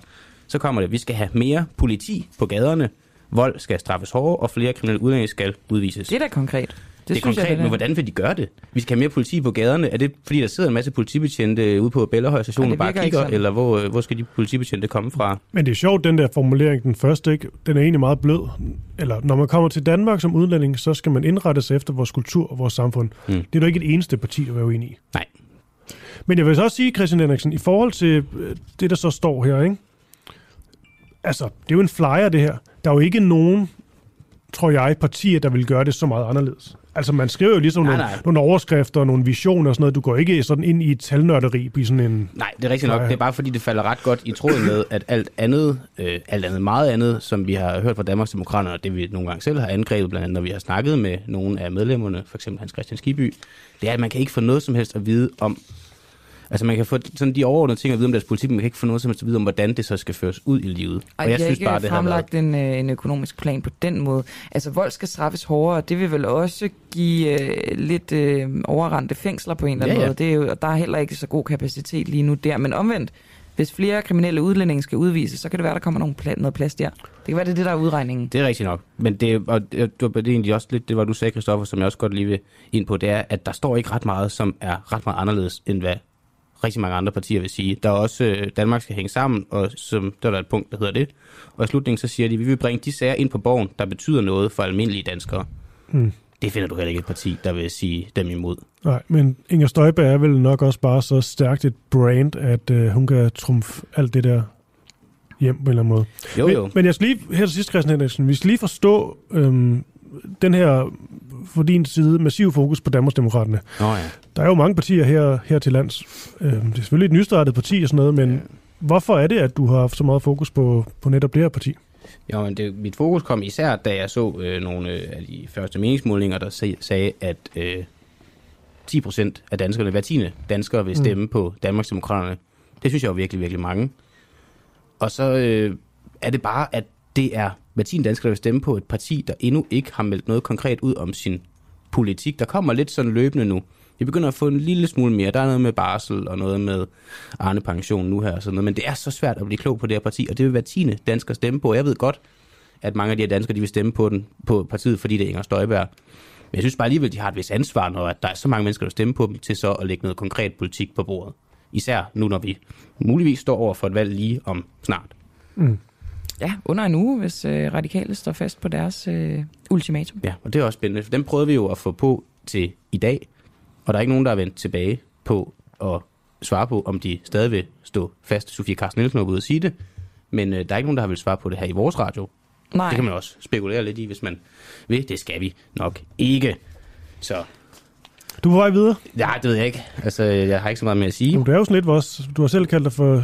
Så kommer det, at vi skal have mere politi på gaderne. Vold skal straffes hårdere, og flere kriminelle udlændinge skal udvises. Det er da konkret. Det, er jeg, konkret, det er. men hvordan vil de gøre det? Vi skal have mere politi på gaderne. Er det fordi, der sidder en masse politibetjente ude på Bellahøj station Ej, og bare kigger? Eller hvor, hvor skal de politibetjente komme fra? men det er sjovt, den der formulering, den første, ikke? den er egentlig meget blød. Eller når man kommer til Danmark som udlænding, så skal man indrette sig efter vores kultur og vores samfund. Mm. Det er der ikke et eneste parti, der er uenig i. Nej. Men jeg vil så også sige, Christian Henriksen, i forhold til øh, det, der så står her, ikke? altså, det er jo en flyer, det her. Der er jo ikke nogen, tror jeg, partier, der vil gøre det så meget anderledes. Altså, man skriver jo ligesom Nej, nogle, nej. nogle overskrifter og nogle visioner og sådan noget. Du går ikke sådan ind i et talnørderi i sådan en... Nej, det er rigtigt nok. Det er bare fordi, det falder ret godt i tråd med, at alt andet, øh, alt andet, meget andet, som vi har hørt fra Danmarksdemokraterne, og det vi nogle gange selv har angrebet, blandt andet når vi har snakket med nogle af medlemmerne, for eksempel Hans Christian Skiby, det er, at man kan ikke få noget som helst at vide om, altså man kan få sådan de overordnede ting at vide om deres politik, men man kan ikke få noget som helst at vide om, hvordan det så skal føres ud i livet. Ej, og jeg har synes bare, det har været... en, øh, en økonomisk plan på den måde. Altså, vold skal straffes hårdere, og det vil vel også give øh, lidt øh, overrendte fængsler på en eller anden Ja, ja. måde. Det er jo, og der er heller ikke så god kapacitet lige nu der. Men omvendt, hvis flere kriminelle udlændinge skal udvises, så kan det være, der kommer nogle pla- noget plads der. Det kan være, det er det, der er udregningen. Det er rigtigt nok. Men det, og det, det var egentlig også lidt det, var du sagde, Christoffer, som jeg også godt lige vil ind på, det er, at der står ikke ret meget, som er ret meget anderledes, end hvad rigtig mange andre partier vil sige. Der er også, øh, Danmark skal hænge sammen, og som, der er et punkt, der hedder det. Og i slutningen så siger de, vi vil bringe de sager ind på borgen, der betyder noget for almindelige danskere. Mm. Det finder du heller ikke et parti, der vil sige dem imod. Nej, men Inger Støjberg er vel nok også bare så stærkt et brand, at øh, hun kan trumfe alt det der hjem på en eller anden måde. Jo, men, jo. Men jeg skal lige, her til sidst, Christian Henriksen, vi skal lige forstå øhm, den her, for din side, massiv fokus på Danmarksdemokraterne. Nå ja. Der er jo mange partier her, her til lands. Øhm, det er selvfølgelig et nystartet parti og sådan noget, men ja. hvorfor er det, at du har haft så meget fokus på, på netop det her parti? Jo, men det, mit fokus kom især, da jeg så øh, nogle øh, af de første meningsmålinger, der sag, sagde, at øh, 10 procent af danskerne, hver tiende danskere, vil stemme mm. på Danmarksdemokraterne. Det synes jeg er virkelig, virkelig mange. Og så øh, er det bare, at det er hver tiende danskere, der vil stemme på et parti, der endnu ikke har meldt noget konkret ud om sin politik. Der kommer lidt sådan løbende nu. Vi begynder at få en lille smule mere. Der er noget med barsel og noget med Arne Pension nu her og sådan noget. Men det er så svært at blive klog på det her parti, og det vil hver tiende dansker stemme på. Jeg ved godt, at mange af de her danskere, de vil stemme på, den, på partiet, fordi det er Inger Støjberg. Men jeg synes bare alligevel, de har et vis ansvar, når at der er så mange mennesker, der stemmer på dem, til så at lægge noget konkret politik på bordet. Især nu, når vi muligvis står over for et valg lige om snart. Mm. Ja, under en uge, hvis øh, radikale står fast på deres øh, ultimatum. Ja, og det er også spændende, for dem prøvede vi jo at få på til i dag, og der er ikke nogen, der er vendt tilbage på at svare på, om de stadig vil stå fast. Sofie Carsten Nielsen er ude at sige det, men øh, der er ikke nogen, der har vil svare på det her i vores radio. Nej. Det kan man også spekulere lidt i, hvis man vil. Det skal vi nok ikke. Så Du er på vej videre. ja, det ved jeg ikke. Altså, jeg har ikke så meget mere at sige. Jamen, det er jo sådan lidt vores... Du har selv kaldt dig for... øh,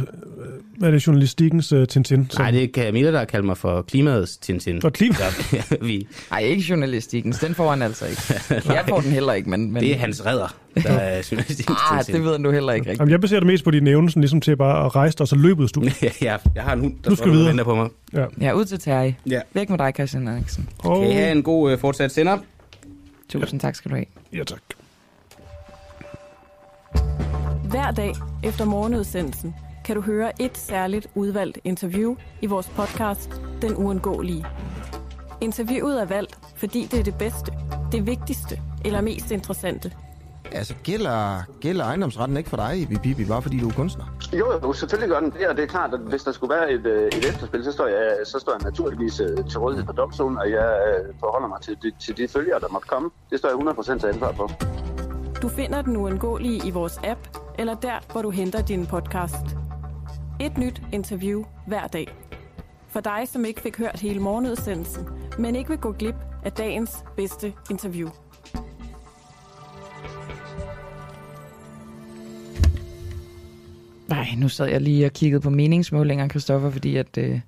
Hvad er det, journalistikkens uh, Tintin? som- Nej, det er Camilla, der har kaldt mig for klimaets Tintin. For klima? Ja, vi, Nej, ikke journalistikken. Den får han altså ikke. Jeg får den heller ikke, men... men... det er hans redder, der er journalistikens Ah, Tintin. det ved du heller ikke rigtigt. Jamen, jeg baserer det mest på dine evner, sådan ligesom til bare at rejse dig og så løbe ud af studiet. ja, ja, jeg har en hund, der Nu skal videre. venter på mig. Ja. Ja, ud til Terje. Ja. Væk med dig, Christian Eriksen. Og... Kan I have en god uh, fortsat sender? Tusind tak skal du have. Ja, tak. Hver dag efter morgenudsendelsen kan du høre et særligt udvalgt interview i vores podcast Den Uundgåelige. Interviewet er valgt, fordi det er det bedste, det vigtigste eller mest interessante. Altså, gælder, gælder ejendomsretten ikke for dig, Ibi Bibi, bare fordi du er kunstner? Jo, jo, selvfølgelig gør den det, og det er klart, at hvis der skulle være et, øh, et efterspil, så står jeg, så står jeg naturligvis øh, til rådighed for domstolen, og jeg øh, forholder mig til de, til de følger, der måtte komme. Det står jeg 100% til ansvar for. Du finder Den Uundgåelige i vores app, eller der, hvor du henter din podcast. Et nyt interview hver dag. For dig, som ikke fik hørt hele morgenudsendelsen, men ikke vil gå glip af dagens bedste interview. Nej, nu sad jeg lige og kiggede på meningsmålinger, Kristoffer, fordi at, øh,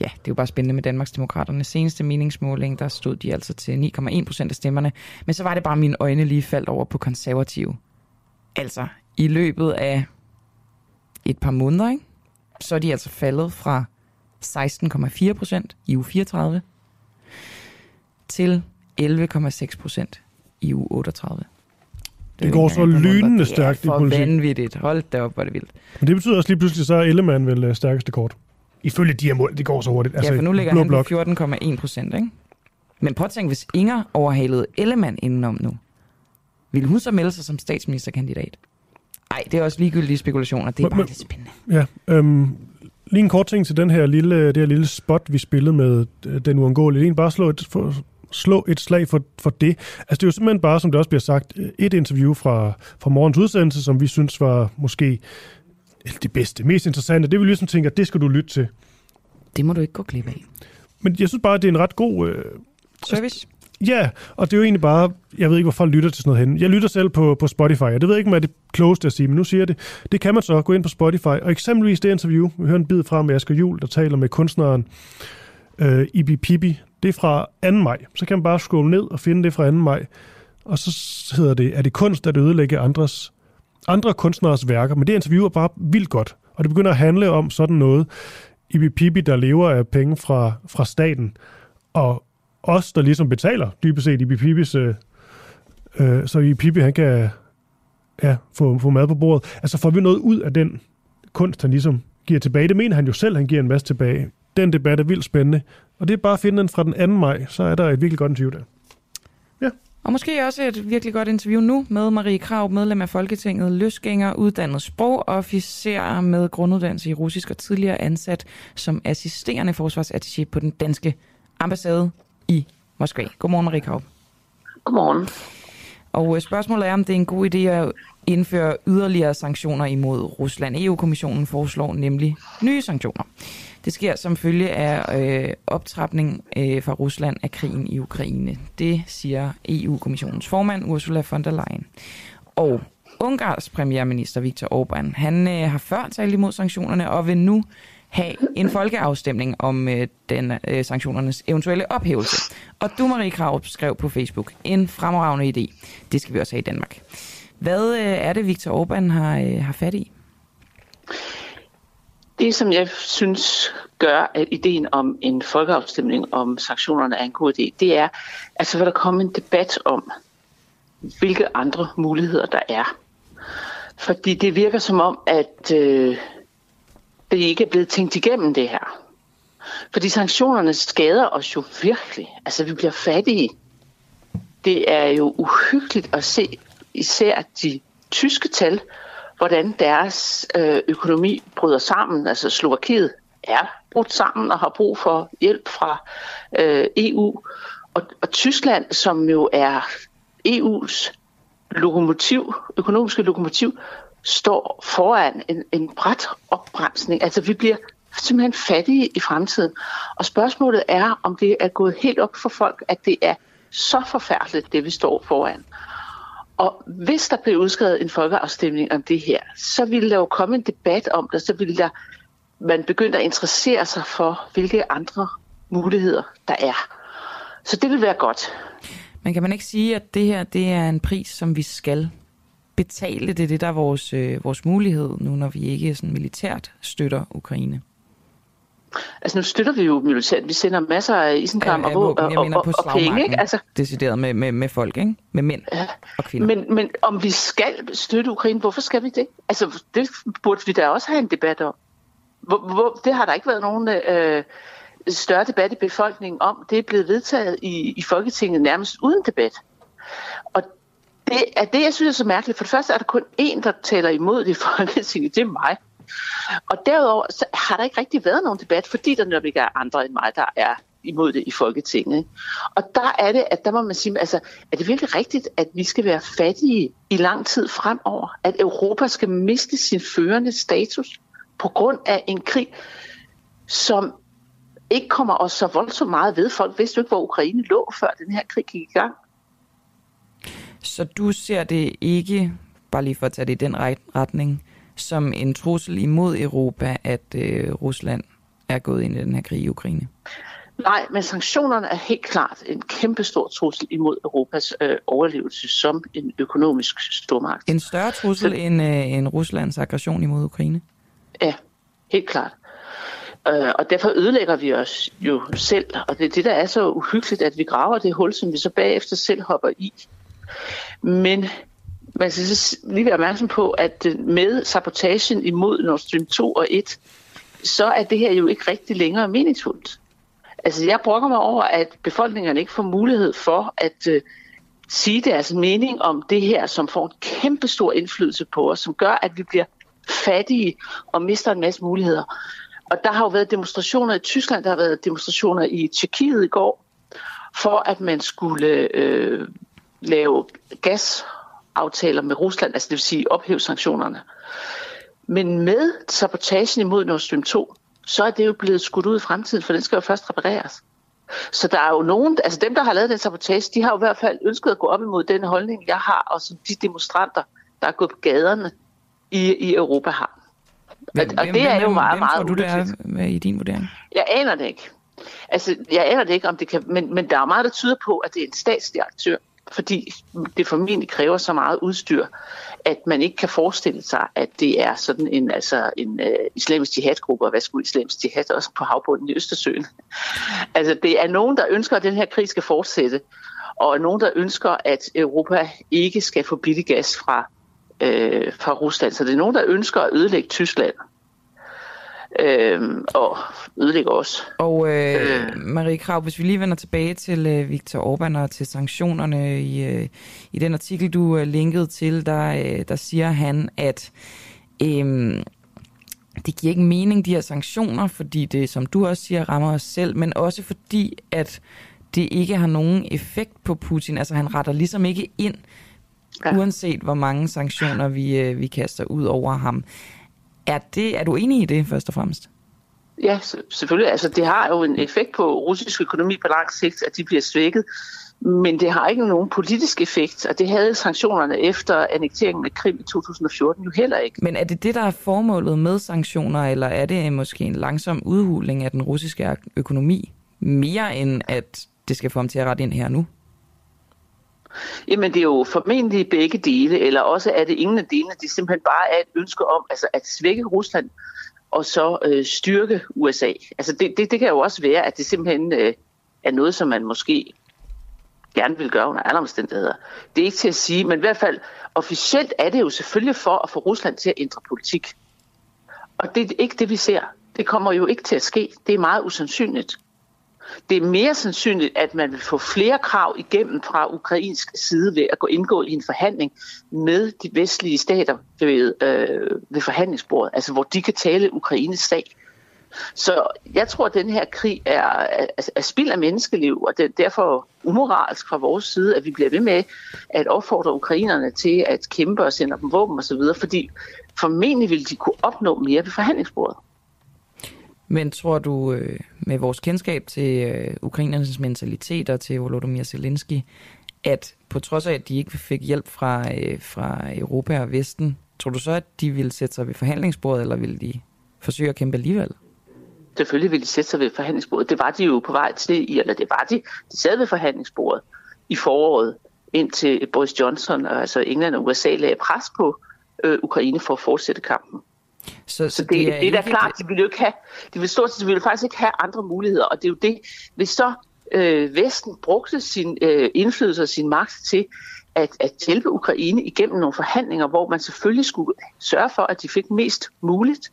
ja, det er jo bare spændende med Danmarksdemokraternes seneste meningsmåling. Der stod de altså til 9,1 procent af stemmerne. Men så var det bare, mine øjne lige faldt over på konservative. Altså, i løbet af et par måneder, ikke? så er de altså faldet fra 16,4 procent i uge 34 til 11,6 procent i uge 38. Det er går så lynende stærkt i Det er for politik. vanvittigt. Hold da op, hvor det vildt. Men det betyder også lige pludselig, så er Ellemann vel øh, stærkeste kort. Ifølge de her mål, det går så hurtigt. Altså, ja, for nu ligger han på 14,1 procent, ikke? Men prøv at tænke, hvis Inger overhalede Ellemann indenom nu, ville hun så melde sig som statsministerkandidat? Nej, det er også ligegyldige spekulationer. Det er Men- bare men- lidt spændende. Ja, øhm, lige en kort ting til den her lille, det her lille spot, vi spillede med øh, den uundgåelige. Er bare slå et, for, slå et slag for, for det. Altså det er jo simpelthen bare, som det også bliver sagt, øh, et interview fra, fra morgens udsendelse, som vi synes var måske det bedste, mest interessante. Det vi ligesom tænker, det skal du lytte til. Det må du ikke gå glip af. Men jeg synes bare, det er en ret god... Øh, Service? Ja, og det er jo egentlig bare, jeg ved ikke, hvor folk lytter til sådan noget hen. Jeg lytter selv på, på Spotify, og det ved jeg ikke, om er det klogeste at sige, men nu siger jeg det. Det kan man så gå ind på Spotify, og eksempelvis det interview, vi hører en bid fra med Asger Jul, der taler med kunstneren øh, Ibi Pibi. Det er fra 2. maj. Så kan man bare scrolle ned og finde det fra 2. maj. Og så hedder det, er det kunst at ødelægge andres, andre kunstneres værker? Men det interview er bare vildt godt, og det begynder at handle om sådan noget. Ibi Pibi, der lever af penge fra, fra staten, og os, der ligesom betaler dybest set Ibi Pibis, øh, øh, så Ibi Pibi, han kan ja, få, få mad på bordet. Altså får vi noget ud af den kunst, han ligesom giver tilbage. Det mener han jo selv, han giver en masse tilbage. Den debat er vildt spændende. Og det er bare at finde den fra den 2. maj, så er der et virkelig godt interview der. Ja. Og måske også et virkelig godt interview nu med Marie Krav, medlem af Folketinget, løsgænger, uddannet sprogofficer med grunduddannelse i russisk og tidligere ansat som assisterende forsvarsattaché på den danske ambassade i Moskva. Godmorgen, Marie Krav. Godmorgen. Og øh, spørgsmålet er, om det er en god idé at indføre yderligere sanktioner imod Rusland. EU-kommissionen foreslår nemlig nye sanktioner. Det sker som følge af øh, optrapning øh, fra Rusland af krigen i Ukraine. Det siger EU-kommissionens formand Ursula von der Leyen. Og Ungarns premierminister Viktor Orbán, han øh, har før talt imod sanktionerne og vil nu have en folkeafstemning om øh, den øh, sanktionernes eventuelle ophævelse. Og du, Marie Krav, skrev på Facebook, en fremragende idé. Det skal vi også have i Danmark. Hvad øh, er det, Viktor Orbán har, øh, har fat i? Det, som jeg synes gør, at ideen om en folkeafstemning om sanktionerne er en god idé, det er, at så vil der komme en debat om, hvilke andre muligheder der er. Fordi det virker som om, at øh, det ikke er blevet tænkt igennem det her. Fordi sanktionerne skader os jo virkelig. Altså, vi bliver fattige. Det er jo uhyggeligt at se især de tyske tal, hvordan deres øh, økonomi bryder sammen. Altså Slovakiet er brudt sammen og har brug for hjælp fra øh, EU. Og, og Tyskland, som jo er EU's lokomotiv, økonomiske lokomotiv, står foran en, en bræt opbremsning. Altså vi bliver simpelthen fattige i fremtiden. Og spørgsmålet er, om det er gået helt op for folk, at det er så forfærdeligt, det vi står foran. Og hvis der blev udskrevet en folkeafstemning om det her, så ville der jo komme en debat om det, så ville der man begynde at interessere sig for, hvilke andre muligheder der er. Så det vil være godt. Men kan man ikke sige, at det her det er en pris, som vi skal betale? Det er det, der er vores, øh, vores mulighed nu, når vi ikke sådan militært støtter Ukraine. Altså nu støtter vi jo militært. Vi sender masser af isenkram og, og, og, og, og penge. Ikke? Altså, decideret med, med, med folk, ikke? Med mænd ja, og kvinder. Men, men om vi skal støtte Ukraine, hvorfor skal vi det? Altså det burde vi da også have en debat om. Hvor, hvor, det har der ikke været nogen øh, større debat i befolkningen om. Det er blevet vedtaget i, i Folketinget nærmest uden debat. Og det er det, jeg synes er så mærkeligt. For det første er der kun én, der taler imod det i Folketinget. Det er mig. Og derudover så har der ikke rigtig været nogen debat, fordi der netop ikke er andre end mig, der er imod det i Folketinget. Og der er det, at der må man sige, altså, er det virkelig rigtigt, at vi skal være fattige i lang tid fremover? At Europa skal miste sin førende status på grund af en krig, som ikke kommer os så voldsomt meget ved. Folk vidste jo ikke, hvor Ukraine lå, før den her krig gik i gang. Så du ser det ikke, bare lige for at tage det i den retning, som en trussel imod Europa, at øh, Rusland er gået ind i den her krig i Ukraine? Nej, men sanktionerne er helt klart en kæmpe stor trussel imod Europas øh, overlevelse som en økonomisk stormagt. En større trussel Så, end, øh, end Ruslands aggression imod Ukraine? Ja, helt klart. Øh, og derfor ødelægger vi os jo selv, og det er det, der er så uhyggeligt, at vi graver det hul, som vi så bagefter selv hopper i. Men man skal lige være opmærksom på, at øh, med sabotagen imod Nord Stream 2 og 1, så er det her jo ikke rigtig længere meningsfuldt. Altså jeg brokker mig over, at befolkningerne ikke får mulighed for at uh, sige deres mening om det her, som får en kæmpe stor indflydelse på os, som gør, at vi bliver fattige og mister en masse muligheder. Og der har jo været demonstrationer i Tyskland, der har været demonstrationer i Tjekkiet i går, for at man skulle øh, lave gasaftaler med Rusland, altså det vil sige ophæve sanktionerne. Men med sabotagen imod Nord Stream 2, så er det jo blevet skudt ud i fremtiden, for den skal jo først repareres. Så der er jo nogen, altså dem, der har lavet den sabotage, de har jo i hvert fald ønsket at gå op imod den holdning, jeg har, og som de demonstranter, der er gået på gaderne i, i Europa har. Hvem, og, og det er jo meget, meget hvem tror du, der er i din vurdering? Jeg aner det ikke. Altså, jeg aner det ikke, om det kan, men, men der er meget, der tyder på, at det er en statslig aktør, fordi det formentlig kræver så meget udstyr, at man ikke kan forestille sig, at det er sådan en, altså en øh, islamisk jihadgruppe, og hvad skulle islamisk jihad også på havbunden i Østersøen? altså, det er nogen, der ønsker, at den her krig skal fortsætte, og nogen, der ønsker, at Europa ikke skal få billig gas fra, øh, fra Rusland. Så det er nogen, der ønsker at ødelægge Tyskland øh, og ødelægger os. Og øh, Marie Krav, hvis vi lige vender tilbage til øh, Viktor Orbán og til sanktionerne i, øh, i den artikel, du øh, linkede til, der, øh, der siger han, at øh, det giver ikke mening, de her sanktioner, fordi det, som du også siger, rammer os selv, men også fordi, at det ikke har nogen effekt på Putin. Altså han retter ligesom ikke ind, ja. uanset hvor mange sanktioner vi, øh, vi kaster ud over ham. Er, det, er du enig i det, først og fremmest? Ja, selvfølgelig. Altså, det har jo en effekt på russisk økonomi på lang sigt, at de bliver svækket. Men det har ikke nogen politisk effekt, og det havde sanktionerne efter annekteringen af Krim i 2014 jo heller ikke. Men er det det, der er formålet med sanktioner, eller er det måske en langsom udhuling af den russiske økonomi, mere end at det skal få ham til at rette ind her nu? Jamen det er jo formentlig begge dele, eller også er det ingen af delene. Det er simpelthen bare er et ønske om altså, at svække Rusland og så øh, styrke USA. Altså det, det, det kan jo også være, at det simpelthen øh, er noget, som man måske gerne vil gøre under alle omstændigheder. Det er ikke til at sige, men i hvert fald officielt er det jo selvfølgelig for at få Rusland til at ændre politik. Og det er ikke det, vi ser. Det kommer jo ikke til at ske. Det er meget usandsynligt. Det er mere sandsynligt, at man vil få flere krav igennem fra ukrainsk side ved at gå indgå i en forhandling med de vestlige stater ved, øh, ved forhandlingsbordet, altså hvor de kan tale Ukraines sag. Så jeg tror, at den her krig er, er, er spild af menneskeliv, og det er derfor umoralsk fra vores side, at vi bliver ved med at opfordre ukrainerne til at kæmpe og sende dem våben osv., fordi formentlig vil de kunne opnå mere ved forhandlingsbordet. Men tror du, øh, med vores kendskab til øh, ukrainernes mentalitet og til Volodymyr Zelensky, at på trods af, at de ikke fik hjælp fra, øh, fra Europa og Vesten, tror du så, at de ville sætte sig ved forhandlingsbordet, eller ville de forsøge at kæmpe alligevel? Selvfølgelig ville de sætte sig ved forhandlingsbordet. Det var de jo på vej til, eller det var de. De sad ved forhandlingsbordet i foråret, indtil Boris Johnson, altså England og USA, lagde pres på øh, Ukraine for at fortsætte kampen. Så, så, det, det, er, det er da klart, de vil jo ikke have, de vil stort set, de vil faktisk ikke have andre muligheder, og det er jo det, hvis så øh, Vesten brugte sin øh, indflydelse og sin magt til at, at hjælpe Ukraine igennem nogle forhandlinger, hvor man selvfølgelig skulle sørge for, at de fik mest muligt,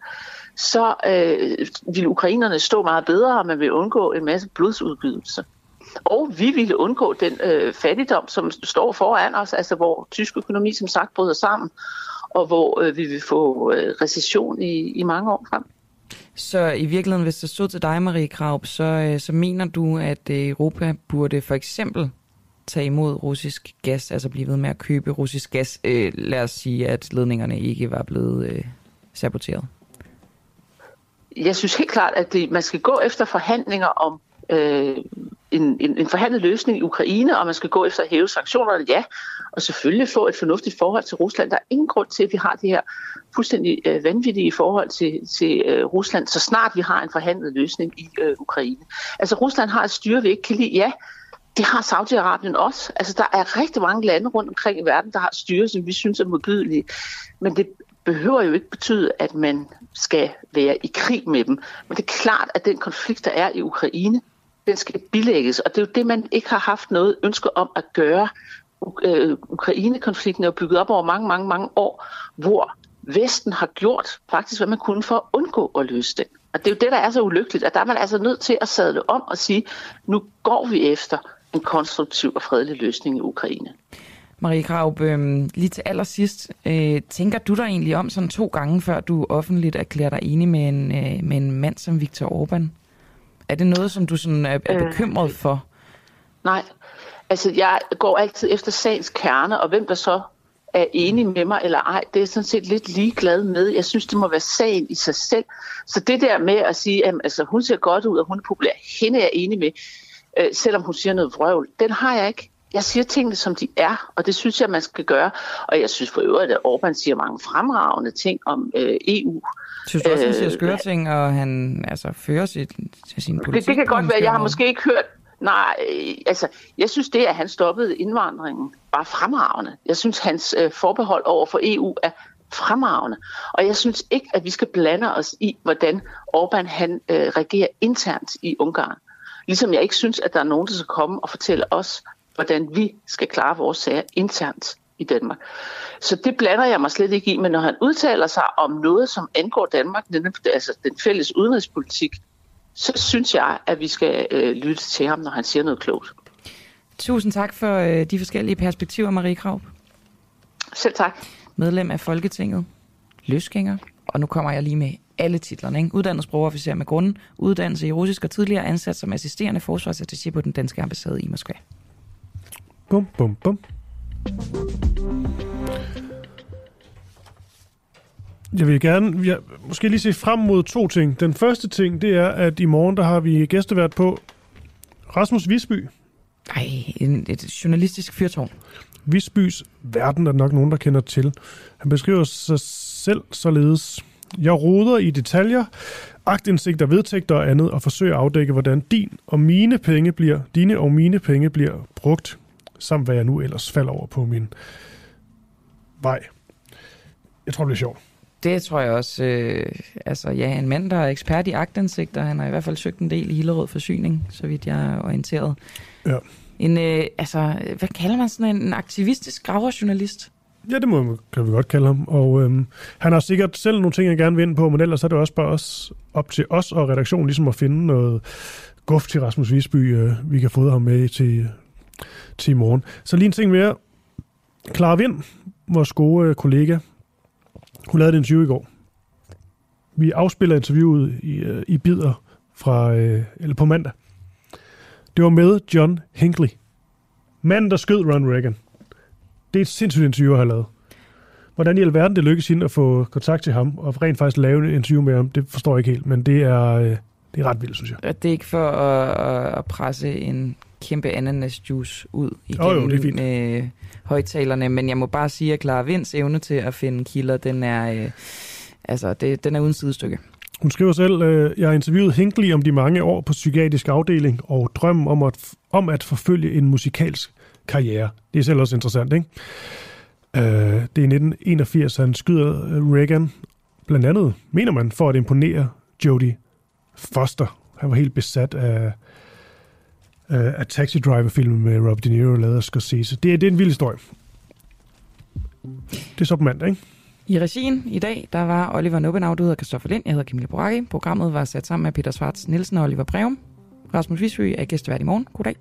så øh, ville ukrainerne stå meget bedre, og man vil undgå en masse blodsudgydelse. Og vi ville undgå den øh, fattigdom, som står foran os, altså hvor tysk økonomi som sagt bryder sammen, og hvor øh, vi vil få øh, recession i, i mange år frem. Så i virkeligheden, hvis det stod til dig, Marie Kraup, så, øh, så mener du, at øh, Europa burde for eksempel tage imod russisk gas, altså blive ved med at købe russisk gas. Øh, lad os sige, at ledningerne ikke var blevet øh, saboteret. Jeg synes helt klart, at det, man skal gå efter forhandlinger om øh, en, en, en forhandlet løsning i Ukraine, og man skal gå efter at hæve sanktionerne, ja, og selvfølgelig få et fornuftigt forhold til Rusland. Der er ingen grund til, at vi har det her fuldstændig øh, vanvittige forhold til, til øh, Rusland, så snart vi har en forhandlet løsning i øh, Ukraine. Altså Rusland har et styre, vi ikke kan lide, ja, det har Saudi-Arabien også. Altså, der er rigtig mange lande rundt omkring i verden, der har styre, som vi synes er modbydelige. Men det behøver jo ikke betyde, at man skal være i krig med dem. Men det er klart, at den konflikt, der er i Ukraine, den skal bilægges, og det er jo det, man ikke har haft noget ønske om at gøre. Øh, Ukraine-konflikten er jo bygget op over mange, mange, mange år, hvor Vesten har gjort faktisk, hvad man kunne for at undgå at løse den. Og det er jo det, der er så ulykkeligt, at der er man altså nødt til at sadle om og sige, nu går vi efter en konstruktiv og fredelig løsning i Ukraine. Marie Graup, øh, lige til allersidst, øh, tænker du dig egentlig om sådan to gange, før du offentligt erklærer dig enig med en, øh, med en mand som Viktor Orbán? Er det noget, som du sådan er, er bekymret øh, for? Nej, altså jeg går altid efter sagens kerne, og hvem der så er enig med mig eller ej, det er sådan set lidt ligeglad med. Jeg synes, det må være sagen i sig selv. Så det der med at sige, at altså, hun ser godt ud, og hun er populær, hende er jeg enig med, øh, selvom hun siger noget vrøvl, den har jeg ikke. Jeg siger tingene, som de er, og det synes jeg, man skal gøre. Og jeg synes for øvrigt, at Orbán siger mange fremragende ting om øh, EU. Synes du også, han siger øh, skøre ting, og han altså, fører sit, til sin politik? Det, det kan godt være. Jeg har måske ikke hørt... Nej, altså, jeg synes det, at han stoppede indvandringen, var fremragende. Jeg synes, hans øh, forbehold over for EU er fremragende. Og jeg synes ikke, at vi skal blande os i, hvordan Orbán han øh, regerer internt i Ungarn. Ligesom jeg ikke synes, at der er nogen, der skal komme og fortælle os, hvordan vi skal klare vores sager internt i Danmark. Så det blander jeg mig slet ikke i, men når han udtaler sig om noget, som angår Danmark, altså den fælles udenrigspolitik, så synes jeg, at vi skal øh, lytte til ham, når han siger noget klogt. Tusind tak for øh, de forskellige perspektiver, Marie Krav. Selv tak. Medlem af Folketinget, løsgænger, og nu kommer jeg lige med alle titlerne. Ikke? Uddannet sprogofficer med grunden, uddannelse i russisk og tidligere ansat som assisterende forsvarsattaché på den danske ambassade i Moskva. Bum, bum, bum. Jeg vil gerne jeg, måske lige se frem mod to ting. Den første ting, det er, at i morgen der har vi gæstevært på Rasmus Visby. En, et journalistisk fyrtårn. Visbys verden er nok nogen, der kender til. Han beskriver sig selv således. Jeg roder i detaljer, agtindsigter, vedtægter og andet, og forsøger at afdække, hvordan din og mine penge bliver, dine og mine penge bliver brugt, samt hvad jeg nu ellers falder over på min vej. Jeg tror, det bliver sjovt. Det tror jeg også. Øh, altså, ja, en mand, der er ekspert i agtindsigter. Han har i hvert fald søgt en del i Hillerød Forsyning, så vidt jeg er orienteret. Ja. En, øh, altså, hvad kalder man sådan en, en aktivistisk graverjournalist? Ja, det må, kan vi godt kalde ham. Og øhm, han har sikkert selv nogle ting, jeg gerne vil ind på, men ellers er det også bare os, op til os og redaktionen ligesom at finde noget guf til Rasmus Visby, øh, vi kan få ham med til, til i morgen. Så lige en ting mere. Clara Vind, vores gode øh, kollega, hun lavede et interview i går. Vi afspiller interviewet i, øh, i bidder fra, øh, eller på mandag. Det var med John Hinckley. Manden, der skød Ron Reagan. Det er et sindssygt interview, jeg har lavet. Hvordan i alverden det lykkedes hende at få kontakt til ham, og rent faktisk lave en interview med ham, det forstår jeg ikke helt, men det er, det er ret vildt, synes jeg. Det er ikke for at, at presse en kæmpe ananasjuice ud igennem jo, jo, det er fint. med højtalerne, men jeg må bare sige, at Clara Vinds evne til at finde kilder, den er, øh, altså, det, den er uden sidestykke. Hun skriver selv, øh, jeg har interviewet Hinckley om de mange år på psykiatrisk afdeling og drømmen om at, om at forfølge en musikalsk karriere. Det er selv også interessant, ikke? Øh, det er i 1981, han skyder Reagan, blandt andet, mener man, for at imponere Jodie Foster. Han var helt besat af, Øh, af, af Taxi Driver-filmen med Robert De Niro, lavet af Scorsese. Det er, det er en vild historie. Det er så på mandag, ikke? I regien i dag, der var Oliver Nubbenau, og Kristoffer Lind. Jeg hedder Camilla Boracchi. Programmet var sat sammen med Peter Svarts Nielsen og Oliver Breum. Rasmus Visby er gæstevært i morgen. Goddag.